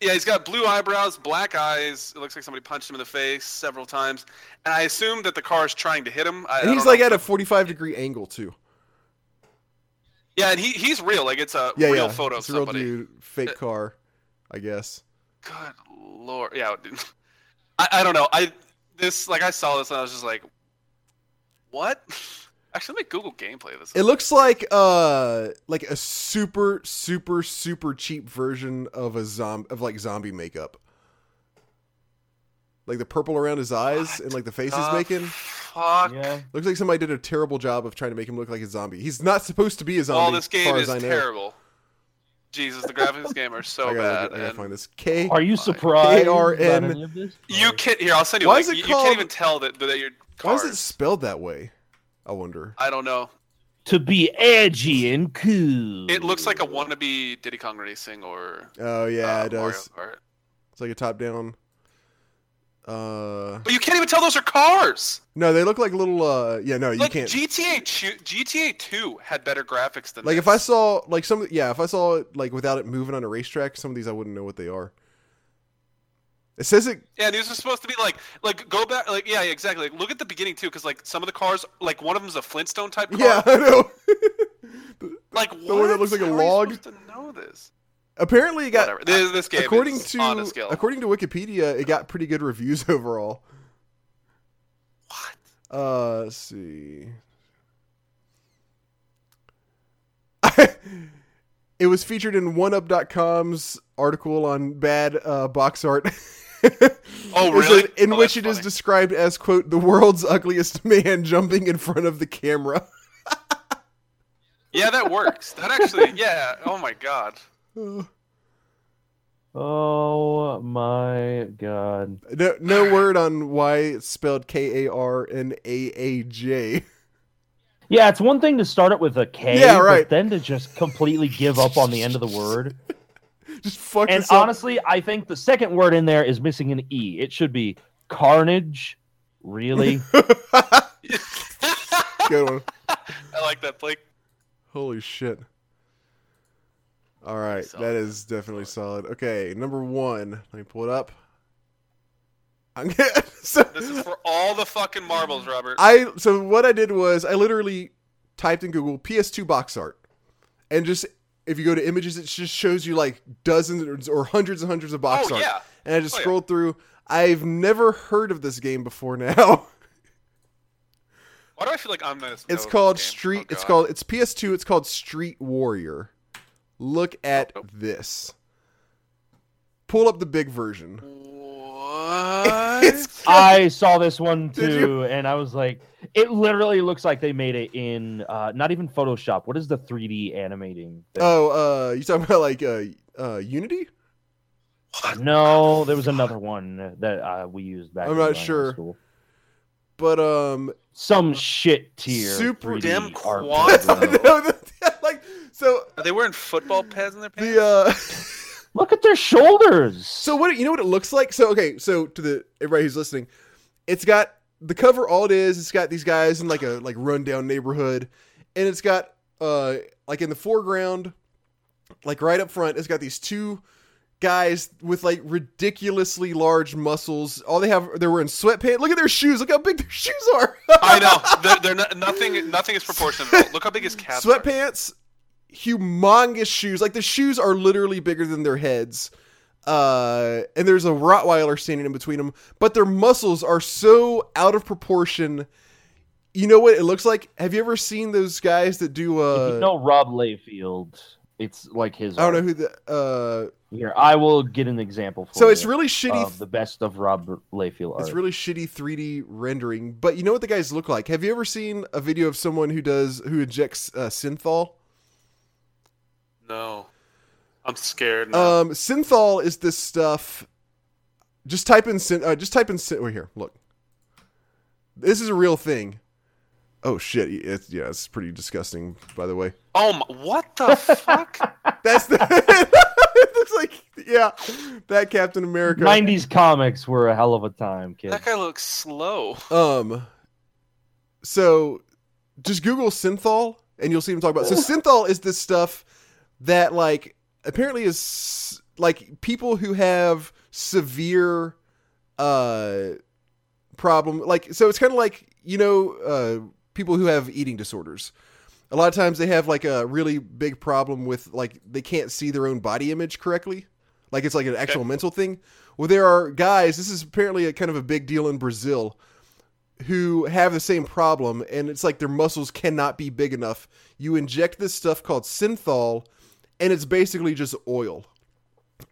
Yeah, he's got blue eyebrows, black eyes. It looks like somebody punched him in the face several times, and I assume that the car is trying to hit him. I, I and he's don't like know. at a 45 degree angle too. yeah, and he he's real. Like it's a Yeah, real yeah. photo it's of a real somebody. dude, fake car, I guess. Good lord, yeah. Dude. I I don't know. I this like I saw this and I was just like, what? Actually, let me Google gameplay of this. It looks like uh like a super super super cheap version of a zom of like zombie makeup. Like the purple around his eyes and like the face he's making. Fuck. yeah. Looks like somebody did a terrible job of trying to make him look like a zombie. He's not supposed to be a zombie. All this game far is as terrible. Jesus, the graphics of this game are so I gotta, bad. I gotta find this. K. Are you surprised ARN. about any of this? you can't here. I'll send you. Why a is it you, you can't even tell that that your Why is it spelled that way? I wonder. I don't know. to be edgy and cool. It looks like a wannabe Diddy Kong Racing or Oh yeah, uh, it does. It's like a top down. Uh, But you can't even tell those are cars. no, they look like little. Uh, yeah, no, you can't. GTA 2, GTA 2 had better graphics than like this. if I saw like some, yeah, if I saw it like without it moving on a racetrack, some of these I wouldn't know what they are. It says it. Yeah, these are supposed to be like like go back like yeah, yeah exactly. Like, look at the beginning too, because like some of the cars like one of them's a Flintstone type car. Yeah, I know. like the one that looks like a How log. to know this. Apparently, it got Whatever. This, this game according is to on a scale. according to Wikipedia, it got pretty good reviews overall. what? Uh, let's see. it was featured in 1UP.com's article on bad uh, box art. Oh, It said, really? In Oh, which that's it is funny. described as quote the world's ugliest man jumping in front of the camera. Yeah, that works. That actually yeah. Oh my god. Oh my god. No, no word on why it's spelled K A R N A A J. Yeah, it's one thing to start it with a K, Yeah, right. but then to just completely give up on the end of the word. Just fuck And this up. honestly, I think the second word in there is missing an E. It should be carnage. Really? Good one. I like that, Blake. Holy shit. All right, Solid. that is definitely solid. Okay, number one. Let me pull it up. I'm gonna, so, This is for all the fucking marbles, Robert. I so what I did was I literally typed in Google PS2 box art, and just if you go to images, it just shows you like dozens or hundreds and hundreds of box oh art. yeah. And I just Oh, yeah. scrolled through. I've never heard of this game before now. Why do I feel like I'm gonna? It's called this? Street. Oh, it's called. It's PS2. It's called Street Warrior. Look at Oh. this. Pull up the big version. What? I saw this one too, and I was like, it literally looks like they made it in uh, not even Photoshop. What is the 3D animating? Thing? oh, uh, you talking about like uh, uh, Unity? no, there was another one that uh, we used back. I'm not sure. School. But um, Some shit tier. Super 3D damn quad- no, like so Are they wearing football pads in their pants? the uh. Look at their shoulders. So what you know what it looks like? So okay, so to the everybody who's listening, it's got the cover. All it is, it's got these guys in like a like rundown neighborhood, and it's got uh like in the foreground, like right up front, it's got these two guys with like ridiculously large muscles. All they have, they're wearing sweatpants. Look at their shoes. Look how big their shoes are. I know. They're, they're not, nothing. Nothing is proportionate at all. Look how big his calves are. sweatpants, humongous shoes. Like the shoes are literally bigger than their heads. Uh, and there's a Rottweiler standing in between them, but their muscles are so out of proportion. You know what it looks like? Have you ever seen those guys that do? if Uh, you know Rob Liefeld, it's like his. I don't know who the. Uh, Here, I will get an example for So it's really shitty. of the best of Rob Liefeld art. It's really shitty 3D rendering, but you know what the guys look like. Have you ever seen a video of someone who does who injects uh, synthol? No, I'm scared. Now. Um, synthol is this stuff. Just type in syn. Uh, just type in syn. Wait here, look. This is a real thing. Oh shit! It's yeah, it's pretty disgusting. By the way, oh, my, what the fuck? that's the. it looks like yeah, that Captain America. 90s comics were a hell of a time, kid. That guy looks slow. Um, so just Google synthol and you'll see him talk about. So synthol is this stuff that like apparently is like people who have severe uh problem like so it's kind of like you know uh people who have eating disorders. A lot of times they have like a really big problem with like they can't see their own body image correctly. Like it's like an actual mental thing. Well there are guys this is apparently a kind of a big deal in brazil who have the same problem and it's like their muscles cannot be big enough. You inject this stuff called synthol and it's basically just oil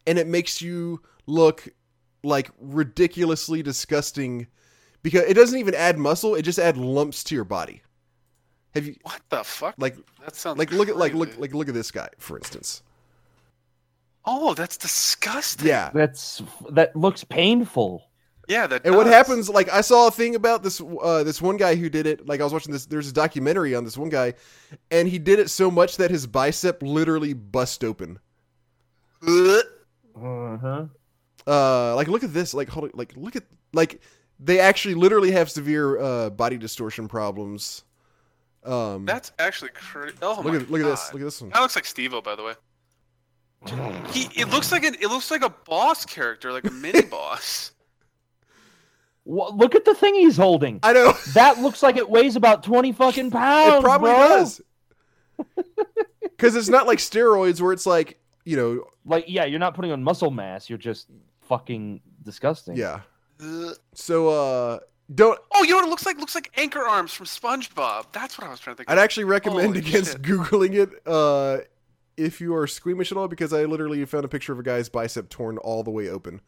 and it makes you look like ridiculously disgusting because it doesn't even add muscle it just add lumps to your body have you What the fuck? like That sounds like look at like look like look at this guy for instance Oh, that's disgusting. yeah That's that looks painful. Yeah. That. and what happens like i saw a thing about this uh this one guy who did it like i was watching this there's a documentary on this one guy and he did it so much that his bicep literally bust open Uh-huh. uh like look at this like hold it like look at like they actually literally have severe uh body distortion problems um That's actually crazy. Oh look my at look at this God. look at this one That looks like Steve-O, by the way. He it looks like an it looks like a boss character, like a mini boss. Wha- look at the thing he's holding. i know That looks like it weighs about 20 fucking pounds. it probably bro. does because it's not like steroids where it's like you know Like, yeah, you're not putting on muscle mass. You're just fucking disgusting. yeah so uh don't Oh, you know what it looks like? It looks like anchor arms from SpongeBob. That's what I was trying to think. I'd of. actually recommend Holy against shit. googling it uh if you are squeamish at all because I literally found a picture of a guy's bicep torn all the way open.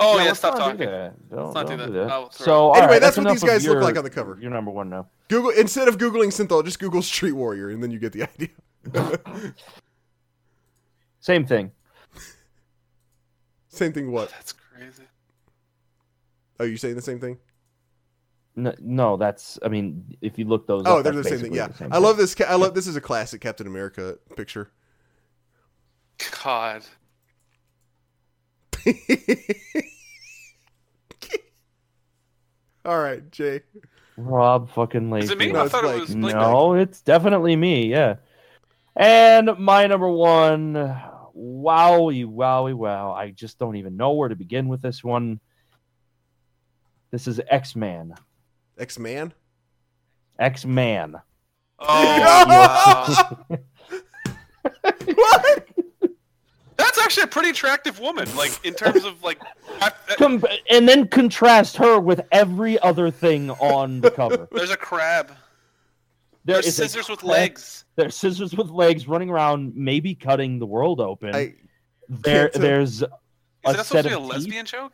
Oh Yeah, yeah, let's stop not do talking. that. Don't, Let's not do don't that. I'll So, Anyway, right, that's what these of guys look like on the cover. You're number one now. Google instead of googling synthol, just Google Street Warrior and then you get the idea. Same thing. same thing what? That's crazy. Oh, you saying the same thing? No, no, that's. I mean, if you look those. Oh, up, they're the same thing. Yeah. the I love this I love this is a classic Captain America picture. God. All right, Jay. Rob fucking Lacey. Is it me? No, I it's thought Blake. it was Blake. No, it's definitely me. Yeah. And my number one, wowie, wowie, wow. I just don't even know where to begin with this one. This is X Man. X-Man? X Man. Oh, wow. what? That's actually a pretty attractive woman. Like in terms of like. I- I- Com- and then contrast her with every other thing on the cover. there's a crab. There There's is a scissors with crab- legs. There's scissors with legs running around, maybe cutting the world open. I there, can't tell. there's Is a that set supposed to be a of teeth. lesbian joke?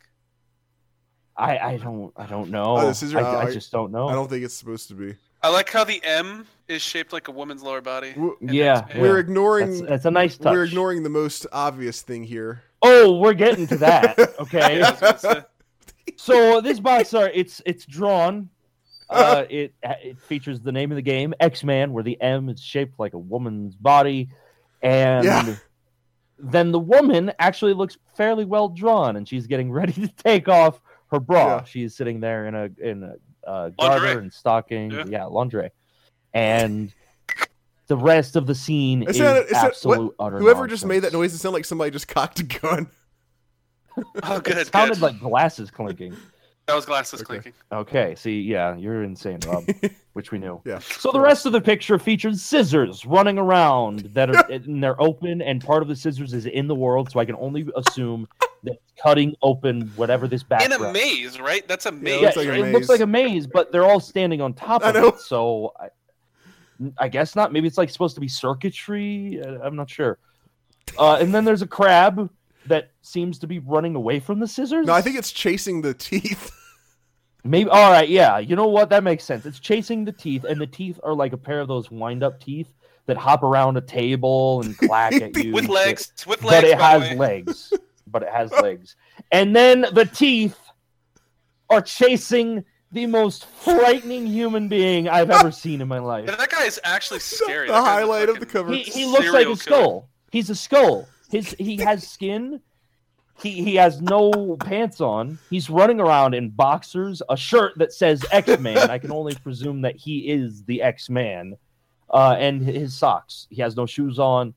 I, I don't I don't know. Oh, the scissor- I, oh, I I- just don't know. I don't think it's supposed to be. I like how the M is shaped like a woman's lower body. W- And yeah, X-Men. We're yeah. ignoring That's, that's a nice touch. we're ignoring the most obvious thing here. Oh, we're getting to that. Okay. Yeah, I was gonna say. so this box art, it's it's drawn. Uh, it it features the name of the game, X Man, where the M is shaped like a woman's body, and Yeah. then the woman actually looks fairly well drawn, and she's getting ready to take off her bra. Yeah. She's sitting there in a in a uh, Lingerie. garter and stocking, Yeah. yeah. lingerie, and the rest of the scene It is sounded- it sound- absolute utter. Whoever just made that noise, it sounded like somebody just cocked a gun. Oh, good. It sounded good. like glasses clinking. that was glasses Okay. clinking. Okay, see, yeah, you're insane, Rob, which we knew. Yeah. So the rest of the picture features scissors running around that are and they're open, and part of the scissors is in the world, so I can only assume that it's cutting open whatever this In a maze, right? That's a maze. it looks like a it maze. looks like a maze, but they're all standing on top I of know. it. So I, I guess not. Maybe it's like supposed to be circuitry. I'm not sure. Uh, and then there's a crab that seems to be running away from the scissors. No, I think it's chasing the teeth. Maybe all right, yeah. You know what? That makes sense. It's chasing the teeth, and the teeth are like a pair of those wind-up teeth that hop around a table and clack at you with legs, shit. with legs. but it by has way. legs. But it has legs, and then the teeth are chasing the most frightening human being I've ever seen in my life. And that guy is actually scary. the That guy's highlight of the cover. He, he looks like serial a killer. skull. He's a skull. His he has skin. He he has no pants on. He's running around in boxers, a shirt that says X Man. I can only presume that he is the X Man. Uh, and his socks. He has no shoes on,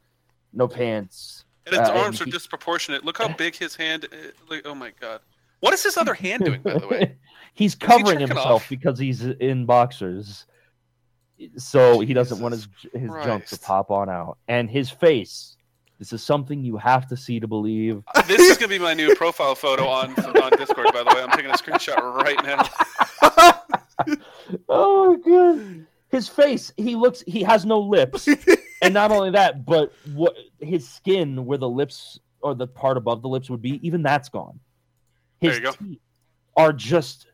no pants. And his Uh, and arms are he- disproportionate. Look how big his hand. Is. Like, oh my god, what is his other hand doing? By the way, he's covering jerking himself off? because he's in boxers, so he doesn't want his his junk to pop on out. And his face. This is something you have to see to believe. this is gonna be my new profile photo on on Discord. By the way, I'm taking a screenshot right now. Oh my god. His face, he looks he has no lips. and not only that, but what his skin where the lips or the part above the lips would be, even that's gone. His There you go. teeth are just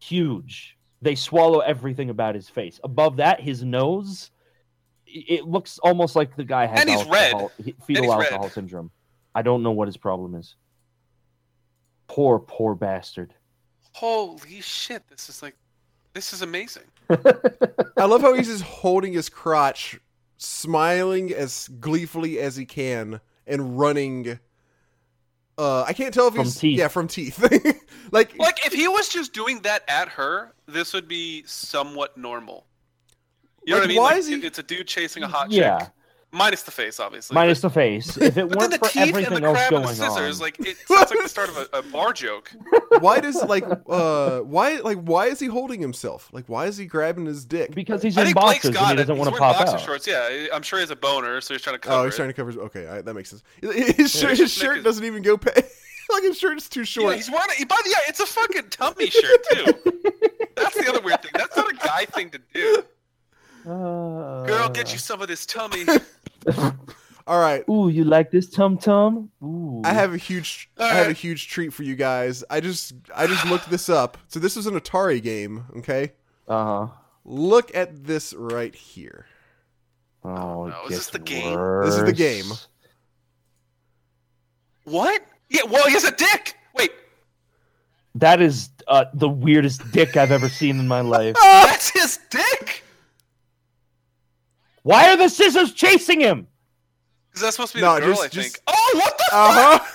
huge. They swallow everything about his face. Above that, his nose, it looks almost like the guy has And he's red. alcohol, fetal he's red. alcohol syndrome. I don't know what his problem is. Poor, poor bastard. Holy shit! This is like, this is amazing. I love how he's just holding his crotch, smiling as gleefully as he can, and running. Uh, I can't tell if From he's teeth. yeah from teeth. like Like, if he was just doing that at her, this would be somewhat normal. You know Like, what I mean? why Like, is he- It's a dude chasing a hot Yeah. chick, minus the face, obviously. Minus the face. If it but, but then weren't the for teeth and everything the else crab going and the scissors, on, like it sounds like the start of a, a bar joke. why does like uh why like why is he holding himself? Like why is he grabbing his dick? because he's I in think Blake's boxers and he doesn't He's want to wearing pop boxer out. shorts. Yeah, I'm sure he has a boner, so he's trying to cover Oh, he's it. trying to cover. His, okay, I, that makes sense. His shirt, his shirt make it- doesn't even go past. like his shirt's too Yeah, short. he's wearing. it- By the yeah, it's a fucking tummy shirt too. That's the other weird thing. That's not a guy thing to do. Uh, Girl, get you some of this tummy. All right, Ooh, you like this tum tum? Ooh. I have a huge All I have a huge treat for you guys. I just I just looked this up. So this is an Atari game. Okay, Uh huh. look at this right here. Oh, no, it is this gets the game? This is the game. What? Yeah. Well, he has a dick. Wait, That is uh, the weirdest dick I've ever seen in my life. that's his dick. Why are the scissors chasing him? Is that supposed to be No, the girl? just- I think. just- Oh, what the? Uh huh.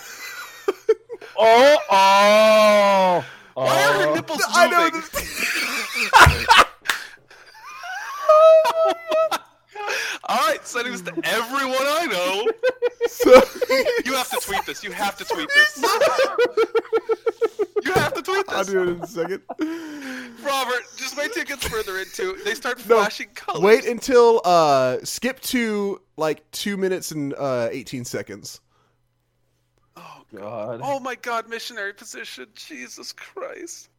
Oh, oh. Why are her oh. nipples moving? I know. This... All right, sending this to everyone I know. so, You have to tweet this. You have to tweet this. You have to tweet this. I'll do it in a second. Robert, just wait till it gets further into. They start No, flashing colors. Wait until uh skip to like two minutes and uh eighteen seconds. Oh, God. oh my God! Missionary position. Jesus Christ.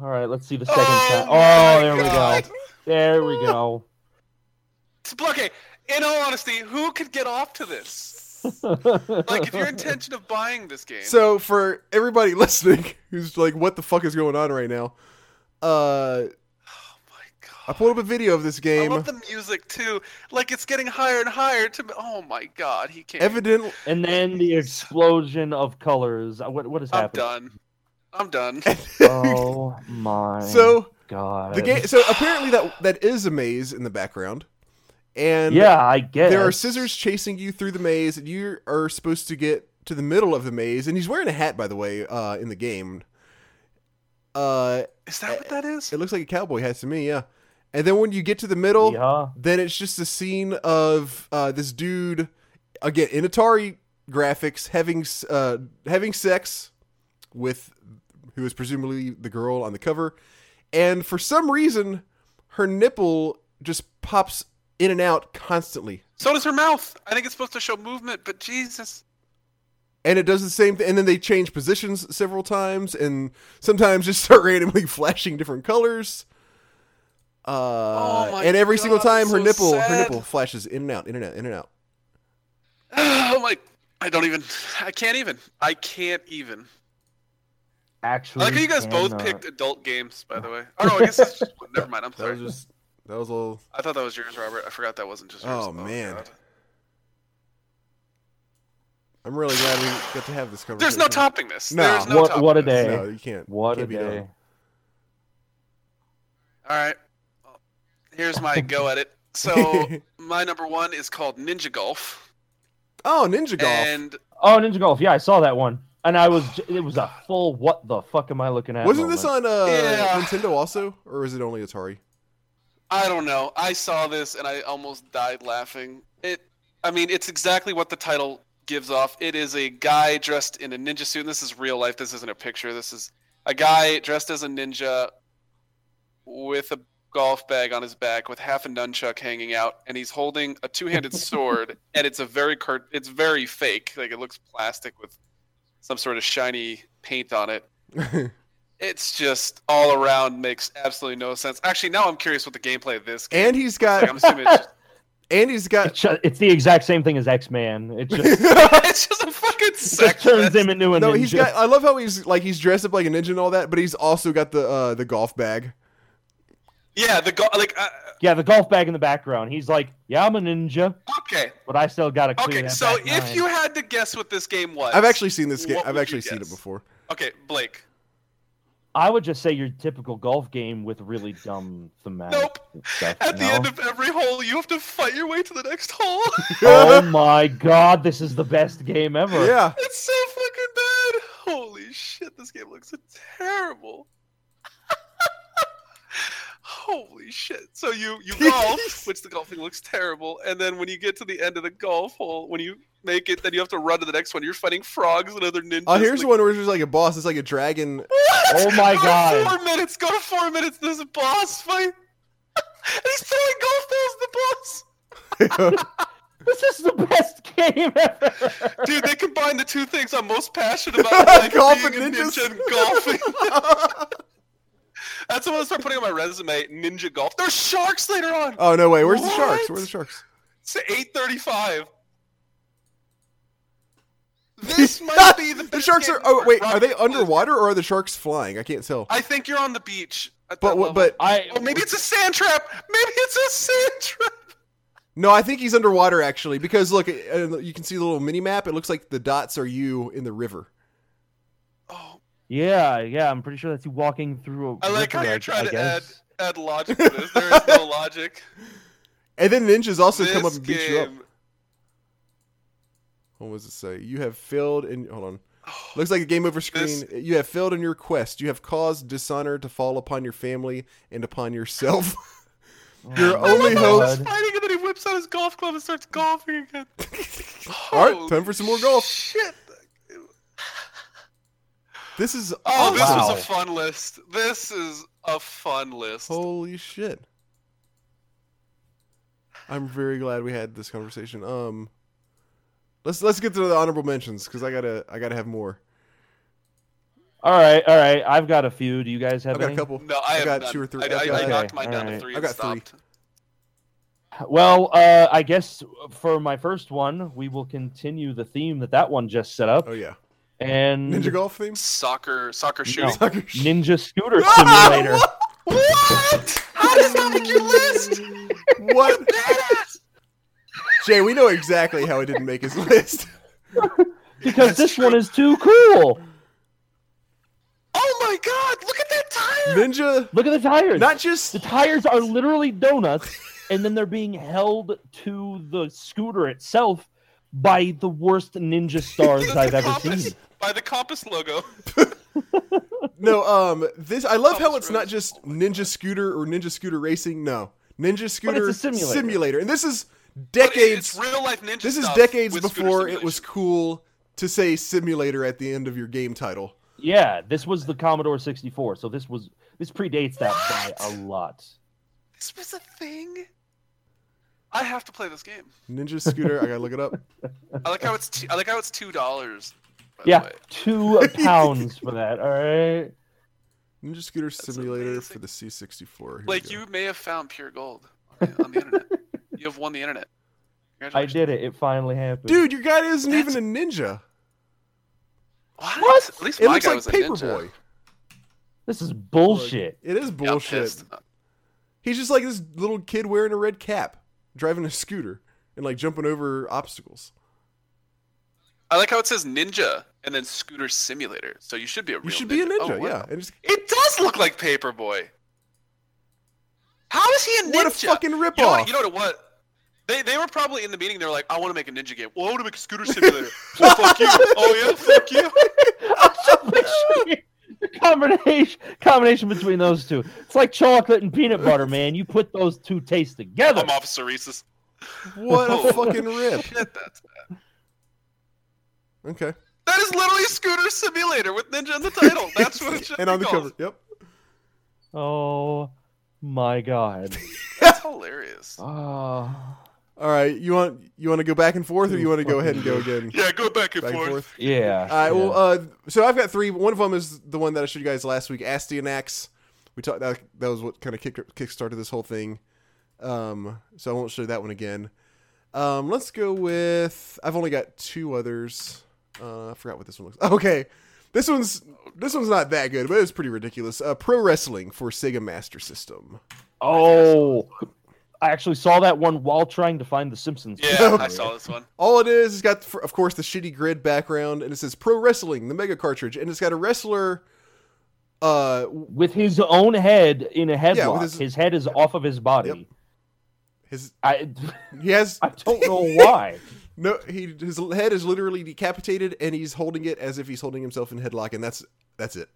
All right, let's see the second Oh time. my Oh, there we go. There we go. Okay. In all honesty, who could get off to this? Like, if your intention of buying this game, So for everybody listening who's like, what the fuck is going on right now? Uh oh my god. I pulled up a video of this I game. love the music too. Like it's getting higher and higher. To oh my god, he can't. Evident and then the explosion of colors. Uh, What what is happening? I'm done. I'm done. Oh my so god. the game so apparently that that is a maze in the background. And Yeah, I guess. there are scissors chasing you through the maze and you are supposed to get to the middle of the maze and he's wearing a hat by the way uh in the game. Uh Is that what that is? it looks like a cowboy hat to me, yeah. And then when you get to the middle, Yeah. then it's just a scene of uh, this dude again in Atari graphics having uh, having sex with who is presumably the girl on the cover, and for some reason her nipple just pops in and out constantly, So does her mouth. I think it's supposed to show movement, but Jesus. and it does the same thing. And then they change positions several times, and sometimes just start randomly flashing different colors. Uh, Oh my and every single time her so nipple her nipple flashes in and out, in and out, in and out. Oh my. I don't even. I can't even. I can't even. I Actually, like how you guys both cannot. picked adult games, by the way. Oh no, I guess that's just, never mind. I'm That sorry. was just that was a little. I thought that was yours, Robert. I forgot that wasn't just yours. Oh, man. God. I'm really glad we got to have this conversation. There's no topping this. No. There's no What- topping what a this. day. No, you can't. What a can't be done. day. All right. Well, here's my go at it. So my number one is called Ninja Golf, Oh, Ninja Golf. and Oh, Ninja Golf. Yeah, I saw that one, and I was. It was a full. What the fuck am I looking at? Wasn't this on uh, Yeah. Nintendo also, or is it only Atari? I don't know. I saw this and I almost died laughing. It. I mean, it's exactly what the title gives off. It is a guy dressed in a ninja suit. And this is real life. This isn't a picture. This is a guy dressed as a ninja with a golf bag on his back with half a nunchuck hanging out and he's holding a two-handed sword and it's a very cart- it's very fake like it looks plastic with some sort of shiny paint on it it's just all around makes absolutely no sense actually now i'm curious what the gameplay of this game and he's like, got i'm assuming it's just, and he's got It's, ju- it's the exact same thing as X Man. It just, it's just a fucking it just turns him into a no. ninja. He's got. I love how he's like he's dressed up like a ninja and all that, but he's also got the uh, the golf bag. yeah the go- like uh, yeah, the golf bag in the background. He's like, "Yeah, I'm a ninja, okay but I still gotta clear okay that so if nine." you had to guess what this game was I've actually seen this game. I've actually seen it before. okay blake I would just say your typical golf game with really dumb thematic Nope. stuff. at the know? end of every hole you have to fight your way to the next hole oh my god, this is the best game ever. yeah. It's so fucking bad. Holy shit, this game looks terrible. Holy shit. So you you golf, which the golfing looks terrible, and then when you get to the end of the golf hole, when you make it, then you have to run to the next one. You're fighting frogs and other ninjas. Oh, here's like, one where there's like a boss. It's like a dragon. What? Oh my Go God. Four minutes. Go to four minutes. There's a boss fight. and he's throwing golf balls at the boss. This is the best game ever. Dude, they combine the two things I'm most passionate about: like Golf being and a ninjas. ninja and golfing. That's what I'm gonna start putting on my resume. Ninja golf. There's sharks later on. oh no way! Where's the sharks? Where are the sharks? It's 8:35. This might be the the sharks are. Oh wait, are they underwater or are the sharks flying? I can't tell. I think you're on the beach. But what? But I oh, maybe it's a sand trap. Maybe it's a sand trap. no, I think he's underwater actually because look, uh, you can see the little mini map. It looks like the dots are you in the river. Oh, yeah, yeah, I'm pretty sure that's you walking through a I like how you're trying to add add logic to this. There is no logic. And then ninjas also this come up and beat you up. Game- What was it say? You have failed in. Hold on. Looks like a game over screen. This- You have failed in your quest. You have caused dishonor to fall upon your family and upon yourself. Your Oh only hope- was God. fighting and then he whips out his golf club and starts golfing again. All right, time for some more golf. Shit. This is Oh, this. Wow. was a fun list. This is a fun list. Holy shit. I'm very glad we had this conversation. Um Let's let's get to the honorable mentions cuz I got to I got to have more. All right, all right. I've got a few. Do you guys have I've got a any? couple. No, I, I have got none. two or three. I, I've I, got- I knocked mine Okay, down to three I and got three. Well, uh, I guess for my first one, we will continue the theme that that one just set up, Oh yeah. and Ninja golf theme? Soccer, soccer No. Soccer sh- Ninja Scooter Simulator. What? How does that make your list? what? Badass. Jay, we know exactly how it didn't make his list. because That's this true. one is too cool. Oh my god! Look at that tire. Ninja Look at the tires. not just the tires are literally donuts, and then they're being held to the scooter itself by the worst ninja stars That's I've ever compass. seen. By the compass logo. No, um, this I love how Thomas it's not just Ninja Scooter or Ninja Scooter Racing. No, Ninja Scooter simulator. and this is But it- decades. It's real life ninja This is decades before it was cool to say simulator at the end of your game title. Yeah, this was the Commodore 64, so this was this predates that by a lot. This was a thing. I have to play this game. Ninja Scooter, I gotta look it up. I like how it's. T- I like how it's two dollars. Yeah, two pounds for that. All right. Ninja Scooter That's Simulator amazing. for the C64. Here Like you may have found pure gold on the internet. You have won the internet. I did it. It finally happened. Dude, your guy isn't That's- even a ninja. What? What? At least It my looks guy like was a ninja. Paperboy. This is bullshit. It is Yeah, I'm bullshit. pissed. Uh, He's just like this little kid wearing a red cap, driving a scooter, and like jumping over obstacles. I like how it says ninja and then scooter simulator. So you should be a real You should be a ninja, Oh, wow. yeah. And just, It does look like Paperboy. How is he a ninja? what a fucking You know ripoff! what? You know what? They, they were probably in the meeting. They were like, "I want to make a ninja game. Well, I want to make a scooter simulator. well, fuck you. Oh yeah, fuck you. the combination combination between those two. It's like chocolate and peanut butter, man. You put those two tastes together. I'm Officer Reese's. what a fucking rip. Shit, that's bad. Okay. That is literally scooter simulator with ninja in the title. That's what it should and be on the called. cover. Yep. Oh my god. That's hilarious. Oh. All right. You want you want to go back and forth, or you want to go ahead and go again? Yeah, go back and Back and forth. forth. Yeah. All right. yeah. Well, uh, so I've got three. One of them is the one that I showed you guys last week, Astyanax. We talked that that was what kind of kick kick started this whole thing. Um, so I won't show that one again. Um, let's go with. I've only got two others. Uh, I forgot what this one looks. Okay, this one's this one's not that good, but it's pretty ridiculous. Uh, Pro Wrestling for Sega Master System. oh. I actually saw that one while trying to find the Simpsons. Yeah, I saw this one. All it is, it's got, of course, the shitty grid background, and it says Pro Wrestling, the Mega cartridge, and it's got a wrestler. Uh, With his own head in a headlock. Yeah, his... his- head is off of his body. Yep. his I he has I don't know why. no he his head is literally decapitated, and he's holding it as if he's holding himself in headlock, and that's that's it.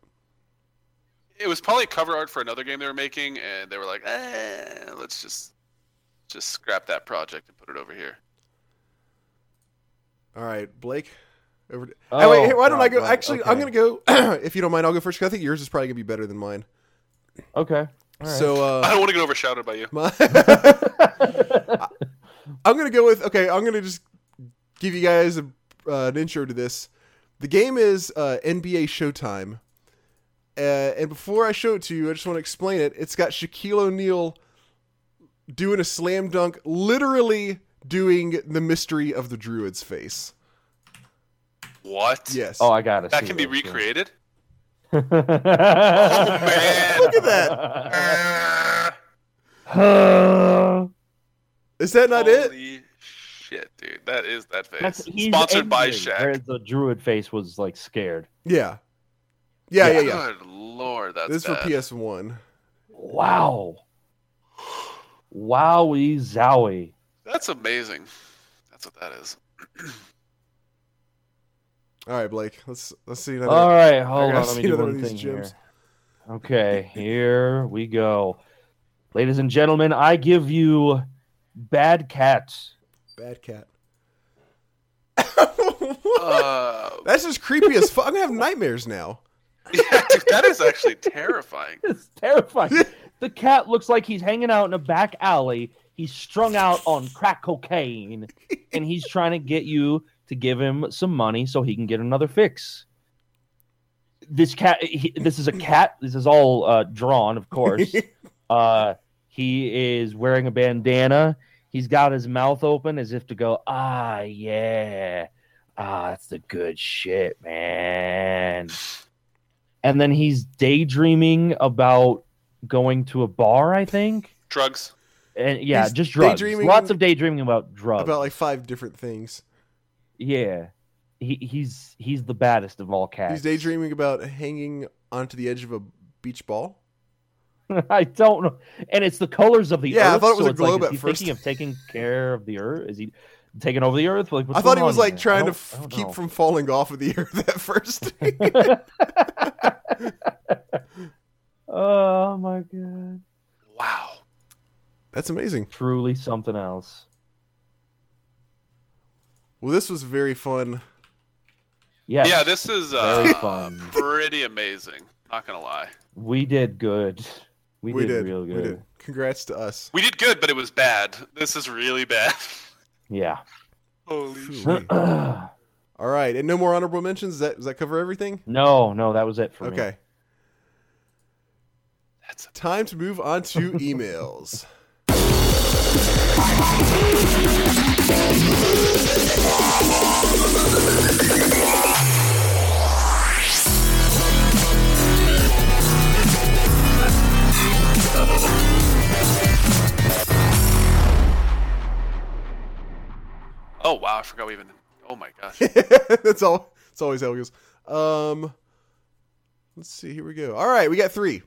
It was probably cover art for another game they were making, and they were like, "Eh, let's just just scrap that project and put it over here." All right, Blake. Over. To, Oh, oh, wait, here, why don't I go? right, Actually, okay. I'm gonna go. if you don't mind, I'll go first. 'cause I think yours is probably gonna be better than mine. Okay. All right. So uh, I don't want to get overshadowed by you. My, I'm gonna go with okay. I'm gonna just give you guys a, uh, an intro to this. The game is uh, NBA Showtime, uh, and before I show it to you, I just want to explain it. It's got Shaquille O'Neal doing a slam dunk, literally doing the mystery of the Druid's face. What? Yes. oh, I got it. That can be recreated. oh man. Look at that. Is that not it? Holy shit, dude! That is that face. That's, Sponsored by angry, Shaq. The druid face was like scared. Yeah. Yeah, yeah, yeah. Good lord, that's This is for. PS1. Wow. Wowie zowie. That's amazing. That's what that is. All right, Blake. Let's let's see another. All right, hold on. Let me do another one one thing here. Okay, here we go. Ladies and gentlemen, I give you Bad Cats. Bad cat. Uh, That's just creepy as fuck. I'm gonna have nightmares now. yeah, dude, that is actually terrifying. It's terrifying. The cat looks like he's hanging out in a back alley. He's strung out on crack cocaine, and he's trying to get you to give him some money so he can get another fix. This cat, he, this is a cat. This is all uh, drawn, of course. Uh, he is wearing a bandana. He's got his mouth open as if to go, ah, yeah, ah, that's the good shit, man. And then he's daydreaming about going to a bar, I think. Drugs. And yeah, He's just drugs. Lots of daydreaming about drugs. About like five different things. yeah, he, he's he's the baddest of all cats. He's daydreaming about hanging onto the edge of a beach ball. I don't know. And it's the colors of the Yeah, I earth. thought it was so a it's like, globe is at he first. thinking of taking care of the earth? Is he taking over the earth? Like, what's I thought he was like here? Trying to don't- f- I don't keep from falling off of the earth at first. oh my god! Wow. That's amazing. Truly something else. Well, this was very fun. Yeah. Yeah, this is very uh, fun. pretty amazing. Not gonna lie. We did good. We, We did, did. real We good. did. Congrats to us. We did good, but it was bad. This is really bad. Yeah. Holy Phew. no, All right, and no more honorable mentions. Does that does that cover everything? no, no, that was it for me. Okay, That's time to move on to emails. Oh wow, I forgot we even. Oh my gosh. that's all. That's always how it goes. Um, let's see. Here we go. All right, we got three.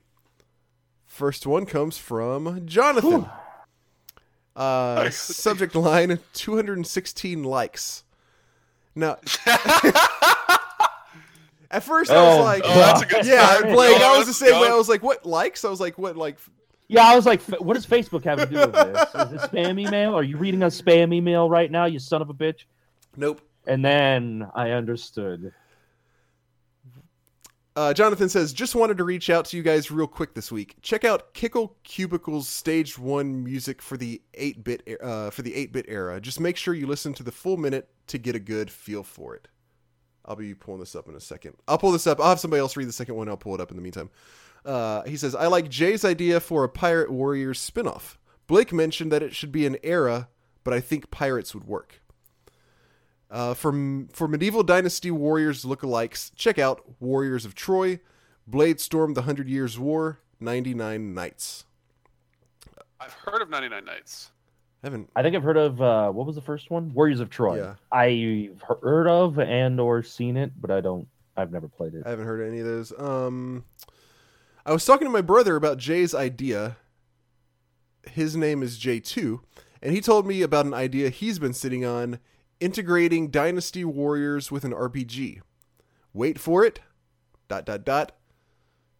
First one comes from Jonathan. Uh, subject line: 216 likes. Now, at first I was Oh, like, Oh, that's a good yeah, start. Blake. I was the same way. go. I was like, what likes? I was like, what like? Yeah, I was like, "F- what does Facebook have to do with this? Is it spam email? Are you reading a spam email right now, you son of a bitch? Nope. And then I understood. Uh, Jonathan says, just wanted to reach out to you guys real quick this week. Check out Kickle Cubicle's Stage One music for the eight bit uh, for the eight bit era. Just make sure you listen to the full minute to get a good feel for it. I'll be pulling this up in a second. I'll pull this up. I'll have somebody else read the second one. I'll pull it up in the meantime. Uh, he says, I like Jay's idea for a Pirate Warriors spinoff. Blake mentioned that it should be an era, but I think pirates would work. Uh, for, for medieval dynasty warriors lookalikes, check out Warriors of Troy, Bladestorm the Hundred Years' War, 99 Nights. I've heard of 99 Nights. I haven't. I think I've heard of uh, what was the first one? Warriors of Troy. Yeah. I've heard of and or seen it, but I don't. I've never played it. I haven't heard of any of those. Um, I was talking to my brother about Jay's idea. His name is J2, and he told me about an idea he's been sitting on integrating Dynasty Warriors with an RPG. Wait for it. Dot dot dot.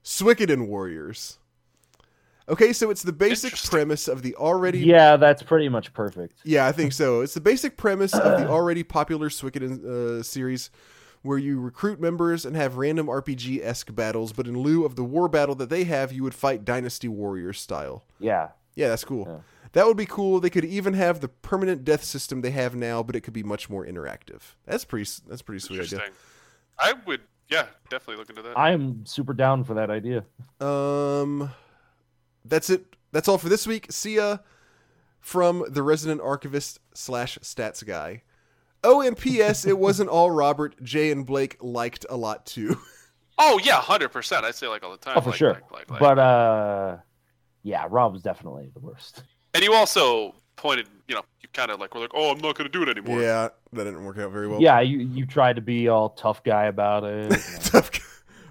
Suikoden Warriors. Okay, so it's the basic premise of the already Yeah, that's pretty much perfect. Yeah, I think so. It's the basic premise of the already popular Suikoden uh, series, where you recruit members and have random RPG esque battles, but in lieu of the war battle that they have, you would fight Dynasty Warriors style. Yeah. Yeah, that's cool. Yeah. That would be cool. They could even have the permanent death system they have now, but it could be much more interactive. That's pretty. That's a pretty sweet idea. I would, yeah, definitely look into that. I am super down for that idea. Um, that's it. That's all for this week. See ya from the resident archivist slash stats guy. Oh, and P.S. it wasn't all Robert. Jay and Blake liked a lot too. oh yeah, hundred percent. I say like all the time. Oh, for like, sure. Like, like, like. But uh, yeah, Rob was definitely the worst. And you also pointed, you know, you kind of like were like, oh, I'm not going to do it anymore. yeah, that didn't work out very well. yeah, you you tried to be all tough guy about it. Tough guy.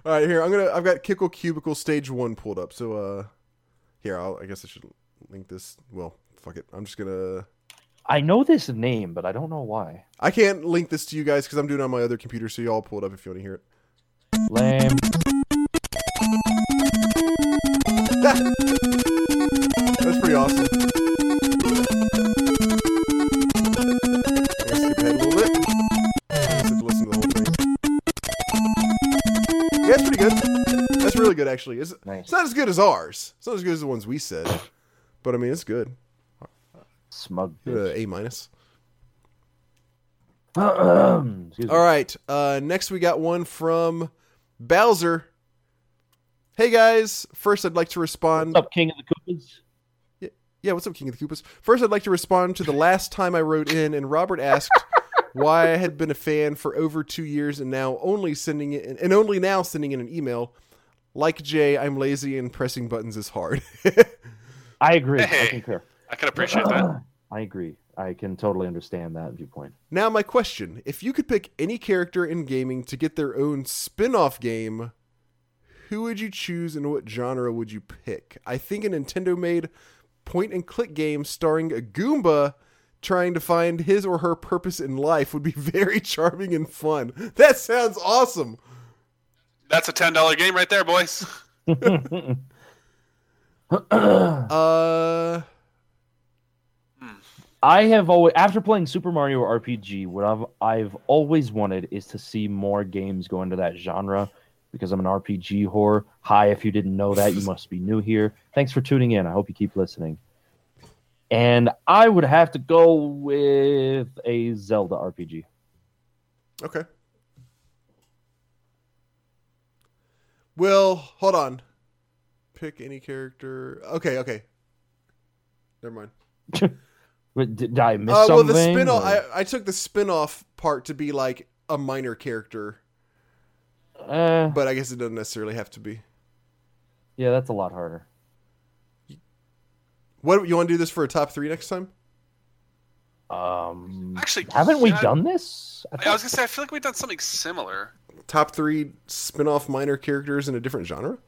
all right, here I'm gonna. I've got Kickle Cubicle Stage One pulled up. So, uh, here I'll, I guess I should link this. Well, fuck it. I'm just gonna. I know this name, but I don't know why. I can't link this to you guys because I'm doing it on my other computer. So you all pull it up if you want to hear it. Lame. That's pretty awesome. Really good, actually. It's, Nice. it's not as good as ours. It's not as good as the ones we said, but I mean, it's good. Smug. Give bitch. a A minus. All right. Uh, next, we got one from Bowser. Hey guys. First, I'd like to respond. What's up, King of the Koopas? Yeah, what's up, King of the Koopas? First, I'd like to respond to the last time I wrote in, and Robert asked why I had been a fan for over two years, and now only sending it, and only now sending in an email. Like Jay, I'm lazy and pressing buttons is hard. I agree. I Hey. concur. I can appreciate that. I agree. I can totally understand that viewpoint. now, my question: If you could pick any character in gaming to get their own spin-off game, who would you choose, and what genre would you pick? I think a Nintendo-made point-and-click game starring a Goomba trying to find his or her purpose in life would be very charming and fun. That sounds awesome. That's a ten dollar game right there, boys. Uh, I have always, after playing Super Mario RPG, what I've I've always wanted is to see more games go into that genre because I'm an RPG whore. Hi, if you didn't know that, you must be new here. Thanks for tuning in. I hope you keep listening. And I would have to go with a Zelda RPG. okay. Well, hold on. Pick any character. Okay, okay. Never mind. But did, did I miss Uh, well, the spin-off, I, I took the spin off part to be like a minor character, Eh, but I guess it doesn't necessarily have to be. yeah, that's a lot harder. What you want to do this for a top three next time? Um, Actually, haven't we yeah, done this? I I was gonna say I feel like we've done something similar. Top three spin off minor characters in a different genre?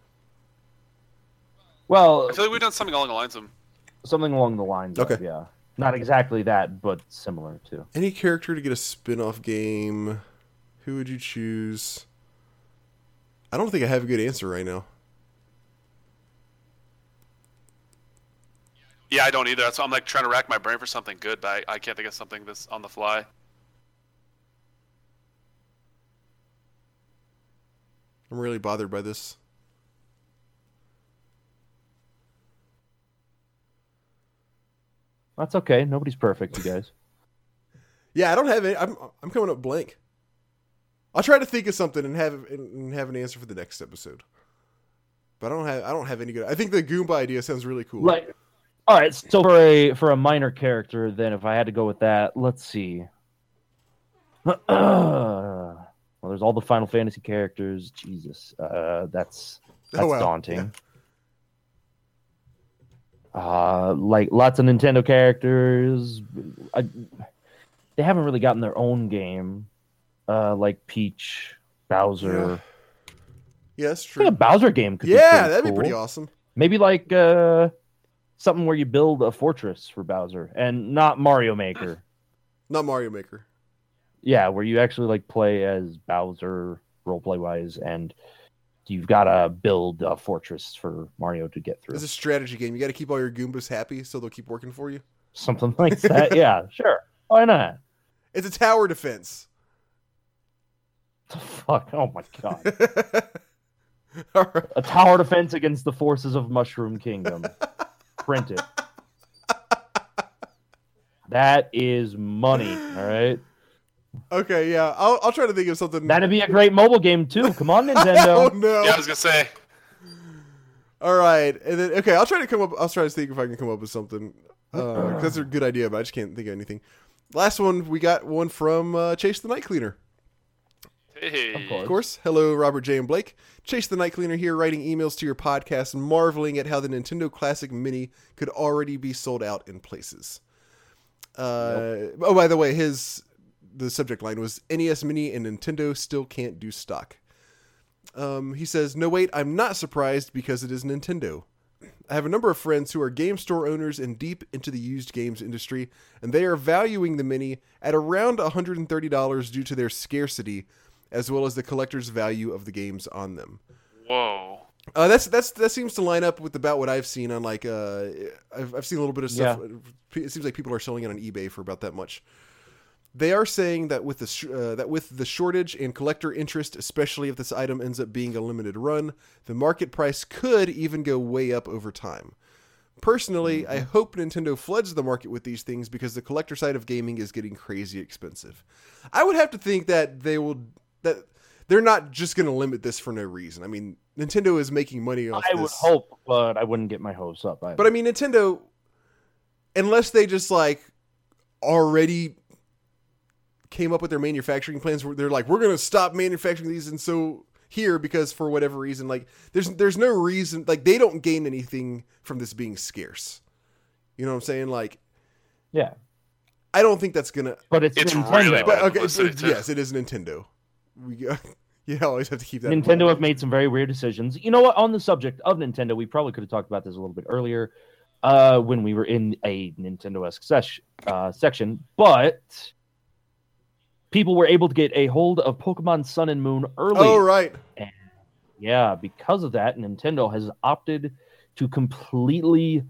well, I feel like we've done something along the lines of. something along the lines. Of, Okay. yeah, not exactly that, but similar to Any character to get a spin off game? Who would you choose? I don't think I have a good answer right now. Yeah, I don't either. That's why I'm like trying to rack my brain for something good, but I, I can't think of something that's on the fly. I'm really bothered by this. That's okay. Nobody's perfect, you guys. Yeah, I don't have any. I'm I'm coming up blank. I'll try to think of something and have and have an answer for the next episode. But I don't have I don't have any good. I think the Goomba idea sounds really cool. like, all right. So for a for a minor character, then if I had to go with that, let's see. well, there's all the Final Fantasy characters. Jesus, uh, that's that's Oh, wow. daunting. Uh, like lots of Nintendo characters. I, they haven't really gotten their own game, uh, like Peach, Bowser. yeah, think true. a Bowser game could be Yeah, pretty that'd be pretty awesome. Maybe like uh, something where you build a fortress for Bowser, and not Mario Maker. Not Mario Maker. Yeah, where you actually like play as Bowser roleplay wise, and you've got to build a fortress for Mario to get through. It's a strategy game. You got to keep all your Goombas happy so they'll keep working for you. Something like that. yeah, sure. Why not? It's a tower defense. The fuck? Oh my god! right. A tower defense against the forces of Mushroom Kingdom. Print it. That is money. All right. Okay, yeah. I'll I'll try to think of something. That'd be a great mobile game too. Come on, Nintendo. oh no. Yeah, I was gonna say. All right, and then okay, I'll try to come up. I'll try to think if I can come up with something. Uh, 'cause that's a good idea, but I just can't think of anything. Last one, we got one from uh, Chase the Night Cleaner. Hey. Of course. Of course, hello, Robert Jay and Blake. Chase the Night Cleaner here, writing emails to your podcast and marveling at how the Nintendo Classic Mini could already be sold out in places. Uh, Oh, by the way, his the subject line was NES Mini and Nintendo still can't do stock. Um, he says, "No, wait, I'm not surprised because it is Nintendo. I have a number of friends who are game store owners and deep into the used games industry, and they are valuing the Mini at around $130 due to their scarcity, as well as the collector's value of the games on them. Whoa. Uh, that's that's that seems to line up with about what I've seen on like uh, I've I've seen a little bit of stuff. It seems like people are selling it on eBay for about that much. They are saying that with the sh- uh, that with the shortage and collector interest, especially if this item ends up being a limited run, the market price could even go way up over time. Personally, I hope Nintendo floods the market with these things because the collector side of gaming is getting crazy expensive. I would have to think that they will that they're not just going to limit this for no reason. I mean, Nintendo is making money off I this. I would hope, but I wouldn't get my hopes up. Either. But I mean, Nintendo, unless they just like already came up with their manufacturing plans, where they're like, we're going to stop manufacturing these, and so here because for whatever reason, like there's there's no reason like they don't gain anything from this being scarce. You know what I'm saying? Like yeah, I don't think that's gonna. but it's, It's Nintendo. really But okay, publicity, but yes, it is Nintendo. We go you always have to keep that. in Nintendo mind. have made some very weird decisions. You know what? On the subject of Nintendo, we probably could have talked about this a little bit earlier uh, when we were in a Nintendo-esque sesh, uh, section, but people were able to get a hold of Pokemon Sun and Moon early. Oh right. Yeah, because of that, Nintendo has opted to completely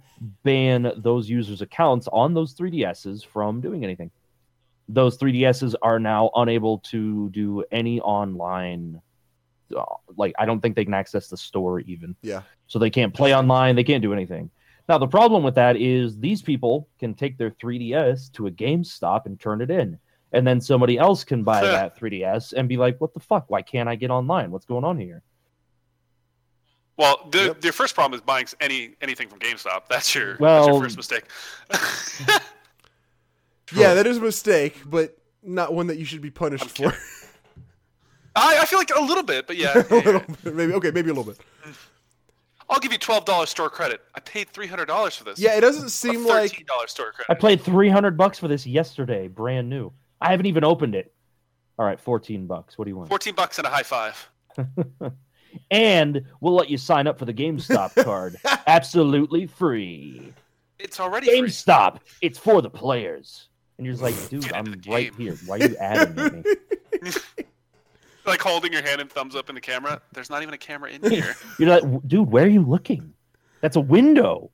ban those users' accounts on those 3DSs from doing anything. Those 3DSs are now unable to do any online. uh, Like, I don't think they can access the store even. Yeah. So they can't play online, they can't do anything. Now, the problem with that is these people can take their 3DS to a GameStop and turn it in. And then somebody else can buy that 3DS and be like, what the fuck? Why can't I get online? What's going on here? Well, the Yep. your first problem is buying any anything from GameStop. That's your that's your first mistake. Yeah, that is a mistake, but not one that you should be punished I'm for. I, I feel like a little bit, but yeah. a little bit, maybe okay, maybe a little bit. I'll give you twelve dollars store credit. I paid three hundred dollars for this. Yeah, it doesn't Or seem like thirteen dollars store credit. I credit. played 300 bucks for this yesterday, brand new. I haven't even opened it. All right, 14 bucks. What do you want? Fourteen bucks and a high five. And we'll let you sign up for the GameStop card. Absolutely free. It's already free. GameStop. It's for the players. And you're just like, dude, I'm right here. Why are you adding me? Like holding your hand and thumbs up in the camera. There's not even a camera in here. You're like, dude, where are you looking? That's a window.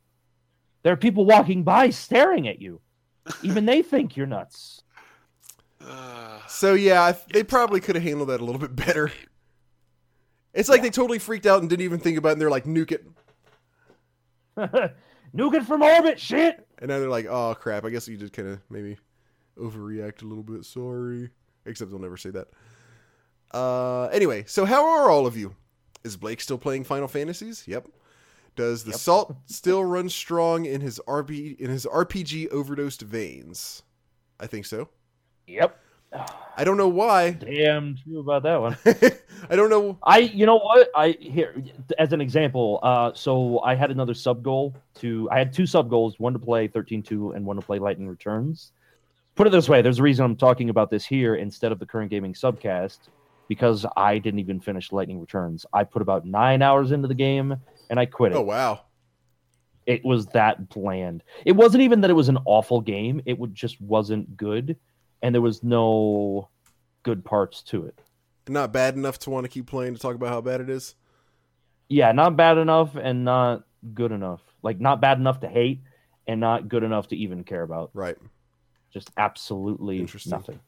There are people walking by staring at you. Even they think you're nuts. Uh, so. Yeah, they probably could have handled that a little bit better. It's like they totally freaked out and didn't even think about it. and They're like, nuke it, Nuke it from orbit, shit. and now they're like, oh crap. I guess you just kind of maybe overreact a little bit. Sorry, except they'll never say that. Uh, anyway, so how are all of you? Is Blake still playing Final Fantasies? Yep. Does the Yep. salt still run strong in his RP in his RPG overdosed veins? I think so. Yep. I don't know why. Damn true about that one. I don't know. I, you know what? I here as an example. Uh, so I had another sub goal to. I had two sub goals: one to play thirteen two and one to play Lightning Returns. Put it this way: there's a reason I'm talking about this here instead of the current gaming subcast because I didn't even finish Lightning Returns. I put about nine hours into the game and I quit it. Oh wow. It was that bland. It wasn't even that it was an awful game. It would just wasn't good, and there was no good parts to it. Not bad enough to want to keep playing to talk about how bad it is. yeah, not bad enough and not good enough. Like not bad enough to hate and not good enough to even care about. Right. Just absolutely Interesting. nothing.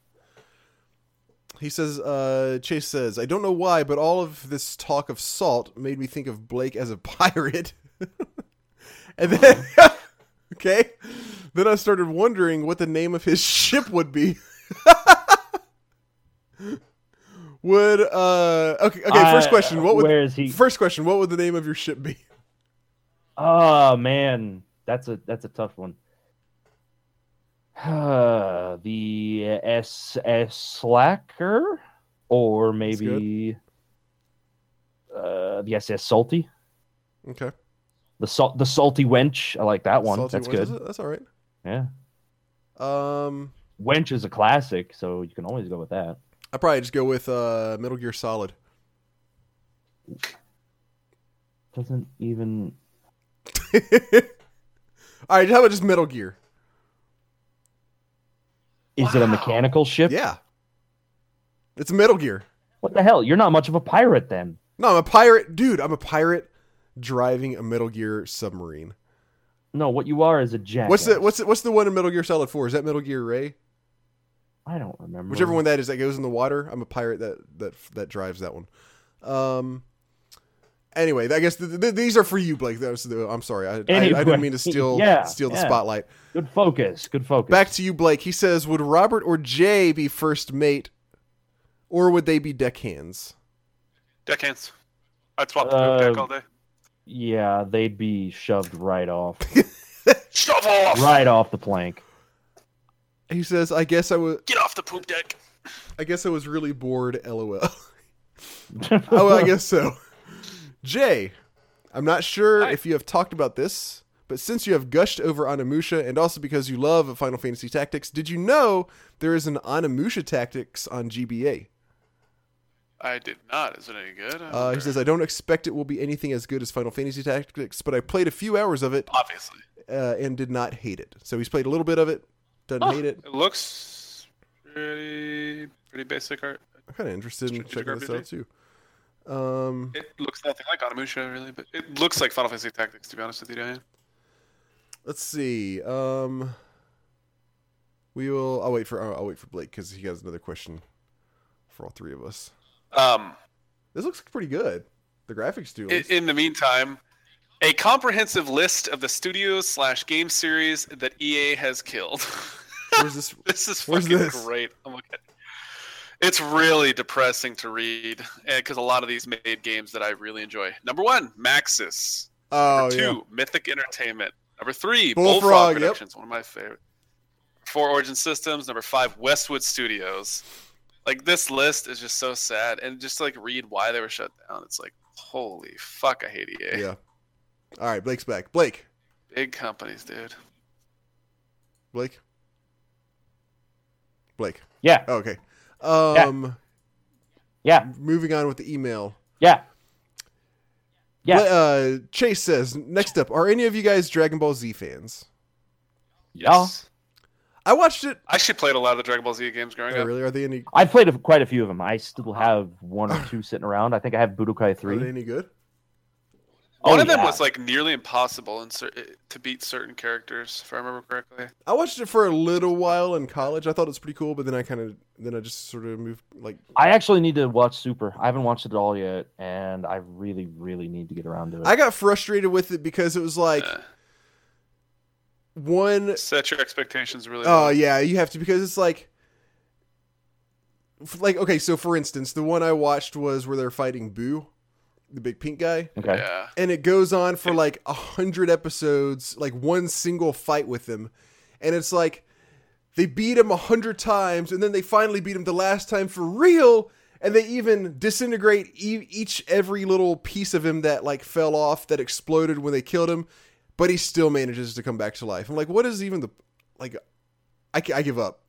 He says, uh, Chase says, I don't know why, but all of this talk of salt made me think of Blake as a pirate. and then, okay, then I started wondering what the name of his ship would be. would, uh, okay, okay, first Uh, question. What would, Where is he? first question, what would the name of your ship be? Oh man, that's a that's a tough one. the SS Slacker, or maybe uh, the SS Salty, Okay. the salt the Salty Wench. I like that one. Salty that's Ones, good. That's all right. Yeah, Um, Wench is a classic, so you can always go with that. I'd probably just go with, uh, Metal Gear Solid. Doesn't even. All right, how about just Metal Gear? Is it a mechanical ship? Yeah, it's Metal Gear. What the hell? You're not much of a pirate then. No, I'm a pirate, dude. I'm a pirate driving a Metal Gear submarine. No, what you are is a jack. What's the what's the, what's the one in Metal Gear Solid Four? Is that Metal Gear Ray? I don't remember. Whichever one that is that goes in the water. I'm a pirate that that that drives that one. Um. Anyway, I guess th- th- these are for you, Blake. The, I'm sorry. I, I, I didn't mean to steal yeah, steal the yeah. spotlight. Good focus. Good focus. Back to you, Blake. He says, "Would Robert or Jay be first mate, or would they be deckhands?" Deckhands. I'd swap the Uh, deck all day. Yeah, they'd be shoved right off, Shove off! right off the plank. He says, "I guess I was. Get off the poop deck. I guess I was really bored. LOL." oh, I guess so. Jay, I'm not sure Hi. if you have talked about this, but since you have gushed over Onimusha and also because you love Final Fantasy Tactics, did you know there is an Onimusha Tactics on GBA? I did not. Is it any good? Uh, he says, I don't expect it will be anything as good as Final Fantasy Tactics, but I played a few hours of it Obviously. uh, and did not hate it. So he's played a little bit of it, doesn't hate it. It looks pretty pretty basic art. I'm kind of interested in checking this out too. Um, It looks nothing like Onimusha, really, but it looks like Final Fantasy Tactics, to be honest with you, Diane. Let's see. Um, we will. I'll wait for. I'll wait for Blake because he has another question for all three of us. Um, This looks pretty good. The graphics do. in, in the meantime, a comprehensive list of the studios slash game series that EA has killed. Where's this? this is fucking this? great. I'm looking. It's really depressing to read because a lot of these made games that I really enjoy. Number one, Maxis. Oh Number two, yeah. Mythic Entertainment. Number three, Bullfrog, Bullfrog, yep. Productions, one of my favorite. four Origin Systems. Number five, Westwood Studios. Like this list is just so sad, and just to, like read why they were shut down, it's like holy fuck, I hate EA. Yeah. All right, Blake's back. Blake. Big companies, dude. Blake. Blake. Yeah, Oh, okay. Um. yeah, Moving on with the email. yeah. Yeah. Bla- Uh, Chase says, next up, are any of you guys Dragon Ball Z fans? Yes. I watched it. I actually played a lot of the Dragon Ball Z games growing Oh, up. really? Are they any? I've played a, quite a few of them. I still have one or two sitting around. I think I have Budokai Three. Are they Three. any good? One Oh, of them was like nearly impossible in cer- to beat certain characters, if I remember correctly. I watched it for a little while in college. I thought it was pretty cool, but then I kind of then I just sort of moved like I actually need to watch Super. I haven't watched it all yet, and I really, really need to get around to it. I got frustrated with it because it was like Uh, one set your expectations really. Oh low. yeah, you have to because it's like, like okay. So for instance, the one I watched was where they're fighting Boo, the big pink guy, okay. Yeah. and it goes on for like a hundred episodes, like one single fight with him, and it's like they beat him a hundred times, and then they finally beat him the last time for real. And they even disintegrate e- each every little piece of him that like fell off that exploded when they killed him, but he still manages to come back to life. I'm like, what is even the like? I, I give up.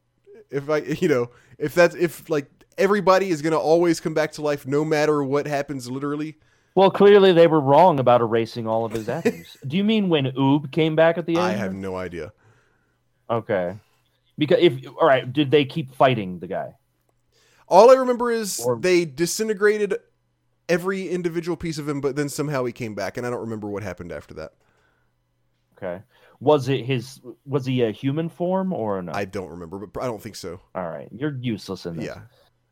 If I you know if that's if like everybody is gonna always come back to life no matter what happens literally. Well, clearly they were wrong about erasing all of his atoms. Do you mean when Oob came back at the end? I have no idea. Okay. Because if all right, did they keep fighting the guy? All I remember is Or- they disintegrated every individual piece of him, but then somehow he came back, and I don't remember what happened after that. Okay. Was it his? Was he a human form or no? I don't remember, but I don't think so. all right, you're useless in this. Yeah,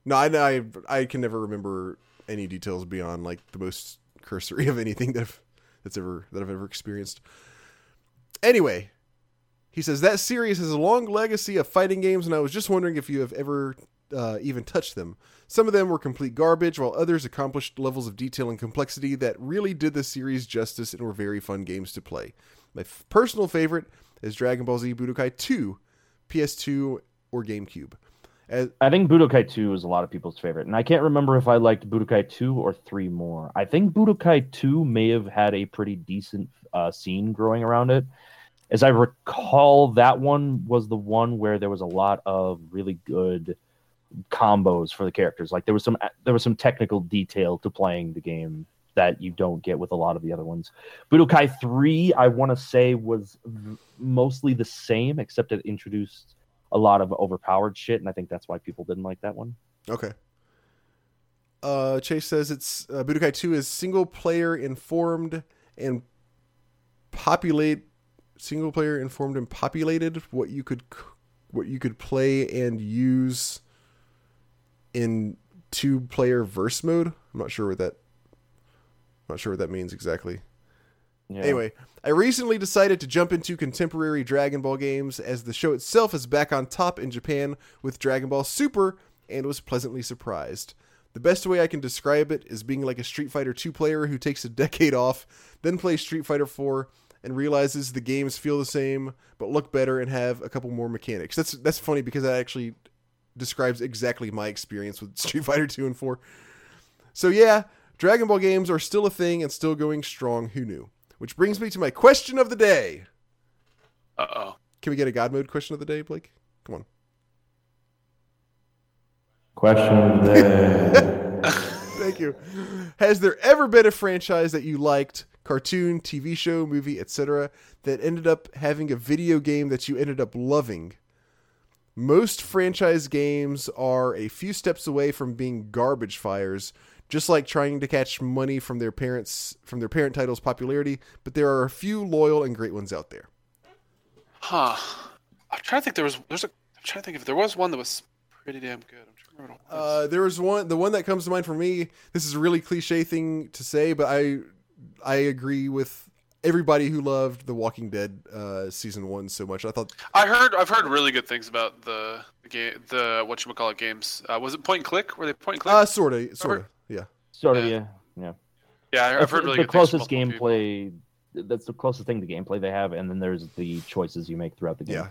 no, I, I I can never remember any details beyond like the most cursory of anything that I've, that's ever that I've ever experienced. Anyway, he says that series has a long legacy of fighting games, and I was just wondering if you have ever uh, even touched them. Some of them were complete garbage, while others accomplished levels of detail and complexity that really did the series justice and were very fun games to play. My f- personal favorite is Dragon Ball Z Budokai 2, PS2 or GameCube. As, I think Budokai 2 is a lot of people's favorite, and I can't remember if I liked Budokai 2 or 3 more. I think Budokai 2 may have had a pretty decent uh, scene growing around it. As I recall, that one was the one where there was a lot of really good combos for the characters. Like there was some there was some technical detail to playing the game that you don't get with a lot of the other ones. Budokai 3, I want to say, was v- mostly the same, except it introduced a lot of overpowered shit, and I think that's why people didn't like that one. Okay. Uh, Chase says it's uh, Budokai 2 is single player informed and populate single player informed and populated what you could what you could play and use in two player verse mode. I'm not sure what that I'm not sure what that means exactly. Yeah. Anyway, I recently decided to jump into contemporary Dragon Ball games as the show itself is back on top in Japan with Dragon Ball Super and was pleasantly surprised. The best way I can describe it is being like a Street Fighter 2 player who takes a decade off, then plays Street Fighter 4 and realizes the games feel the same but look better and have a couple more mechanics. That's that's funny because that actually describes exactly my experience with Street Fighter 2 and 4. So yeah, Dragon Ball games are still a thing and still going strong. Who knew? Which brings me to my question of the day. Uh oh. Can we get a God mode question of the day, Blake? Come on. Question of the day. Thank you. Has there ever been a franchise that you liked, cartoon, TV show, movie, etc., that ended up having a video game that you ended up loving? Most franchise games are a few steps away from being garbage fires, just like trying to catch money from their parents from their parent title's popularity, but there are a few loyal and great ones out there. Huh. I'm trying to think. There was. There's a. I'm trying to think if there was one that was pretty damn good. I'm trying to remember what it was. Uh, there was one. The one that comes to mind for me. This is a really cliche thing to say, but I I agree with everybody who loved The Walking Dead uh, season one so much. I thought I heard. I've heard really good things about the the game. The what you call it games. Uh, was it point and click? Were they point and click? uh, sorta, sorta, yeah. sort of, Yeah. yeah. Yeah. yeah, I- I've That's heard really the good closest multiple people. gameplay. That's the closest thing to gameplay they have, and then there's the choices you make throughout the game. Yeah.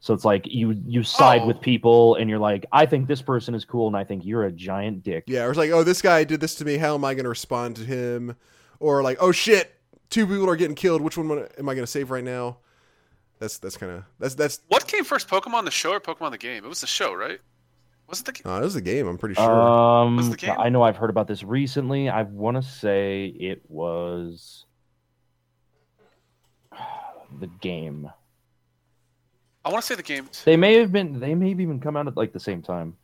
So it's like you you side Oh. with people, and you're like, I think this person is cool, and I think you're a giant dick. Yeah, or it's like, oh, this guy did this to me. How am I going to respond to him? Or like, oh shit, two people are getting killed. Which one am I going to save right now? That's that's kind of that's that's. What came first, Pokemon the show or Pokemon the game? It was the show, right? Was it the game? Uh, this is a game. I'm pretty sure. Um, Was the game? I know I've heard about this recently. I want to say it was the game. I want to say the game. They may have been. They may have even come out at like the same time.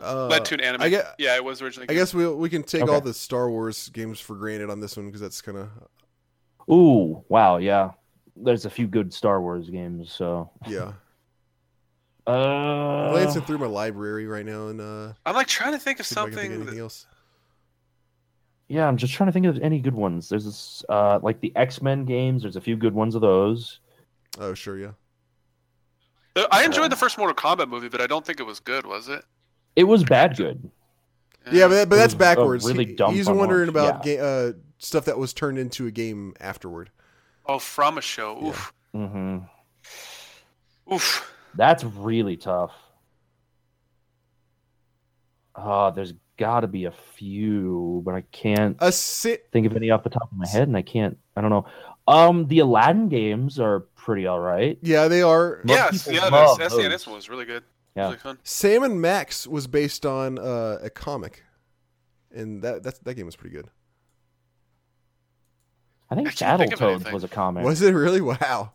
uh, led to an anime. I get- yeah, it was originally. I guess we we can take Okay. all the Star Wars games for granted on this one because that's kind of Ooh, wow, yeah. There's a few good Star Wars games. So, yeah. Uh, I'm glancing through my library right now and uh, I'm like trying to think of see if I can think of something. anything that- else. yeah, I'm just trying to think of any good ones. There's this, uh, like the X Men games. There's a few good ones of those. Oh sure, yeah. Uh, I enjoyed the first Mortal Kombat movie, but I don't think it was good. Was it? It was bad good. Yeah, but, but that's backwards. really dumb He's wondering watch, about ga- uh, stuff that was turned into a game afterward. Oh, from a show. Oof. hmm Oof. That's really tough. Uh, there's got to be a few, but I can't A sit. think of any off the top of my head, and I can't. I don't know. Um, the Aladdin games are pretty all right. Yeah, they are. Most Yes, yeah, love the SNES those. one was really good. Yeah. Really fun. Sam and Max was based on uh, a comic, and that that that game was pretty good. I think I can't think of Battletoads was a comic. Was it really? Wow.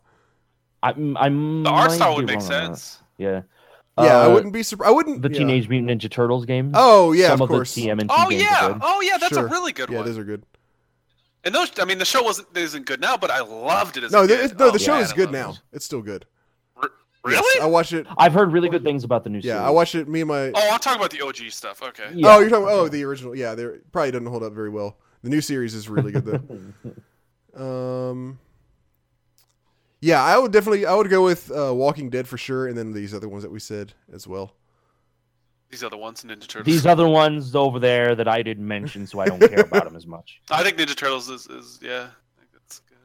I, I'm The art style would make sense. Yeah. Yeah, I Uh, wouldn't be surprised. I wouldn't. The yeah. Teenage Mutant Ninja Turtles game. Oh yeah, Some of of, course. the TMNT Oh games are yeah. Oh yeah. That's Sure. a really good yeah, one. Yeah, those are good. And those, I mean, the show wasn't isn't good now, but I loved it as No, a the, kid. it's- no, Oh, the show man, is good now. it. It's still good. R- Yes, really? I watched it. I've heard really good things about the new series. Yeah, I watched it. Me and my. Oh, I'm talking about the OG stuff. Okay. Yeah. Oh, you're talking. Oh, the original. Yeah, they probably doesn't hold up very well. The new series is really good though. um. Yeah, I would definitely. I would go with uh, Walking Dead for sure, and then these other ones that we said as well. These are the ones Ninja Turtles. These other ones over there that I didn't mention, so I don't care about them as much. I think Ninja Turtles is, is yeah. I think that's good.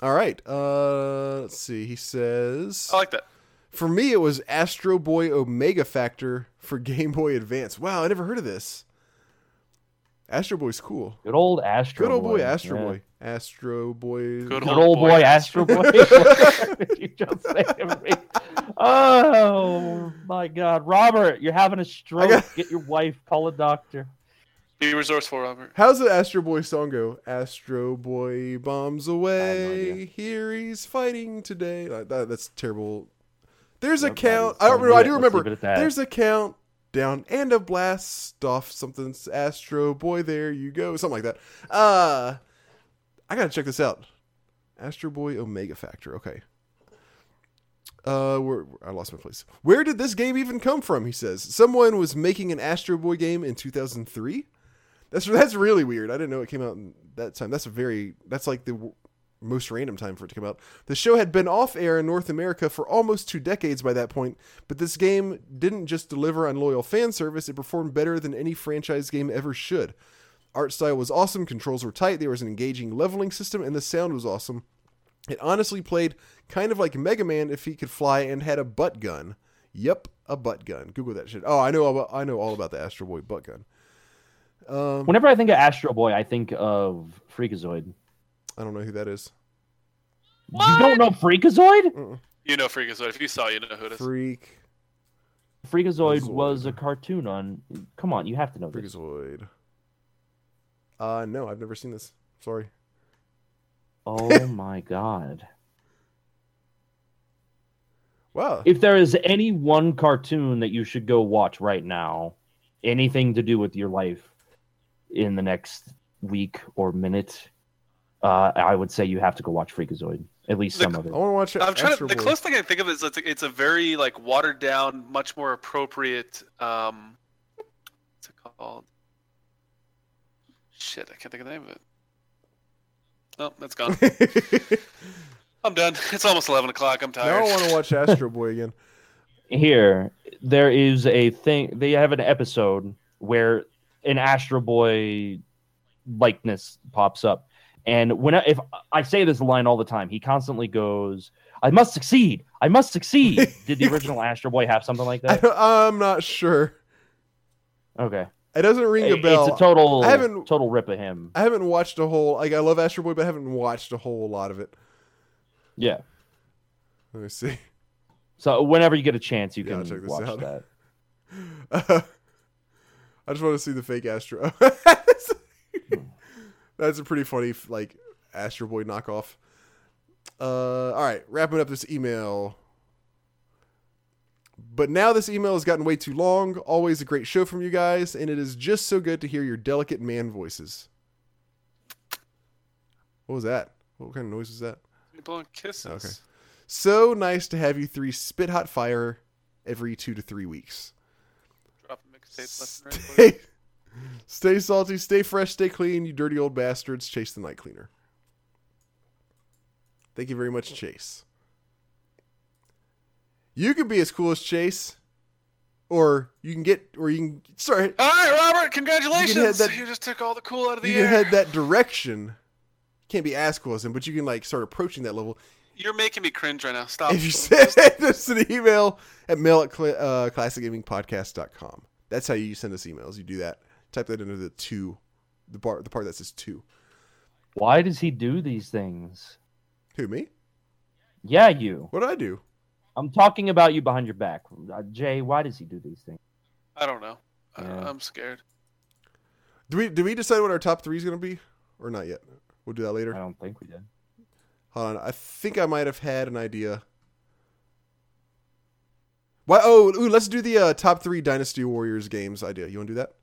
All right. Uh, let's see. He says. I like that. For me, it was Astro Boy Omega Factor for Game Boy Advance. Wow, I never heard of this. Astro Boy's cool. Good old Astro Boy. Good old boy, Boy. Astro yeah. Boy. Astro Boy. Good Good old boy, Astro Boy. What did you just say to me? Oh my God, Robert, you're having a stroke. got- Get your wife. Call a doctor. Be resourceful, Robert. How's the Astro Boy song go? Astro Boy bombs away. idea. Here he's fighting today. Uh, that- that's terrible. There's a count. I don't so know. I do Let's remember. leave it at that. There's a count down and a blast off. Something's Astro Boy. There you go. Something like that. Uh, I gotta check this out. Astro Boy Omega Factor. Okay. Uh, where I lost my place. Where did this game even come from? He says someone was making an Astro Boy game in 2003. That's that's really weird. I didn't know it came out in that time. That's a very that's like the most random time for it to come out. The show had been off air in North America for almost two decades by that point, but this game didn't just deliver on loyal fan service, it performed better than any franchise game ever should. Art style was awesome, controls were tight, there was an engaging leveling system, and the sound was awesome. It honestly played kind of like Mega Man if he could fly and had a butt gun. Yep, a butt gun. Google that shit. Oh, I know. About, I know all about the Astro Boy butt gun. Um, Whenever I think of Astro Boy, I think of Freakazoid. I don't know who that is. You don't know Freakazoid? You know Freakazoid. If you saw, you know who it is. Freak, Freakazoid Zoid. was a cartoon on. Come on, you have to know this. Freakazoid. Uh, no, I've never seen this. Sorry. Oh my god. Wow. If there is any one cartoon that you should go watch right now, anything to do with your life in the next week or minute, uh, I would say you have to go watch Freakazoid. At least The- some of I it. want to watch it. I'm trying to. The closest thing I can think of is it's a, it's a very like watered down, much more appropriate. Um, what's it called? Shit, I can't think of the name of it. Oh, that's gone. I'm done. It's almost 11 o'clock. I'm now tired. I want to watch Astro Boy again. Here, there is a thing. They have an episode where an Astro Boy likeness pops up, And when I, if I say this line all the time, he constantly goes, "I must succeed. I must succeed." Did the original Astro Boy have something like that? don't, I'm not sure. Okay, It doesn't ring a bell. it's a total, I haven't- total rip of him. I haven't watched a whole like I love Astro Boy, but I haven't watched a whole lot of it. Yeah. Let me see. So whenever you get a chance, you Yeah, can watch out. that. I just want to see the fake Astro. That's- That's a pretty funny like Astro Boy knockoff. Uh, all right, wrapping up this email. But now this email has gotten way too long. Always a great show from you guys, and it is just so good to hear your delicate man voices. What was that? What kind of noise was that? You're blowing kisses. Okay. So nice to have you three spit hot fire every two to three weeks. Dropping mixtapes left and right. Stay, stay salty, stay fresh, stay clean, you dirty old bastards. Chase the night cleaner. Thank you very much, Chase. You can be as cool as Chase, or you can get, or you can. Sorry, All right, Robert. Congratulations. You You, can have that- just took all the cool out of the air. you can head that direction. Can't be as cool as him, but you can like start approaching that level. You're making me cringe right now. Stop. if you send us an email at mail at cl- uh, classicgamingpodcast.com. That's how you send us emails. You do that. Type that into the two, the bar, the part that says two. Why does he do these things? Who me? Yeah, you. What did I do? I'm talking about you behind your back, uh, Jay. Why does he do these things? I don't know. I- Yeah. I'm scared. Do we do we decide what our top three is going to be, or not yet? We'll do that later. I don't think we did. Hold on. I think I might have had an idea. Why? Oh, ooh, let's do the uh, top three Dynasty Warriors games idea. You want to do that?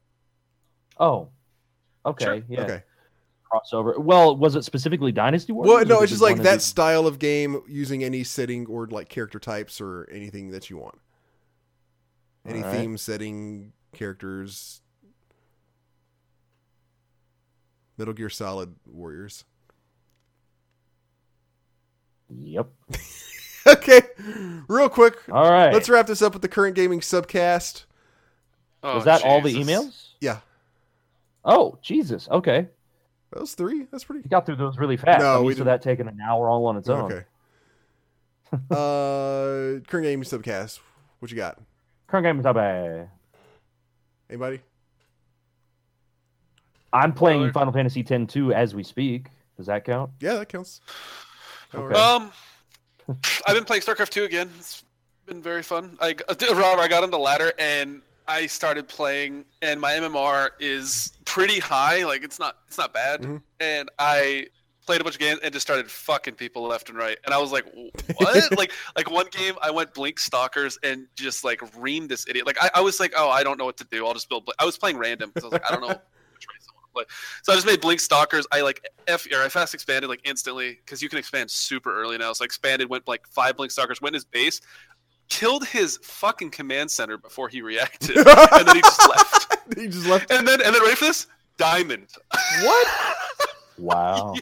Oh, okay, Sure. yeah, Okay. Crossover. Well, was it specifically Dynasty Warriors? Well, no, it's just like that these- style of game using any setting or like character types or anything that you want. Any All right. theme, setting, characters. Metal Gear Solid Warriors. Yep. okay, real quick. All right. Let's wrap this up with the current gaming subcast. Oh, was that all the emails? Yeah, Oh, Jesus. Okay. That was three. That's pretty. You got through those really fast. No, I'm we used to that taking an hour all on its own. Okay. uh, current game subcast. What you got? Current game is up. eh. Anybody? I'm playing Tyler? Final Fantasy X 2 as we speak. Does that count? Yeah, that counts. Okay. Um, I've been playing StarCraft 2 again. It's been very fun. I Robert, I got on the ladder and I started playing, and my MMR is pretty high. Like it's not, it's not bad. Mhm. And I played a bunch of games and just started fucking people left and right. And I was like, what? like, like one game I went Blink Stalkers and just like reamed this idiot. Like I, I was like, oh, I don't know what to do. I'll just build. Bl-. I was playing random because I was like, I don't know which race I want to play. So I just made Blink Stalkers. I like F or I fast expanded like instantly because you can expand super early now. So I expanded, went like five Blink Stalkers, went in his base, killed his fucking command center before he reacted, and then he just left. he just left. And then and then ready for this? Diamond. What? Wow.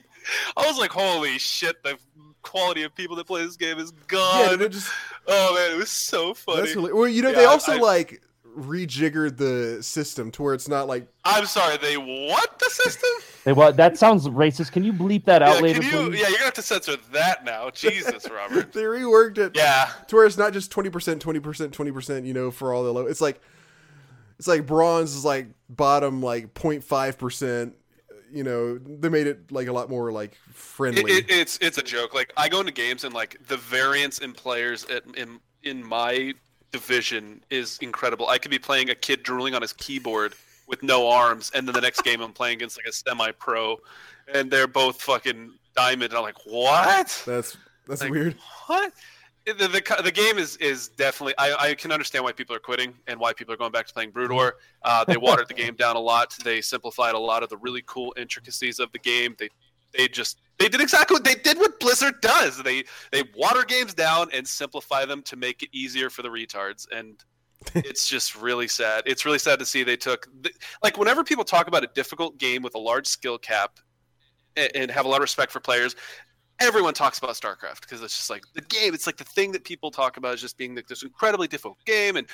I was like, holy shit, the quality of people that play this game is gone. it just oh man, it was so funny. well. You know, Yeah, they also I- like rejiggered the system to where it's not like I'm sorry, they what the system? They what? That sounds racist. Can you bleep that out yeah, later, you, yeah, you're gonna have to censor that now. Jesus, Robert. they reworked it Yeah, to where it's not just twenty percent, twenty percent, twenty percent. You know, for all the low. It's like it's like bronze is like bottom like 05 percent. You know, they made it like a lot more like friendly. it, it, it's it's a joke. Like I go into games and like the variance in players at, in in my division is incredible. I could be playing a kid drooling on his keyboard with no arms, and then the next game I'm playing against like a semi-pro, and they're both fucking diamond. And I'm like, what? that's that's Like, weird. What? The, the, the game is, is definitely I, I can understand why people are quitting and why people are going back to playing Brood War. Uh, they watered the game down a lot. They simplified a lot of the really cool intricacies of the game. They they just they did exactly what they did what Blizzard does. They they water games down and simplify them to make it easier for the retards and it's just really sad. It's really sad to see they took like whenever people talk about a difficult game with a large skill cap and, and have a lot of respect for players, everyone talks about StarCraft because it's just like the game. It's like the thing that people talk about is just being like this incredibly difficult game, and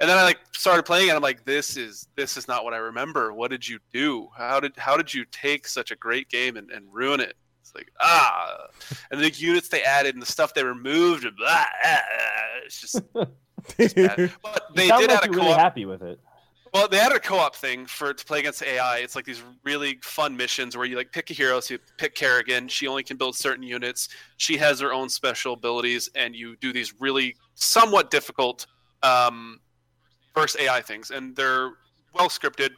and then I like started playing and I'm like, this is this is not what I remember. What did you do? How did how did you take such a great game and, and ruin it? It's like ah, and the units they added and the stuff they removed, and blah, ah, ah, it's just. it's bad. But they did like add a co-op. really happy with it. Well, they added a co-op thing for to play against AI. It's like these really fun missions where you like pick a hero. So you pick Kerrigan. She only can build certain units. She has her own special abilities, and you do these really somewhat difficult um, verse AI things, and they're well scripted.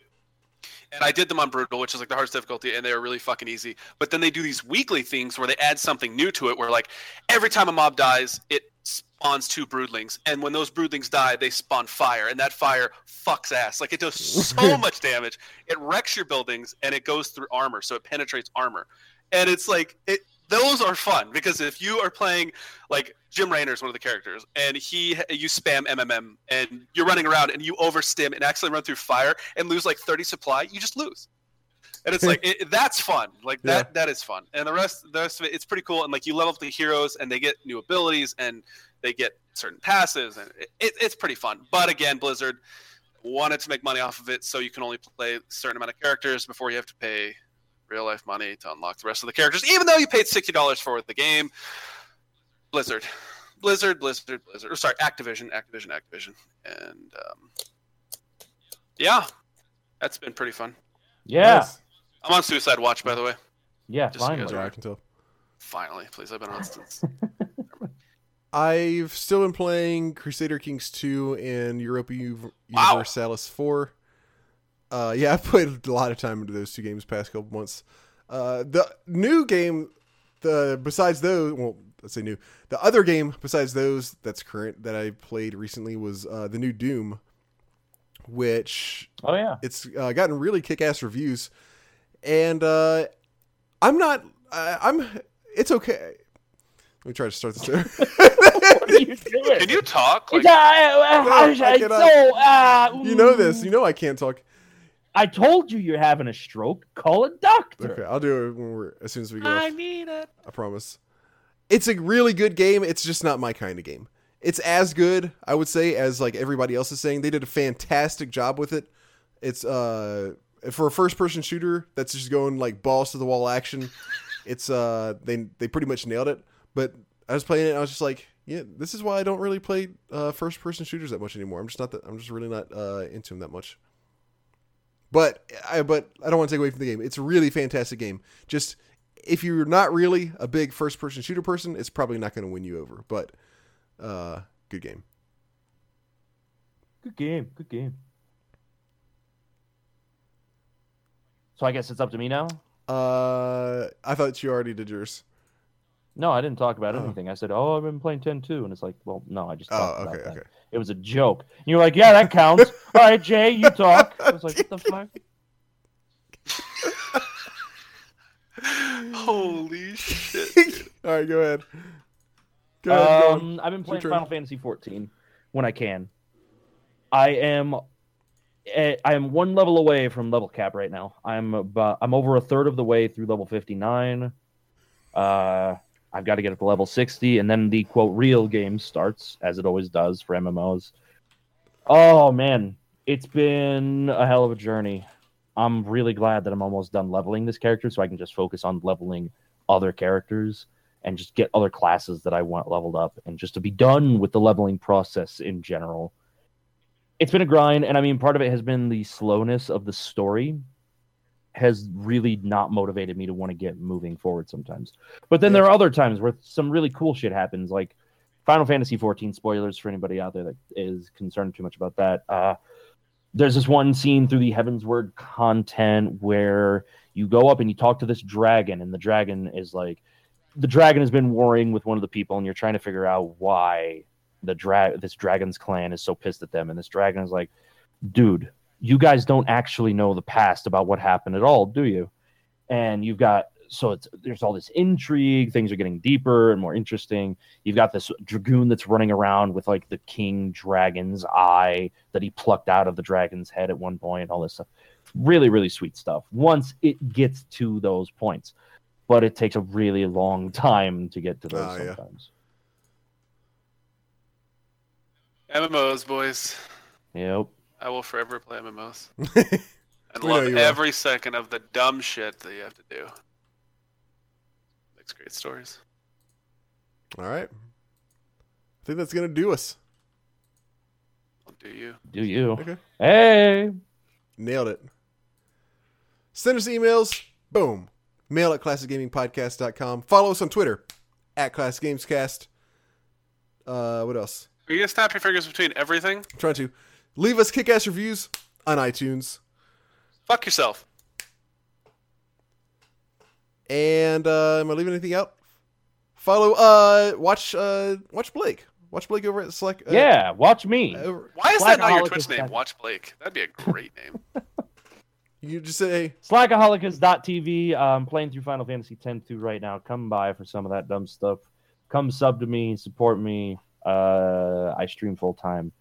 And I did them on brutal, which is like the hardest difficulty, and they were really fucking easy. But then they do these weekly things where they add something new to it, where like every time a mob dies, it spawns two broodlings, and when those broodlings die, they spawn fire, and that fire fucks ass. Like it does so much damage. It wrecks your buildings, and it goes through armor, so it penetrates armor. And it's like it. Those are fun because if you are playing like Jim Raynor is one of the characters, and he you spam MMM, and you're running around and you overstim and accidentally run through fire and lose like 30 supply, you just lose. And it's like it, that's fun, like that Yeah. that is fun. And the rest the rest of it, it's pretty cool. And like you level up the heroes, and they get new abilities, and they get certain passes, and it, it, it's pretty fun. But again, Blizzard wanted to make money off of it, so you can only play a certain amount of characters before you have to pay real life money to unlock the rest of the characters, even though you paid sixty dollars for the game. Blizzard, Blizzard, Blizzard, Blizzard. Or sorry, Activision, Activision, Activision, and um, yeah, that's been pretty fun. Yeah, Nice. I'm on Suicide Watch, by the way. yeah, Just so you finally. guys Yeah, I can tell. Finally, please, I've been on since. I've still been playing Crusader Kings 2 and Europa U- Wow. Universalis 4. Uh, yeah, I've played a lot of time into those two games past couple months. Uh, the new game, the besides those, well, let's say new. The other game besides those that's current that I played recently was uh, the new Doom, which Oh yeah, it's uh, gotten really kick-ass reviews, and uh, I'm not. I, I'm. It's okay. Let me try to start this. over. what are you doing? Can you talk? Like, uh, No, I so, cannot. uh, you know this. You know I can't talk. I told you you're having a stroke. Call a doctor. Okay, I'll do it when we're as soon as we go. off. need it. I promise. It's a really good game. It's just not my kind of game. It's as good, I would say, as like everybody else is saying. They did a fantastic job with it. It's uh for a first person shooter that's just going like balls to the wall action. It's uh they they pretty much nailed it. But I was playing it and I was just like, yeah, this is why I don't really play uh first person shooters that much anymore. I'm just not that I'm just really not uh into them that much. But I but I don't want to take away from the game. It's a really fantastic game. Just if you're not really a big first person shooter person, it's probably not going to win you over. But uh, good game. Good game. Good game. So I guess it's up to me now. Uh, I thought you already did yours. No, I didn't talk about Oh. anything. I said, "Oh, I've been playing 10 too," and it's like, "Well, no, I just talked Oh, about okay, that. okay. It was a joke." And you're like, "Yeah, that counts." All right, Jay, you talk. I was like, "What the fuck?" Holy shit. All right, go ahead. Go ahead. go on. Um, I've been playing. Final Fantasy 14 when I can. I am, eh, I am one level away from level cap right now. I'm about, I'm over a third of the way through level 59. Uh, I've got to get up to level 60, and then the quote real game starts, as it always does for MMOs. Oh man, it's been a hell of a journey. I'm really glad that I'm almost done leveling this character, so I can just focus on leveling other characters and just get other classes that I want leveled up and just to be done with the leveling process in general. It's been a grind, and I mean, part of it has been the slowness of the story has really not motivated me to want to get moving forward sometimes. But then there are other times where some really cool shit happens, like Final Fantasy 14 spoilers for anybody out there that is concerned too much about that. Uh, there's this one scene through the Heavensward content where you go up and you talk to this dragon, and the dragon is like, the dragon has been warring with one of the people, and you're trying to figure out why the dra- this dragon's clan is so pissed at them. And this dragon is like, dude, you guys don't actually know the past about what happened at all, do you? And you've got so it's there's all this intrigue, things are getting deeper and more interesting. You've got this dragoon that's running around with like the king dragon's eye that he plucked out of the dragon's head at one point, all this stuff. Really, really sweet stuff. Once it gets to those points. but it takes a really long time to get to those Oh, yeah. sometimes. MMOs, boys. Yep. I will forever play MMOs All and We love you will. every second of the dumb shit that you have to do. Makes great stories. All right. I think that's gonna do us. I'll do you. Do you? Okay. Hey. Nailed it. Send us emails. Boom. Mail at classicgamingpodcast.com. Follow us on Twitter at classicgamescast. Uh, what else? Are you gonna snap your fingers between everything? I'm trying to leave us kick-ass reviews on iTunes. Fuck yourself. And uh, am I leaving anything out? Follow. Uh, watch. Uh, watch Blake. Watch Blake over at Select. Uh, Yeah, watch me. over- Why is that not your Twitch name? Watch Blake. That'd be a great name. you just say, Slackaholics.tv. I'm playing through Final Fantasy X through right now. Come by for some of that dumb stuff. Come sub to me, support me. Uh, I stream full time.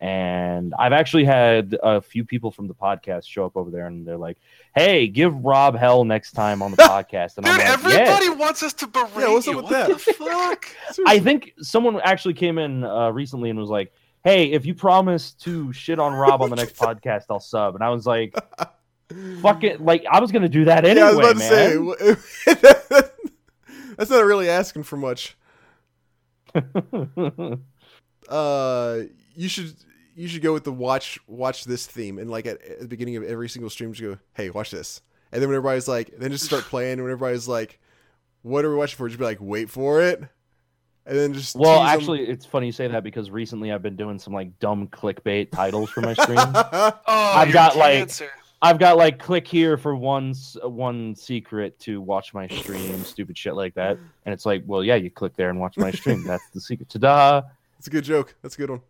And I've actually had a few people from the podcast show up over there and they're like, hey, give Rob hell next time on the podcast. And Dude, I'm like, everybody "Yeah." wants us to berate Yeah, what's up with what that? the fuck? I think someone actually came in uh, recently and was like, "Hey, if you promise to shit on Rob on the next podcast, I'll sub." And I was like, "Fuck it!" Like I was gonna do that anyway, yeah, I was about man. to say. that's not really asking for much. Uh, you should you should go with the watch watch this theme and like at, at the beginning of every single stream, just go, hey, watch this, and then when everybody's like, then just start playing, and when everybody's like, what are we watching for? Just be like, wait for it, and then just well, tease 'em. actually, it's funny you say that because recently I've been doing some like dumb clickbait titles for my stream. Oh, I've you're got, like- I've got like click here for one one secret to watch my stream, stupid shit like that. And it's like, well, yeah, you click there and watch my stream. That's the secret. Ta-da! It's a good joke. That's a good one.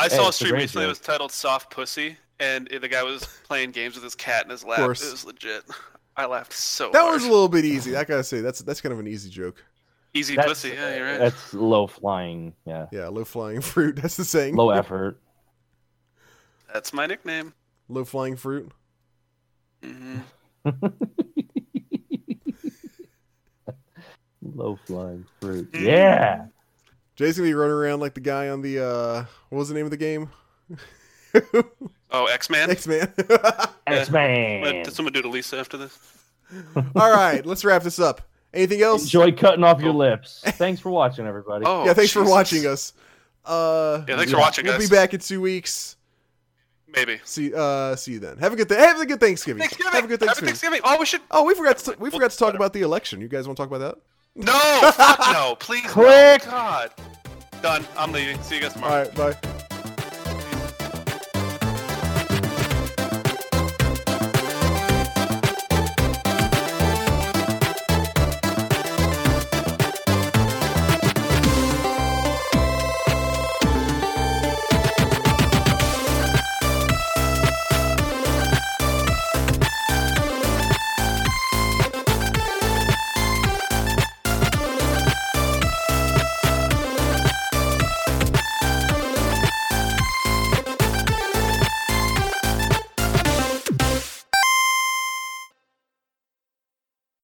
I Hey, saw a it's a stream great recently. It was titled "Soft Pussy," and the guy was playing games with his cat in his lap. It was legit. I laughed so That hard. was a little bit easy. I gotta say, that's that's kind of an easy joke. Easy That's, pussy. Yeah, you're right. That's low flying. Yeah, Yeah, low flying fruit. That's the saying. low effort. That's my nickname. Low flying fruit. hmm Low flying fruit. Mm. Yeah. Jay's gonna be running around like the guy on the uh, what was the name of the game? Oh, X Man. X Man. X Man. Did someone do to Lisa after this? All right, let's wrap this up. Anything else? Enjoy cutting off your Cool. lips. Thanks for watching, everybody. Oh, yeah, thanks for watching us. Uh, Yeah, thanks Yeah. for watching, us. we'll guys. be back in two weeks. Maybe. See, uh, see you then. Have a good day. Have a good Thanksgiving. Thanksgiving. Have a good Thanksgiving. Thanksgiving. Oh, we should. Oh, we forgot to we We'll- forgot to talk about the election. You guys want to talk about that? No, fuck no, please. no. God. Done. I'm leaving. See you guys tomorrow. All right, bye.